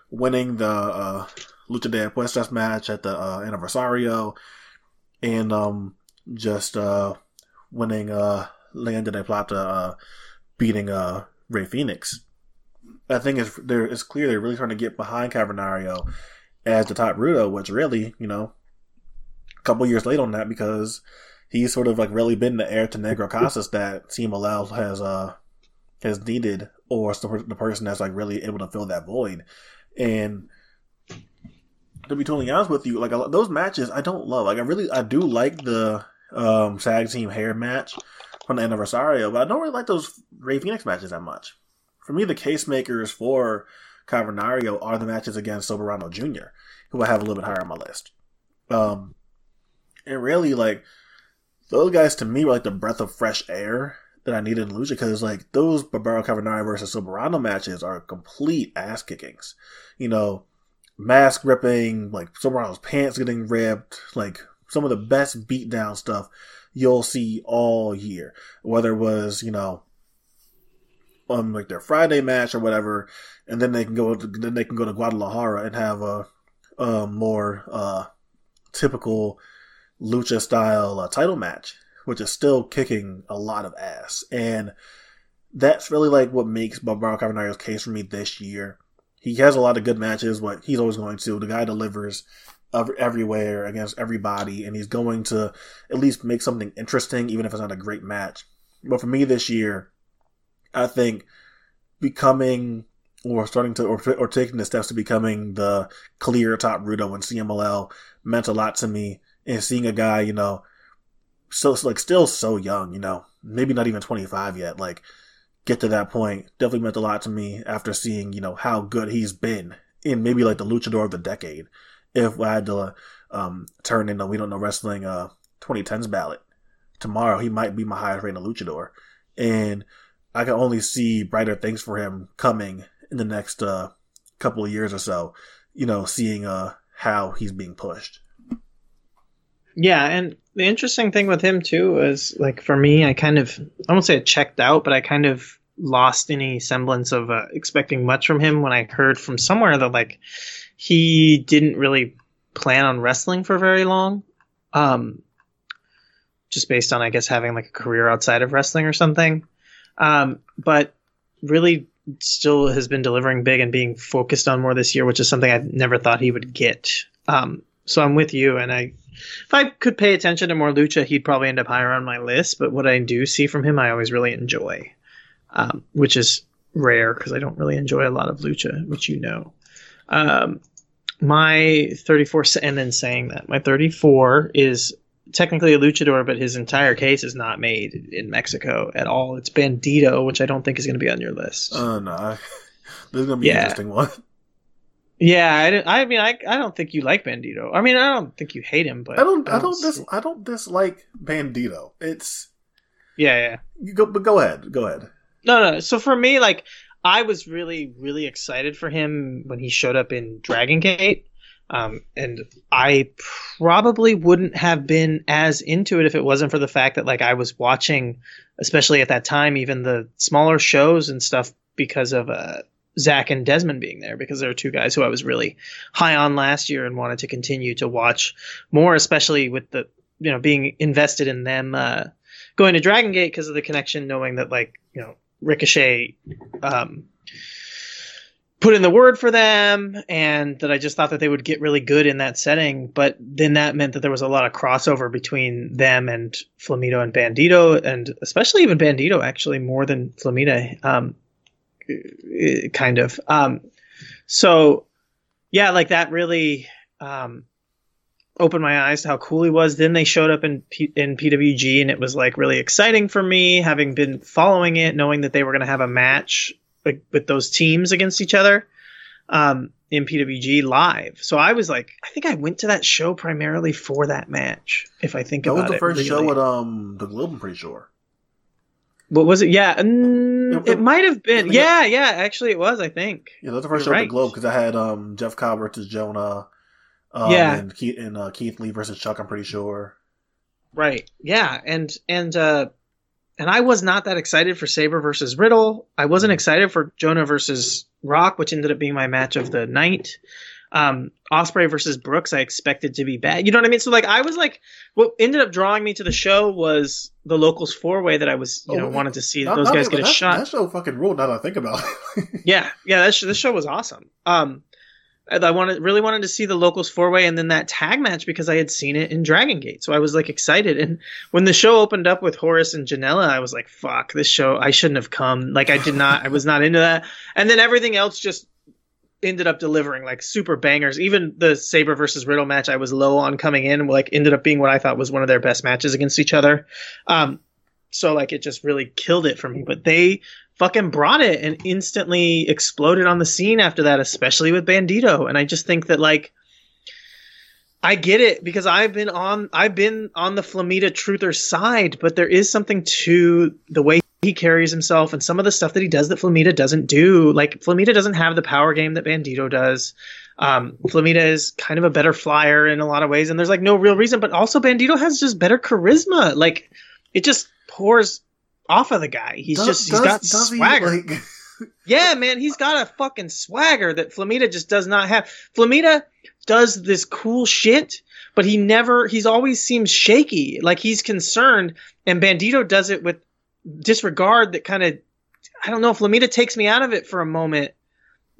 winning the uh, Lucha de Apuestas match at the uh, Aniversario and um just uh winning uh Leyenda de Plata uh beating uh Rey Fenix. I think it's there it's clear they're really trying to get behind Cavernario as the top Rudo, which really, you know, a couple years late on that because he's sort of like really been the heir to Negro Casas that CMLL has uh has needed, or the person that's like really able to fill that void. And to be totally honest with you, like those matches, I don't love. Like I really, I do like the um, tag team hair match from the Aniversario, but I don't really like those Rey Fenix matches that much. For me, the case makers for Cavernario are the matches against Soberano Jr., who I have a little bit higher on my list. Um, and really, like, those guys to me were like the breath of fresh air that I needed in Lucha because, like, those Barbaro Cavernario versus Soberano matches are complete ass kickings. You know, mask ripping, like, Soberano's pants getting ripped, like, some of the best beatdown stuff you'll see all year. Whether it was, you know, um, like their Friday match or whatever, and then they can go to, then they can go to Guadalajara and have a, a more uh, typical lucha style uh, title match, which is still kicking a lot of ass, and that's really like what makes Barbaro Cavernario's case for me this year. He has a lot of good matches, but he's always going to. The guy delivers everywhere against everybody, and he's going to at least make something interesting, even if it's not a great match. But for me this year, I think becoming or starting to or, or taking the steps to becoming the clear top Rudo in CMLL meant a lot to me. And seeing a guy, you know, so like still so young, you know, maybe not even 25 yet, like get to that point definitely meant a lot to me after seeing, you know, how good he's been in maybe like the luchador of the decade if I had to um, turn in the We Don't Know Wrestling uh, 2010s ballot tomorrow, he might be my highest rated luchador. And I can only see brighter things for him coming in the next uh, couple of years or so, you know, seeing uh, how he's being pushed. Yeah, and the interesting thing with him too is like for me, I kind of I won't say it checked out, but I kind of lost any semblance of uh, expecting much from him when I heard from somewhere that like he didn't really plan on wrestling for very long. Um, just based on, I guess, having like a career outside of wrestling or something. Um, but really still has been delivering big and being focused on more this year, which is something I never thought he would get. Um, so I'm with you, and I, if I could pay attention to more lucha, he'd probably end up higher on my list. But what I do see from him, I always really enjoy, um, which is rare because I don't really enjoy a lot of lucha, which you know. Um, my 34, and then saying that my 34 is technically a luchador, but his entire case is not made in Mexico at all. It's Bandito, which I don't think is going to be on your list. Oh uh, no, this is going to be yeah. an interesting one. Yeah, I, I mean, I, I don't think you like Bandito. I mean, I don't think you hate him, but I don't, I don't, I don't, dis, I don't dislike Bandito. It's yeah, yeah. You go, but go ahead, go ahead. No, no. So for me, like, I was really, really excited for him when he showed up in Dragon Gate. Um, and I probably wouldn't have been as into it if it wasn't for the fact that like I was watching, especially at that time, even the smaller shows and stuff because of uh, Zach and Desmond being there because there are two guys who I was really high on last year and wanted to continue to watch more, especially with the you know being invested in them uh, going to Dragon Gate because of the connection, knowing that like you know Ricochet um, put in the word for them, and that I just thought that they would get really good in that setting. But then that meant that there was a lot of crossover between them and Flamita and Bandito, and especially even Bandito actually more than Flamita, um, kind of. Um, so yeah, like that really. Um, opened my eyes to how cool he was. Then they showed up in P- in PWG, and it was like really exciting for me, having been following it, knowing that they were going to have a match like, with those teams against each other um, in PWG live. So I was like, I think I went to that show primarily for that match. If I think that about it, was the it, first really. show at um the Globe. I'm pretty sure. What was it? Yeah, mm, it might have been. Yeah, yeah. Actually, it was. I think. Yeah, that was the first You're show right. at the Globe because I had um Jeff Cobb versus Jonah. Um, Yeah. and Keith and uh, Keith Lee versus Chuck. I'm pretty sure. Right. Yeah. And and uh and I was not that excited for Sabre versus Riddle. I wasn't excited for Jonah versus Rock, which ended up being my match of the night. Um Ospreay versus Brooks I expected to be bad. You know what I mean? So like I was like what ended up drawing me to the show was the locals four way that I was, you Oh, know, wanted to see Not- those not guys even- get a shot. That show fucking ruled. Now that I think about it. Yeah, yeah, that sh- this show was awesome. Um, I wanted really wanted to see the locals four way and then that tag match because I had seen it in Dragon Gate, so I was like excited. And when the show opened up with Horace and Janela, I was like, "Fuck, this show! I shouldn't have come. Like, I did not. I was not into that." And then everything else just ended up delivering like super bangers. Even the Sabre versus Riddle match, I was low on coming in, like ended up being what I thought was one of their best matches against each other. Um, so like it just really killed it for me. But they fucking brought it and instantly exploded on the scene after that, especially with Bandito. And I just think that like I get it because I've been on I've been on the Flamita truther side, but there is something to the way he carries himself and some of the stuff that he does that Flamita doesn't do. Like Flamita doesn't have the power game that Bandito does. Um, Flamita is kind of a better flyer in a lot of ways, and there's like no real reason. But also Bandito has just better charisma. Like it just pours off of the guy. He's Does- just he's does- got does he, swagger. like- Yeah, man, he's got a fucking swagger that Flamita just does not have. Flamita does this cool shit, but he never, he's always seems shaky, like he's concerned, and Bandito does it with disregard that kind of, I don't know, Flamita takes me out of it for a moment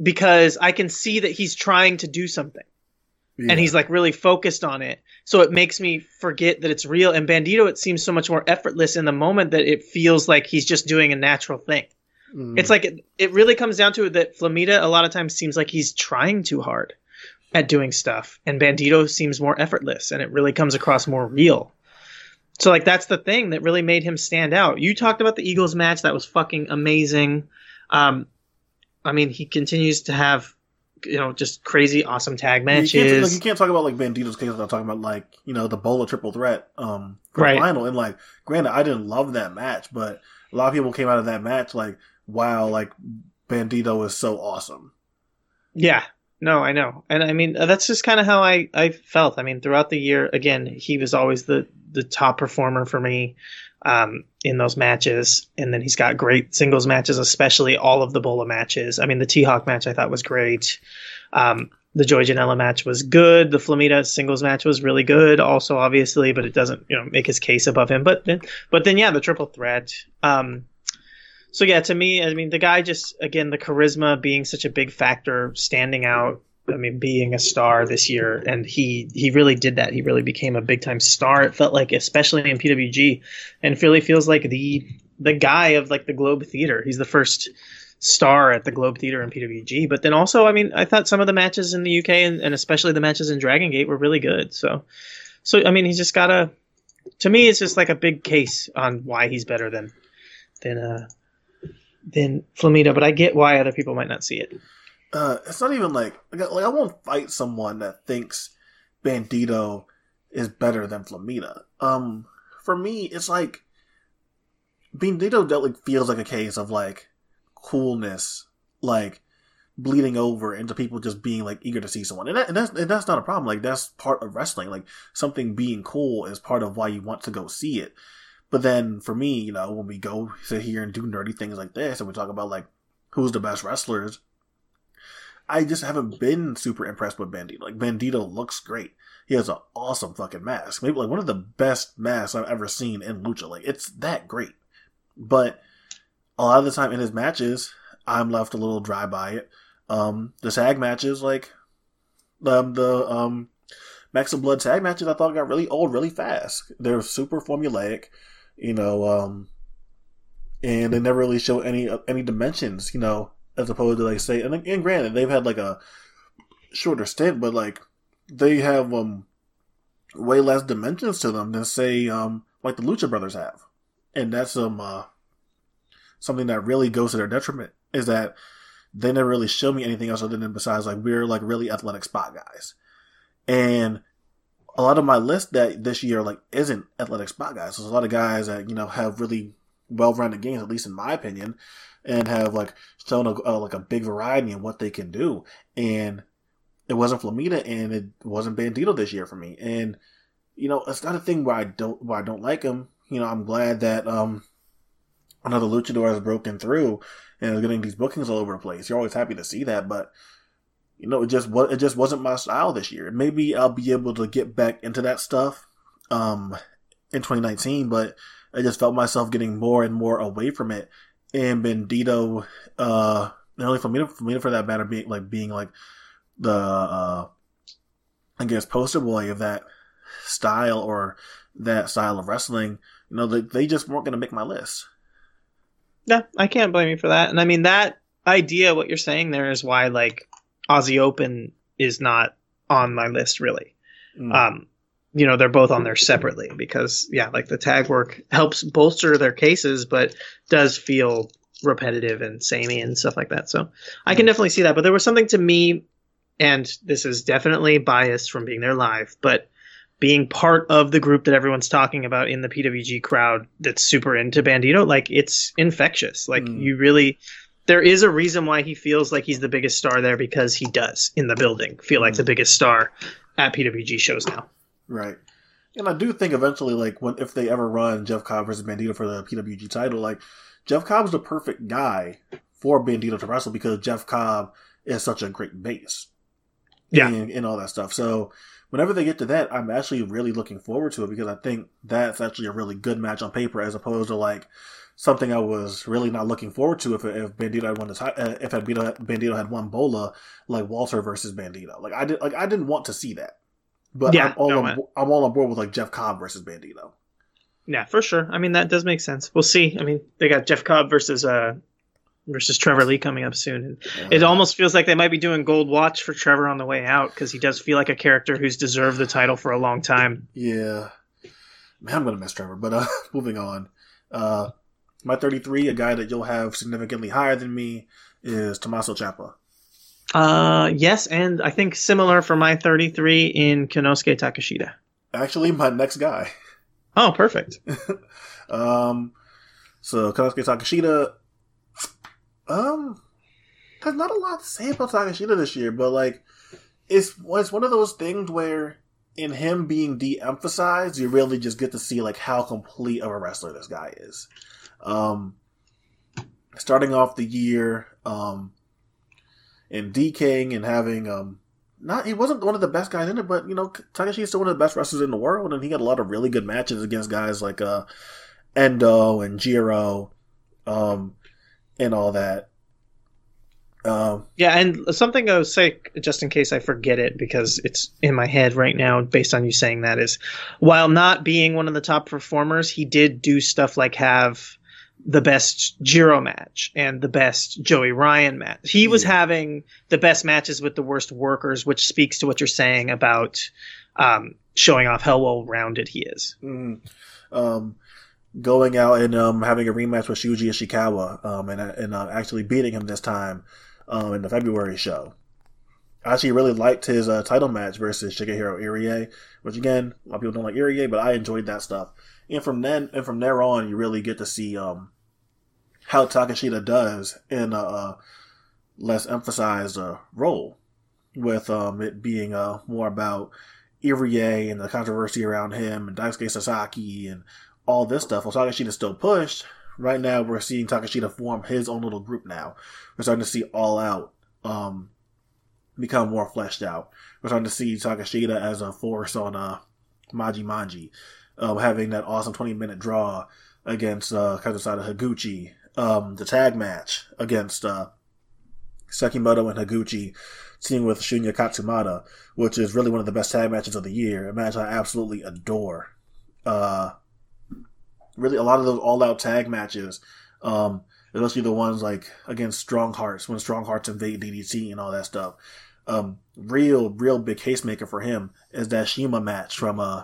because I can see that he's trying to do something Yeah. and he's like really focused on it. So it makes me forget that it's real. And Bandito, it seems so much more effortless in the moment that it feels like he's just doing a natural thing. Mm. It's like it, it really comes down to it that Flamita a lot of times seems like he's trying too hard at doing stuff, and Bandito seems more effortless, and it really comes across more real. So like that's the thing that really made him stand out. You talked about the Eagles match that was fucking amazing. Um, I mean, he continues to have you know just crazy awesome tag You can't, matches. like, you can't talk about like Bandito's case without talking about like you know the Bola triple threat um Right. final and like granted I didn't love that match but a lot of people came out of that match like wow like Bandito is so awesome Yeah, no, I know, and I mean that's just kind of how I I felt. I mean, throughout the year, again, he was always the the top performer for me um, in those matches, and then he's got great singles matches, especially all of the Bola matches. I mean, the T Hawk match I thought was great. Um, the Joey Janela match was good. The Flamita singles match was really good, also obviously, but it doesn't you know make his case above him. But then, but then yeah, the triple threat. Um, so yeah, to me, I mean, the guy just again the charisma being such a big factor, standing out. I mean, being a star this year, and he he really did that. He really became a big time star. It felt like, especially in PWG, and really feels like the the guy of like the Globe Theater. He's the first star at the Globe Theater in PWG. But then also, I mean, I thought some of the matches in the UK and, and especially the matches in Dragon Gate were really good. So, so I mean, he's just got a. To me, it's just like a big case on why he's better than than uh than Flamita. But I get why other people might not see it. Uh it's not even like like, like I won't fight someone that thinks Bandito is better than Flamita um for me it's like Bandito definitely feels like a case of like coolness like bleeding over into people just being like eager to see someone. And, that, and that's and that's not a problem. Like that's part of wrestling. Like something being cool is part of why you want to go see it. But then for me you know when we go sit here and do nerdy things like this and we talk about like who's the best wrestlers I just haven't been super impressed with Bandito. Like Bandito looks great. He has an awesome fucking mask. Maybe like one of the best masks I've ever seen in Lucha. Like it's that great. But a lot of the time in his matches, I'm left a little dry by it. Um, the tag matches, like um, the um, Mexablood tag matches, I thought got really old really fast. They're super formulaic, you know, um, and they never really show any any dimensions, you know, as opposed to like say, and, and granted they've had like a shorter stint, but like they have um way less dimensions to them than say um like the Lucha Brothers have, and that's um uh, something that really goes to their detriment is that they never really show me anything else other than besides like we're like really athletic spot guys, and a lot of my list that this year like isn't athletic spot guys. There's a lot of guys that you know have really well-rounded games, at least in my opinion, and have like shown a, uh, like a big variety in what they can do. And it wasn't Flamita and it wasn't Bandito this year for me. And you know, it's not a thing where I don't where I don't like him. You know, I'm glad that um another luchador has broken through and is getting these bookings all over the place. You're always happy to see that, but you know, it just it just wasn't my style this year. Maybe I'll be able to get back into that stuff um in 2019, but I just felt myself getting more and more away from it. And Bandito, uh, not only for me, for for that matter, being like being like the, uh, I guess poster boy of that style or that style of wrestling, you know, they, they just weren't going to make my list. Yeah, I can't blame you for that. And I mean that idea, what you're saying there is why like Aussie Open is not on my list really. Mm. Um, you know, they're both on there separately because yeah, like the tag work helps bolster their cases, but does feel repetitive and samey and stuff like that. So I can definitely see that. But there was something to me, and this is definitely biased from being there live, but being part of the group that everyone's talking about in the PWG crowd that's super into Bandito, like it's infectious. Like Mm. you really there is a reason why he feels like he's the biggest star there because he does in the building feel like Mm. the biggest star at PWG shows now. Right. And I do think eventually, like, when if they ever run Jeff Cobb versus Bandito for the PWG title, like, Jeff Cobb's the perfect guy for Bandito to wrestle because Jeff Cobb is such a great base. Yeah. And, and all that stuff. So, whenever they get to that, I'm actually really looking forward to it because I think that's actually a really good match on paper as opposed to, like, something I was really not looking forward to if if Bandito had won the ti- uh, if Bandito, Bandito had won Bola like Walter versus Bandito. Like I did like I didn't want to see that. But Yeah, I'm all no, on, I'm all on board with like Jeff Cobb versus Bandito. Yeah, for sure. I mean that does make sense. We'll see. I mean they got Jeff Cobb versus uh versus Trevor Lee coming up soon. And It almost feels like they might be doing gold watch for Trevor on the way out because he does feel like a character who's deserved the title for a long time. yeah. Man, I'm gonna miss Trevor. But uh, moving on. Uh, my 33, a guy that you'll have significantly higher than me, is Tommaso Ciampa. Uh, yes, and I think similar for my 33 in Konosuke Takashita. Actually, my next guy. Oh, perfect. Um, so Konosuke Takashita. Um, there's not a lot to say about Takashita this year, but like, it's it's one of those things where in him being de-emphasized, you really just get to see like how complete of a wrestler this guy is. Um, starting off the year, um, in DKing and having um. Not he wasn't one of the best guys in it, but you know Takashi is still one of the best wrestlers in the world, and he had a lot of really good matches against guys like uh Endo and Jiro, um, and all that. Um, Yeah, and something I would say, just in case I forget it, because it's in my head right now, based on you saying that, is while not being one of the top performers, he did do stuff like have the best Jiro match and the best Joey Ryan match. He was Yeah. having the best matches with the worst workers, which speaks to what you're saying about um, showing off how well rounded he is. mm, um, going out and um, having a rematch with Shuji Ishikawa, um, and and uh, actually beating him this time um, in the February show. I actually really liked his uh, title match versus Shigehiro Irie, which again, a lot of people don't like Irie, but I enjoyed that stuff. And from then and from there on, you really get to see um, how Takashita does in a, uh less emphasized uh, role, with um, it being uh, more about Irie and the controversy around him and Daisuke Sasaki and all this stuff. While Takashita's still pushed, right now we're seeing Takashita form his own little group now. We're starting to see All Out um, become more fleshed out. We're starting to see Takashita as a force on uh, Maji Manji, um, having that awesome 20 minute draw against uh, Kazusada Higuchi, um, the tag match against uh, Sekimoto and Higuchi, teaming with Shunma Katsumata, which is really one of the best tag matches of the year. A match I absolutely adore. Uh, really, a lot of those all-out tag matches, um, especially the ones like against Strong Hearts, when Strong Hearts invade DDT and all that stuff. Um, real, real big case maker for him is that CIMA match from uh,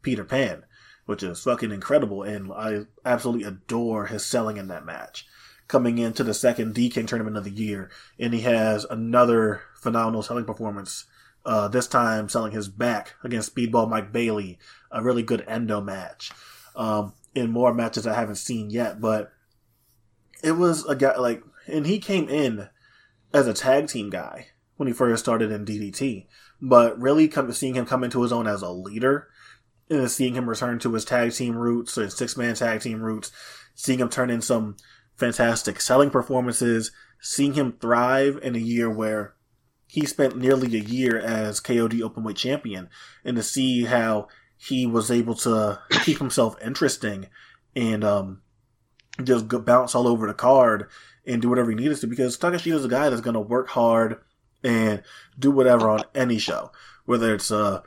Peter Pan, which is fucking incredible, and I absolutely adore his selling in that match. Coming into the second D King tournament of the year, and he has another phenomenal selling performance. Uh, this time selling his back against Speedball Mike Bailey, a really good endo match. Um, in more matches I haven't seen yet, but it was a guy like, and he came in as a tag team guy when he first started in DDT, but really come, seeing him come into his own as a leader, and seeing him return to his tag team roots, his six man tag team roots, seeing him turn in some fantastic selling performances, seeing him thrive in a year where he spent nearly a year as KOD Openweight Champion, and to see how he was able to keep himself interesting and um, just bounce all over the card and do whatever he needed to because Takashi is a guy that's going to work hard and do whatever on any show, whether it's a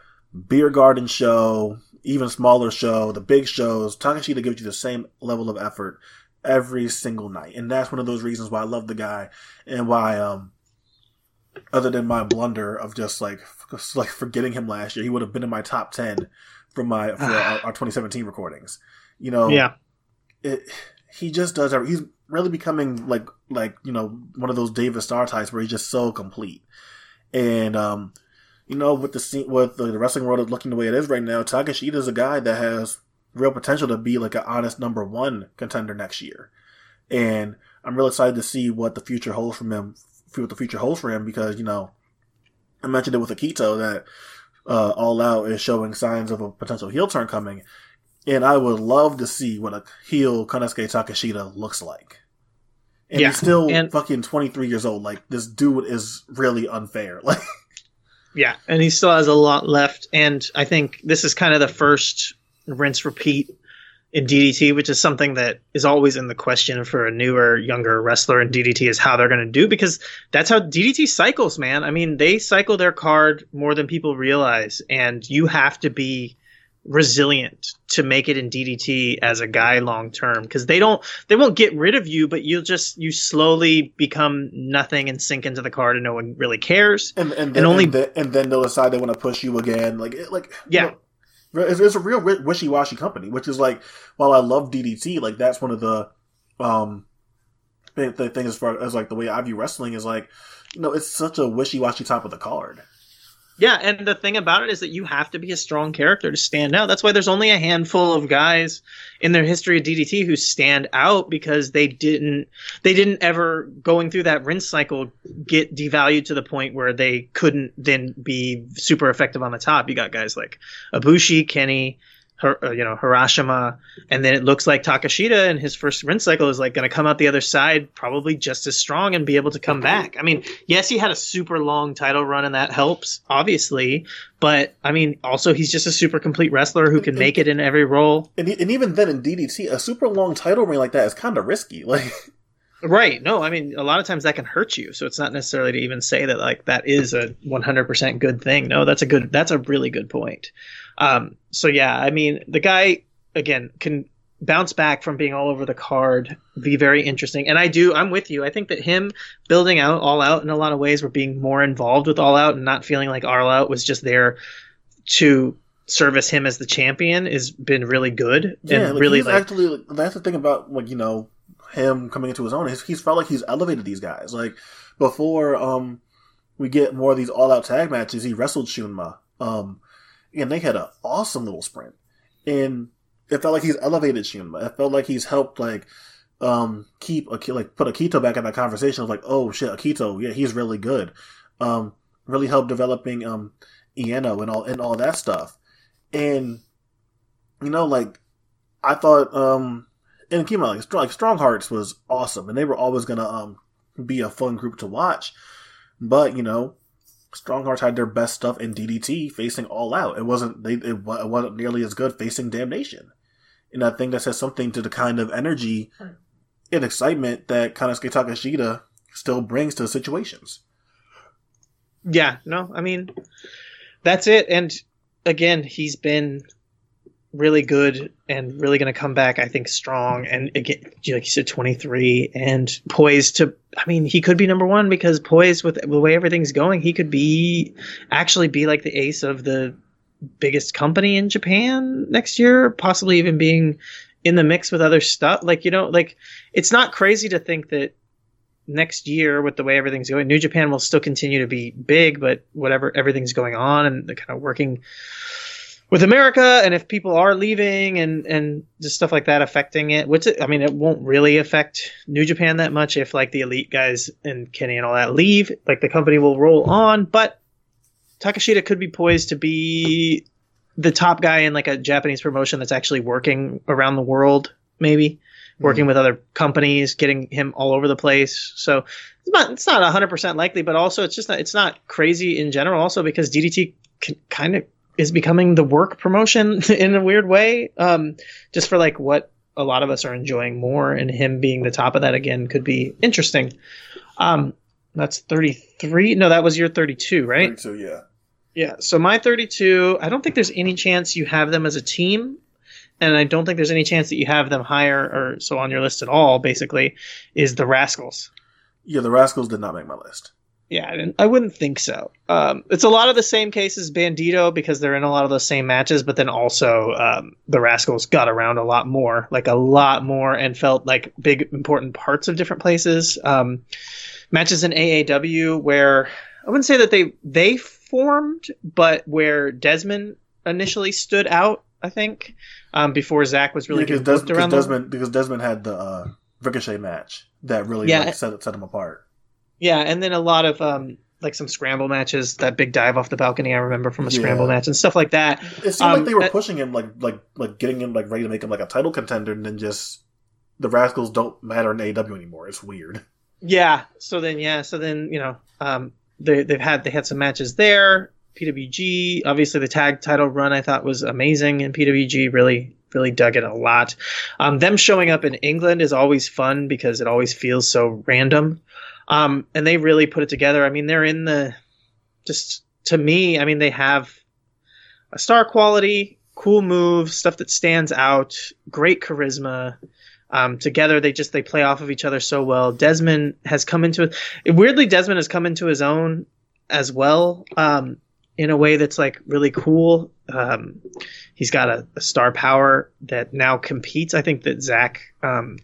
beer garden show, even smaller show, the big shows. Takashita gives you the same level of effort every single night, and that's one of those reasons why I love the guy and why um other than my blunder of just like just like forgetting him last year, he would have been in my top ten from my for our, our 2017 recordings. You know, Yeah. it, he just does. every- He's really becoming like like you know one of those David Starr types where he's just so complete. And um, you know, with the scene with the wrestling world looking the way it is right now, Takashita is a guy that has real potential to be like an honest number one contender next year. And I'm really excited to see what the future holds for him. What the future holds for him because you know, I mentioned it with Akito that uh, All Out is showing signs of a potential heel turn coming, and I would love to see what a heel Konosuke Takashita looks like. And Yeah, he's still and- fucking 23 years old. Like this dude is really unfair. Like Yeah, and he still has a lot left. And I think this is kind of the first rinse repeat in DDT, which is something that is always in the question for a newer, younger wrestler in DDT is how they're going to do because that's how DDT cycles, man. I mean, they cycle their card more than people realize, and you have to be resilient to make it in DDT as a guy long term because they don't they won't get rid of you but you'll just you slowly become nothing and sink into the card and no one really cares and and then, only- and, then, and then they'll decide they want to push you again. Like it, like Yeah. you know, it's, it's a real wishy washy company. Which is like while I love DDT, like that's one of the um the the things as far as like the way I view wrestling is like you know it's such a wishy washy top of the card. Yeah, and the thing about it is that you have to be a strong character to stand out. That's why there's only a handful of guys in their history of DDT who stand out because they didn't they didn't ever going through that rinse cycle get devalued to the point where they couldn't then be super effective on the top. You got guys like Ibushi, Kenny, Uh, you know HARASHIMA, and then it looks like Takashita in his first rinse cycle is like going to come out the other side probably just as strong and be able to come back. I mean, yes, he had a super long title run and that helps, obviously, but I mean, also he's just a super complete wrestler who can make it in every role. And, and even then in DDT, a super long title reign like that is kind of risky. Like Right. No, I mean, a lot of times that can hurt you. So it's not necessarily to even say that like that is a 100% good thing. No, that's a good, that's a really good point. Um, so yeah, I mean, the guy again can bounce back from being all over the card, be very interesting. And I do, I'm with you. I think that him building out all out in a lot of ways, were being more involved with all out and not feeling like all out was just there to service him as the champion has been really good yeah, and like, really he's like actually like, that's the thing about like you know him coming into his own. He's, he's felt like he's elevated these guys. Like before, um, we get more of these all out tag matches. He wrestled Shunma, um, and they had an awesome little sprint, and it felt like he's elevated Shunma. It felt like he's helped like um keep like put Akito back in that conversation. Was like, oh shit, Akito, yeah, he's really good. Um, really helped developing um Iino and all and all that stuff, and you know like I thought um and mind, like, Strong, like Strong Hearts was awesome, and they were always gonna um be a fun group to watch. But you know, Strong Hearts had their best stuff in DDT facing All Out. It wasn't they it, it wasn't nearly as good facing Damnation, and I think that says something to the kind of energy and excitement that Konosuke Takashita still brings to situations. Yeah, no, I mean, that's it. And again, he's been really good and really going to come back, I think, strong. And again, like you said, 23 and poised to, I mean, he could be number one because poised with the way everything's going, he could be actually be like the ace of the biggest company in Japan next year, possibly even being in the mix with other stuff. Like, you know, like it's not crazy to think that next year with the way everything's going new japan will still continue to be big but whatever everything's going on and the kind of working with america and if people are leaving and and just stuff like that affecting it which i mean it won't really affect new japan that much if like the elite guys and kenny and all that leave like the company will roll on but takashita could be poised to be the top guy in like a japanese promotion that's actually working around the world maybe mm-hmm. working with other companies, getting him all over the place. So it's not it's not hundred percent likely, but also it's just not it's not crazy in general. Also because DDT c- kind of is becoming the work promotion in a weird way, um, just for like what a lot of us are enjoying more, and him being the top of that again could be interesting. Um, that's thirty three. No, that was your thirty two, right? So yeah, Yeah. So my 32, I don't think there's any chance you have them as a team. And I don't think there's any chance that you have them higher or so on your list at all, basically, is the Rascals. yeah, the Rascals did not make my list. Yeah, I, didn't, I wouldn't think so. Um, it's a lot of the same cases Bandito because they're in a lot of those same matches, but then also um, the Rascals got around a lot more, like a lot more, and felt like big important parts of different places. Um, matches in AAW where I wouldn't say that they they formed, but where Desmond initially stood out. I think um, before Zach was really Yeah, because around. them. Desmond because Desmond had the uh, Ricochet match that really Yeah. like, set set him apart. Yeah, and then a lot of um, like some scramble matches, that big dive off the balcony I remember from a Yeah. scramble match and stuff like that. It seemed Um, like they were that- pushing him like like like getting him like ready to make him like a title contender, and then just the Rascals don't matter in AAW anymore. It's weird. Yeah. So then, yeah. So then, you know, um, they they've had they had some matches there. PWG, obviously the tag title run I thought was amazing, and PWG really really dug it a lot. Um, them showing up in England is always fun because it always feels so random, um, and they really put it together. I mean, they're in the just to me. I mean, they have a star quality, cool moves, stuff that stands out, great charisma um, together they just they play off of each other so well desmond has come into it weirdly desmond has come into his own as well um, in a way that's like really cool um, he's got a, a star power that now competes i think that zach um,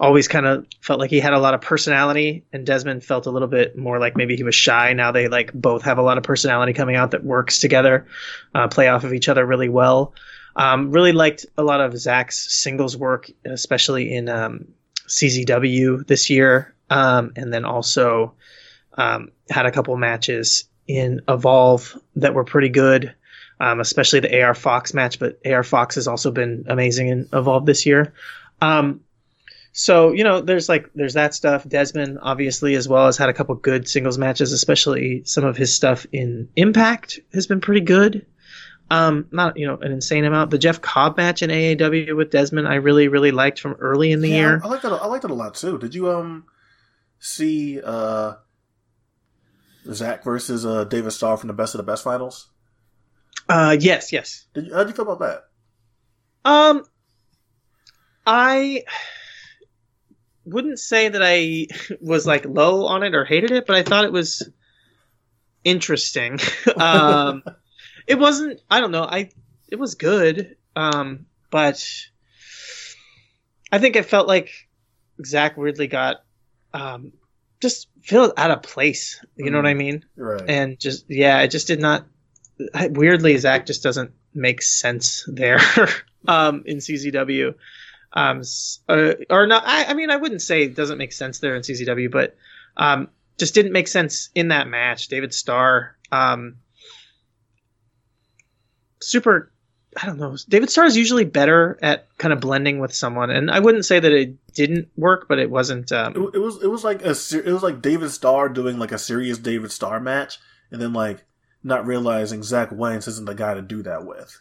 always kind of felt like he had a lot of personality and desmond felt a little bit more like maybe he was shy now they like both have a lot of personality coming out that works together uh, play off of each other really well um, really liked a lot of Zach's singles work, especially in um, CZW this year, um, and then also um, had a couple matches in Evolve that were pretty good, um, especially the AR Fox match. But AR Fox has also been amazing in Evolve this year. Um, so you know, there's like there's that stuff. Desmond obviously as well has had a couple good singles matches, especially some of his stuff in Impact has been pretty good. Um, not you know an insane amount. The Jeff Cobb match in AAW with Desmond, I really really liked from early in the Yeah, year. I, liked it. I liked it a lot too. Did you um see uh Zach versus uh David Starr from the Best of the Best finals? Uh, yes, yes. Did you, how did you feel about that? Um, I wouldn't say that I was like low on it or hated it, but I thought it was interesting. um, it wasn't. I don't know. I it was good. Um, but I think it felt like Zach weirdly got um just feel out of place. You know what I mean? Right. and just yeah, it just did not. Weirdly, Zach just doesn't make sense there um, in CZW, um, uh, or not. I, I mean, I wouldn't say it doesn't make sense there in CZW, but um, just didn't make sense in that match. David Starr, um, super. I don't know. David Starr is usually better at kind of blending with someone, and I wouldn't say that it didn't work, but it wasn't. Um, it, it was it was like a it was like David Starr doing like a serious David Starr match, and then like not realizing Zach Wentz isn't the guy to do that with.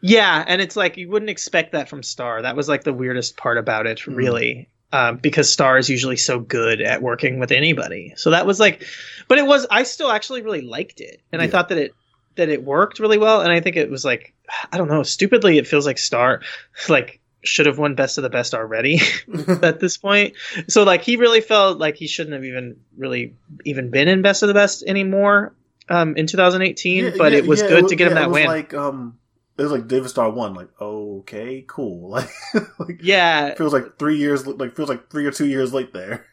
Yeah, and it's like you wouldn't expect that from Star. That was like the weirdest part about it, Mm. really, um, because Star is usually so good at working with anybody. So that was like, but it was. I still actually really liked it, and I thought that it that it worked really well. And I think it was like, I don't know, stupidly, it feels like Star, like should have won Best of the Best already at this point. So like he really felt like he shouldn't have even really even been in Best of the Best anymore um, in 2018. Yeah, but yeah, it was yeah, good wa- to get him yeah, it that was win. Like um, it was like David Starr won. Like okay, cool. Like, like yeah, feels like three years. Like feels like three or two years late there.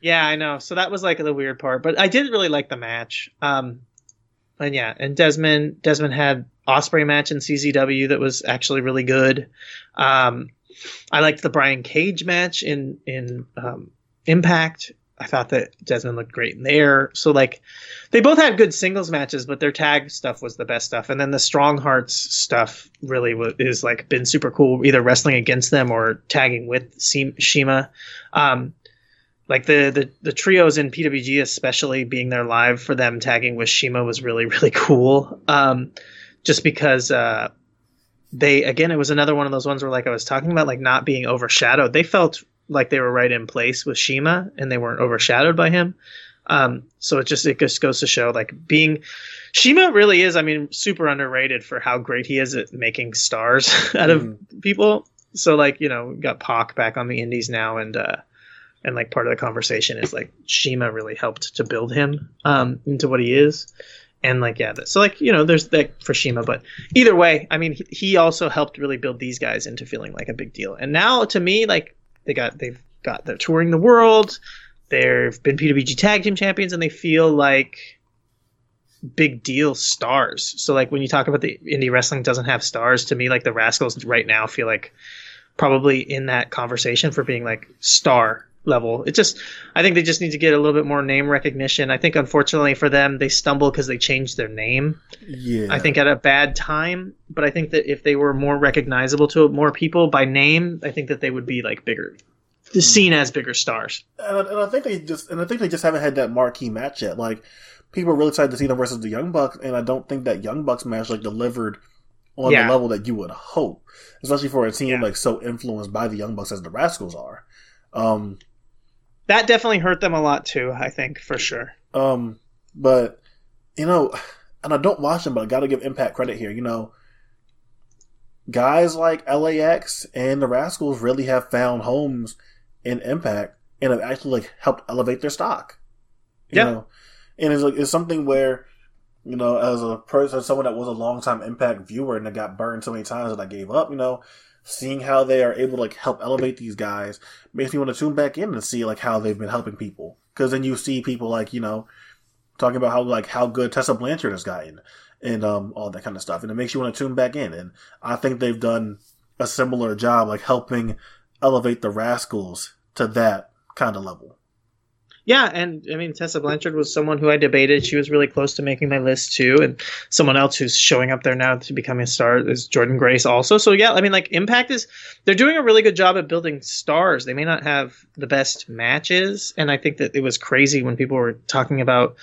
Yeah, I know. So that was like the weird part, but I did really like the match. Um, and yeah, and Desmond Desmond had Ospreay match in CZW that was actually really good. Um, I liked the Brian Cage match in in um, Impact. I thought that Desmond looked great in there. So like, they both had good singles matches, but their tag stuff was the best stuff. And then the Strong Hearts stuff really was, is like been super cool, either wrestling against them or tagging with CIMA. Um, like the, the the trios in PWG, especially being there live for them tagging with CIMA was really really cool. Um, just because uh, they again, it was another one of those ones where like I was talking about, like not being overshadowed. They felt like they were right in place with CIMA, and they weren't overshadowed by him. Um, so it just it just goes to show like being CIMA really is, I mean, super underrated for how great he is at making stars out of Mhm. people. So like you know, got Pac back on the Indies now, and uh, and like part of the conversation is like CIMA really helped to build him um, into what he is, and like yeah, so like you know there's that for CIMA, but either way, I mean he also helped really build these guys into feeling like a big deal, and now to me like they got they've got they're touring the world, they've been PWG Tag Team Champions, and they feel like big deal stars. So like when you talk about the indie wrestling doesn't have stars, to me like the Rascals right now feel like probably in that conversation for being like star level. It just I think they just need to get a little bit more name recognition. I think unfortunately for them they stumble because they changed their name. Yeah. I think at a bad time, but I think that if they were more recognizable to more people by name, I think that they would be like bigger seen as bigger stars. and I, and I think they just and I think they just haven't had that marquee match yet. Like people are really excited to see them versus the Young Bucks, and I don't think that Young Bucks match like delivered on Yeah. the level that you would hope, especially for a team Yeah. like so influenced by the Young Bucks as the Rascals are. Um, That definitely hurt them a lot too, I think, for sure. um, but you know, and I don't watch them, but I got to give Impact credit here. You know, guys like LAX and the Rascals really have found homes in Impact and have actually like helped elevate their stock. You Yeah. know, and it's like it's something where you know, as a person, someone that was a longtime Impact viewer and that got burned so many times that I gave up, you know, seeing how they are able to like help elevate these guys makes me want to tune back in and see like how they've been helping people. Because then you see people like you know talking about how like how good Tessa Blanchard has gotten and um all that kind of stuff, and it makes you want to tune back in. And I think they've done a similar job, like helping elevate the Rascals to that kind of level. Yeah, and I mean Tessa Blanchard was someone who I debated. She was really close to making my list too, and someone else who's showing up there now to become a star is Jordynne Grace also. So yeah, I mean like Impact is they're doing a really good job at building stars. They may not have the best matches, and I think that it was crazy when people were talking about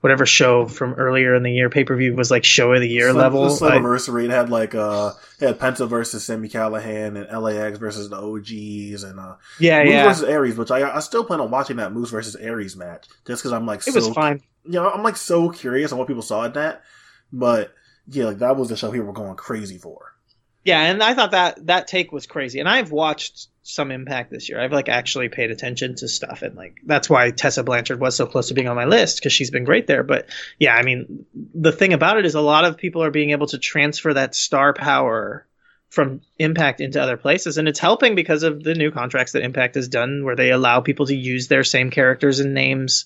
whatever show from earlier in the year pay per view was like show of the year Slim- level. Slammiversary, it had like uh, it had Penta versus Sami Callihan and LAX versus the OGs and uh, yeah, Moose yeah, versus Aries, which I I still plan on watching that Moose versus Aries match just because I'm like it so was fine. you know I'm like so curious on what people saw in that, but yeah, like that was the show people were going crazy for. Yeah, and I thought that that take was crazy. And I've watched some Impact this year. I've like actually paid attention to stuff, and like that's why Tessa Blanchard was so close to being on my list because she's been great there. But yeah, I mean, the thing about it is a lot of people are being able to transfer that star power from Impact into other places, and it's helping because of the new contracts that Impact has done, where they allow people to use their same characters and names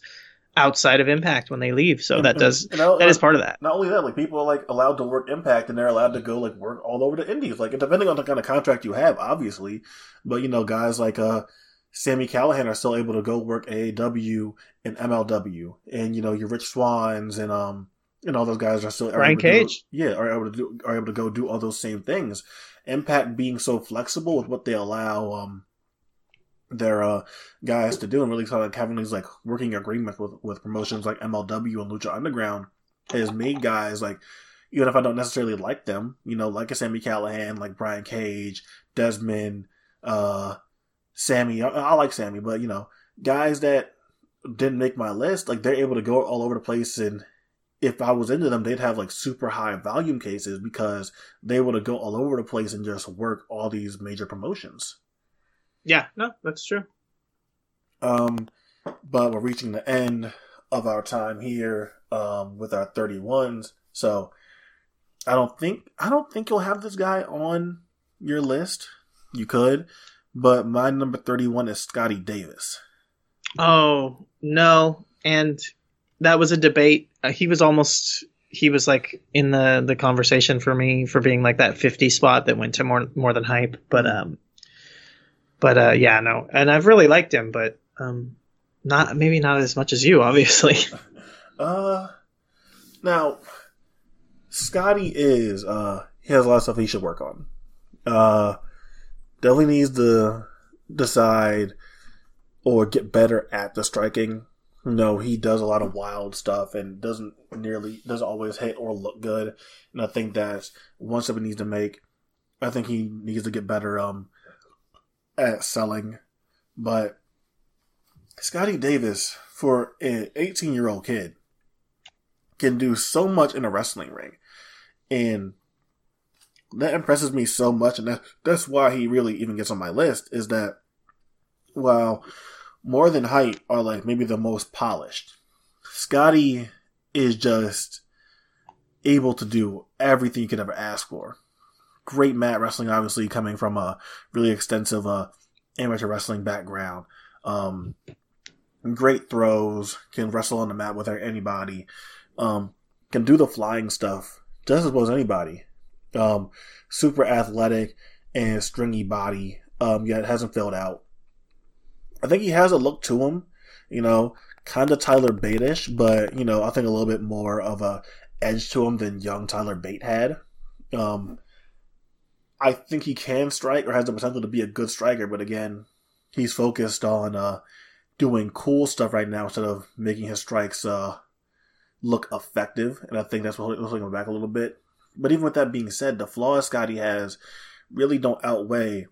outside of Impact when they leave. So that does You that is part of that. Not only that, like people are like allowed to work Impact and they're allowed to go like work all over the Indies. Like depending on the kind of contract you have, obviously. But you know, guys like uh Sami Callihan are still able to go work AAW and MLW, and you know your Rich Swanns and um and all those guys are still Brian to do- Cage. yeah, are able to do are able to go do all those same things. Impact being so flexible with what they allow um their uh guys to do and really kind of having these like working agreements with with promotions like MLW and Lucha Underground has made guys like even if I don't necessarily like them, you know, like a Sami Callihan, like Brian Cage, Desmond, uh, Sammy. I, I like Sammy, but you know, guys that didn't make my list, like they're able to go all over the place. And if I was into them, they'd have like super high volume cases because they to go all over the place and just work all these major promotions. Yeah, no, that's true. Um, but we're reaching the end of our time here um, with our 31s. So I don't think I don't think you'll have this guy on your list. You could, but my number 31 is Scotty Davis. Oh no, and that was a debate. Uh, he was almost he was like in the the conversation for me for being like that 50 spot that went to more more than hype. But um, but uh, yeah, no, and I've really liked him, but um, not maybe not as much as you, obviously. Uh, now Scotty is uh he has a lot of stuff he should work on. Uh, definitely needs to decide or get better at the striking. You know, he does a lot of wild stuff and doesn't nearly doesn't always hit or look good. And I think that's one step he needs to make. I think he needs to get better um at selling. But Scotty Davis, for an 18 year old kid, can do so much in a wrestling ring. And that impresses me so much. And that, that's why he really even gets on my list is that while more than height are like maybe the most polished. Scotty is just able to do everything you could ever ask for. Great mat wrestling, obviously coming from a really extensive uh, amateur wrestling background. Um, great throws, can wrestle on the mat with anybody, um, can do the flying stuff just as well as anybody. Um, super athletic and stringy body, um, yet hasn't filled out. I think he has a look to him, you know, kind of Tyler Batish, but you know, I think a little bit more of a edge to him than young Tyler Bate had. Um, I think he can strike or has the potential to be a good striker, but again, he's focused on uh, doing cool stuff right now instead of making his strikes uh, look effective. And I think that's what's holding him back a little bit. But even with that being said, the flaws Scotty has really don't outweigh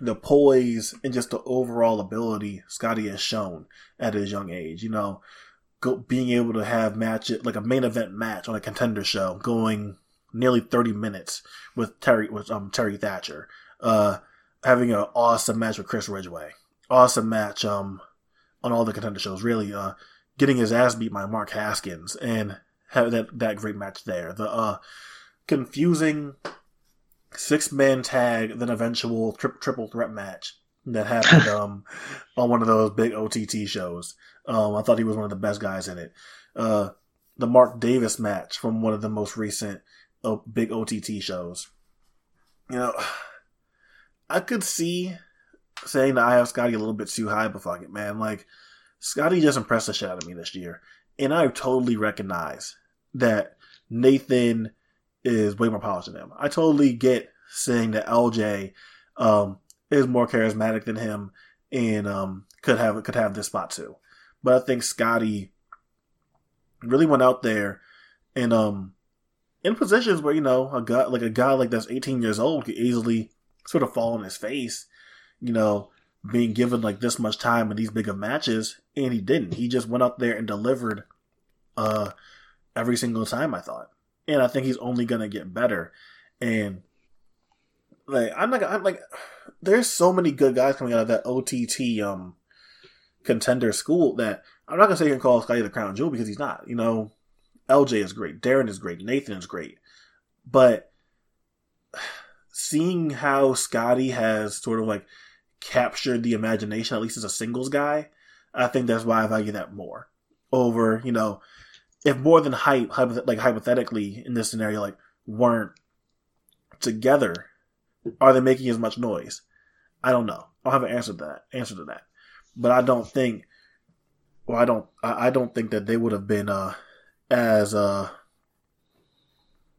the poise and just the overall ability Scotty has shown at his young age. You know, go, being able to have match it like a main event match on a contender show, going nearly 30 minutes with Terry with um Terry Thatcher, uh, having an awesome match with Chris Ridgeway, awesome match um on all the contender shows. Really, uh, getting his ass beat by Mark Haskins and have that that great match there. The uh confusing six man tag, then eventual tri- triple threat match that happened um, on one of those big OTT shows. Um, I thought he was one of the best guys in it. Uh, the Mark Davis match from one of the most recent big OTT shows. You know, I could see saying that I have Scotty a little bit too high, but fuck it, man. Like, Scotty just impressed the shit out of me this year. And I totally recognize that Nathan is way more polished than him. I totally get saying that LJ um, is more charismatic than him and um, could have could have this spot too. But I think Scotty really went out there and um in positions where you know a guy like a guy like that's 18 years old could easily sort of fall on his face, you know, being given like this much time in these bigger matches, and he didn't. He just went out there and delivered uh every single time. I thought and I think he's only gonna get better. And like I'm like I'm like there's so many good guys coming out of that OTT um contender school that I'm not gonna say you can call Scotty the crown jewel because he's not. You know, LJ is great, Darren is great, Nathan is great, but seeing how Scotty has sort of like captured the imagination, at least as a singles guy, I think that's why I value that more over you know if more than hype, like hypothetically in this scenario, like weren't together, are they making as much noise? I don't know. I'll have an answer to that. Answer to that, but I don't think. Well, I don't. I don't think that they would have been uh, as uh,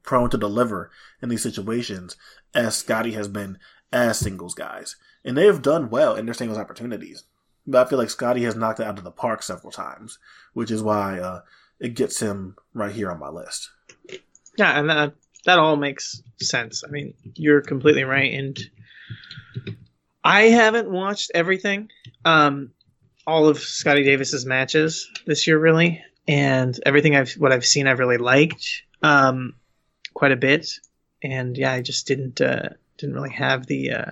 prone to deliver in these situations as Scotty has been as singles guys, and they have done well in their singles opportunities. But I feel like Scotty has knocked it out of the park several times, which is why uh, it gets him right here on my list. Yeah, and that that all makes sense. I mean, you're completely right, and I haven't watched everything, um, all of Scotty Davis's matches this year, really, and everything I've what I've seen, I've really liked um, quite a bit, and yeah, I just didn't uh, didn't really have the uh,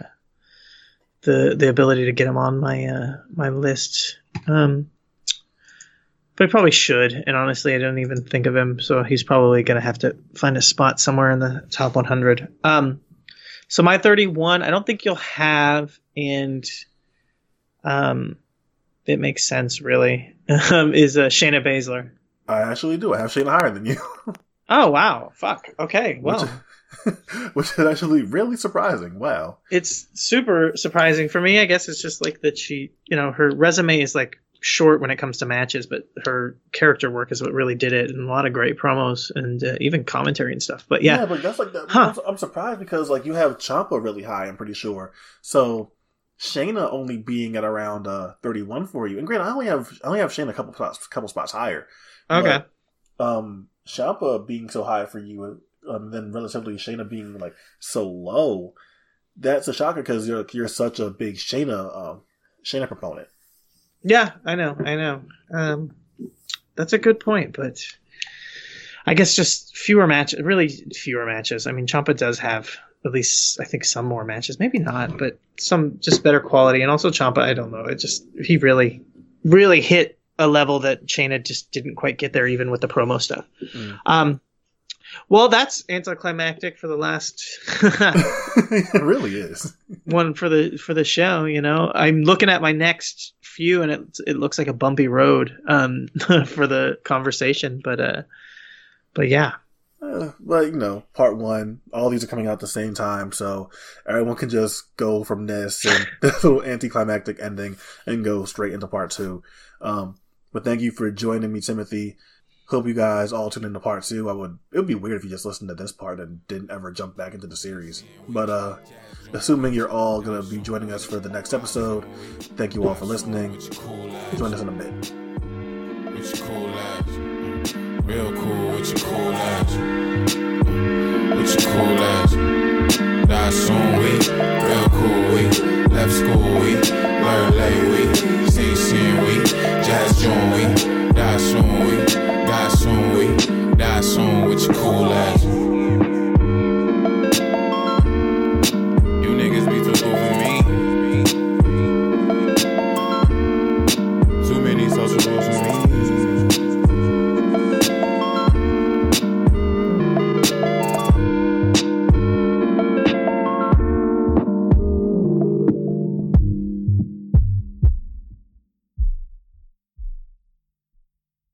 the the ability to get him on my uh, my list. Um, but I probably should. And honestly, I don't even think of him, so he's probably to have to find a spot somewhere in the top 100. Um, so my 31, I don't think you'll have, and um, it makes sense really. Um, is uh, Shayna Baszler. I actually do. I have Shayna higher than you. oh wow! Fuck. Okay. Well. Which, which is actually really surprising. Wow. It's super surprising for me. I guess it's just like that she, you know, her resume is like short when it comes to matches, but her character work is what really did it, and a lot of great promos and uh, even commentary and stuff. But yeah, yeah, but that's like that. Huh. I'm, I'm, surprised because like you have Ciampa really high. I'm pretty sure. So Shayna only being at around uh, 31 for you, and granted, I only have I only have Shayna a couple spots, couple spots higher. Okay. But, um, Ciampa being so high for you, um, then relatively Shayna being like so low. That's a shocker because you're you're such a big Shayna uh, Shayna proponent. Yeah, I know, I know. Um, that's a good point, but I guess just fewer matches, really fewer matches. I mean, Ciampa does have at least I think some more matches, maybe not, but some just better quality. And also Ciampa, I don't know, it just he really, really hit a level that Shayna just didn't quite get there, even with the promo stuff. Mm. Um, well, that's anticlimactic for the last. it really is one for the for the show. You know, I'm looking at my next few, and it it looks like a bumpy road um, for the conversation. But uh, but yeah. Uh, well, you know, part one, all these are coming out at the same time, so everyone can just go from this and the little anticlimactic ending and go straight into part two. Um, but thank you for joining me, Timothy. Hope you guys all tune into part two. I would it would be weird if you just listened to this part and didn't ever jump back into the series. But uh assuming you're all gonna be joining us for the next episode, thank you all for listening. Join us in a bit. Real cool with your cool ass. With your cool ass. Die soon we, real cool we. Left school we, learn late we. Sing sin we, jazz join we. Die soon we. Die soon, we die soon with your cool ass.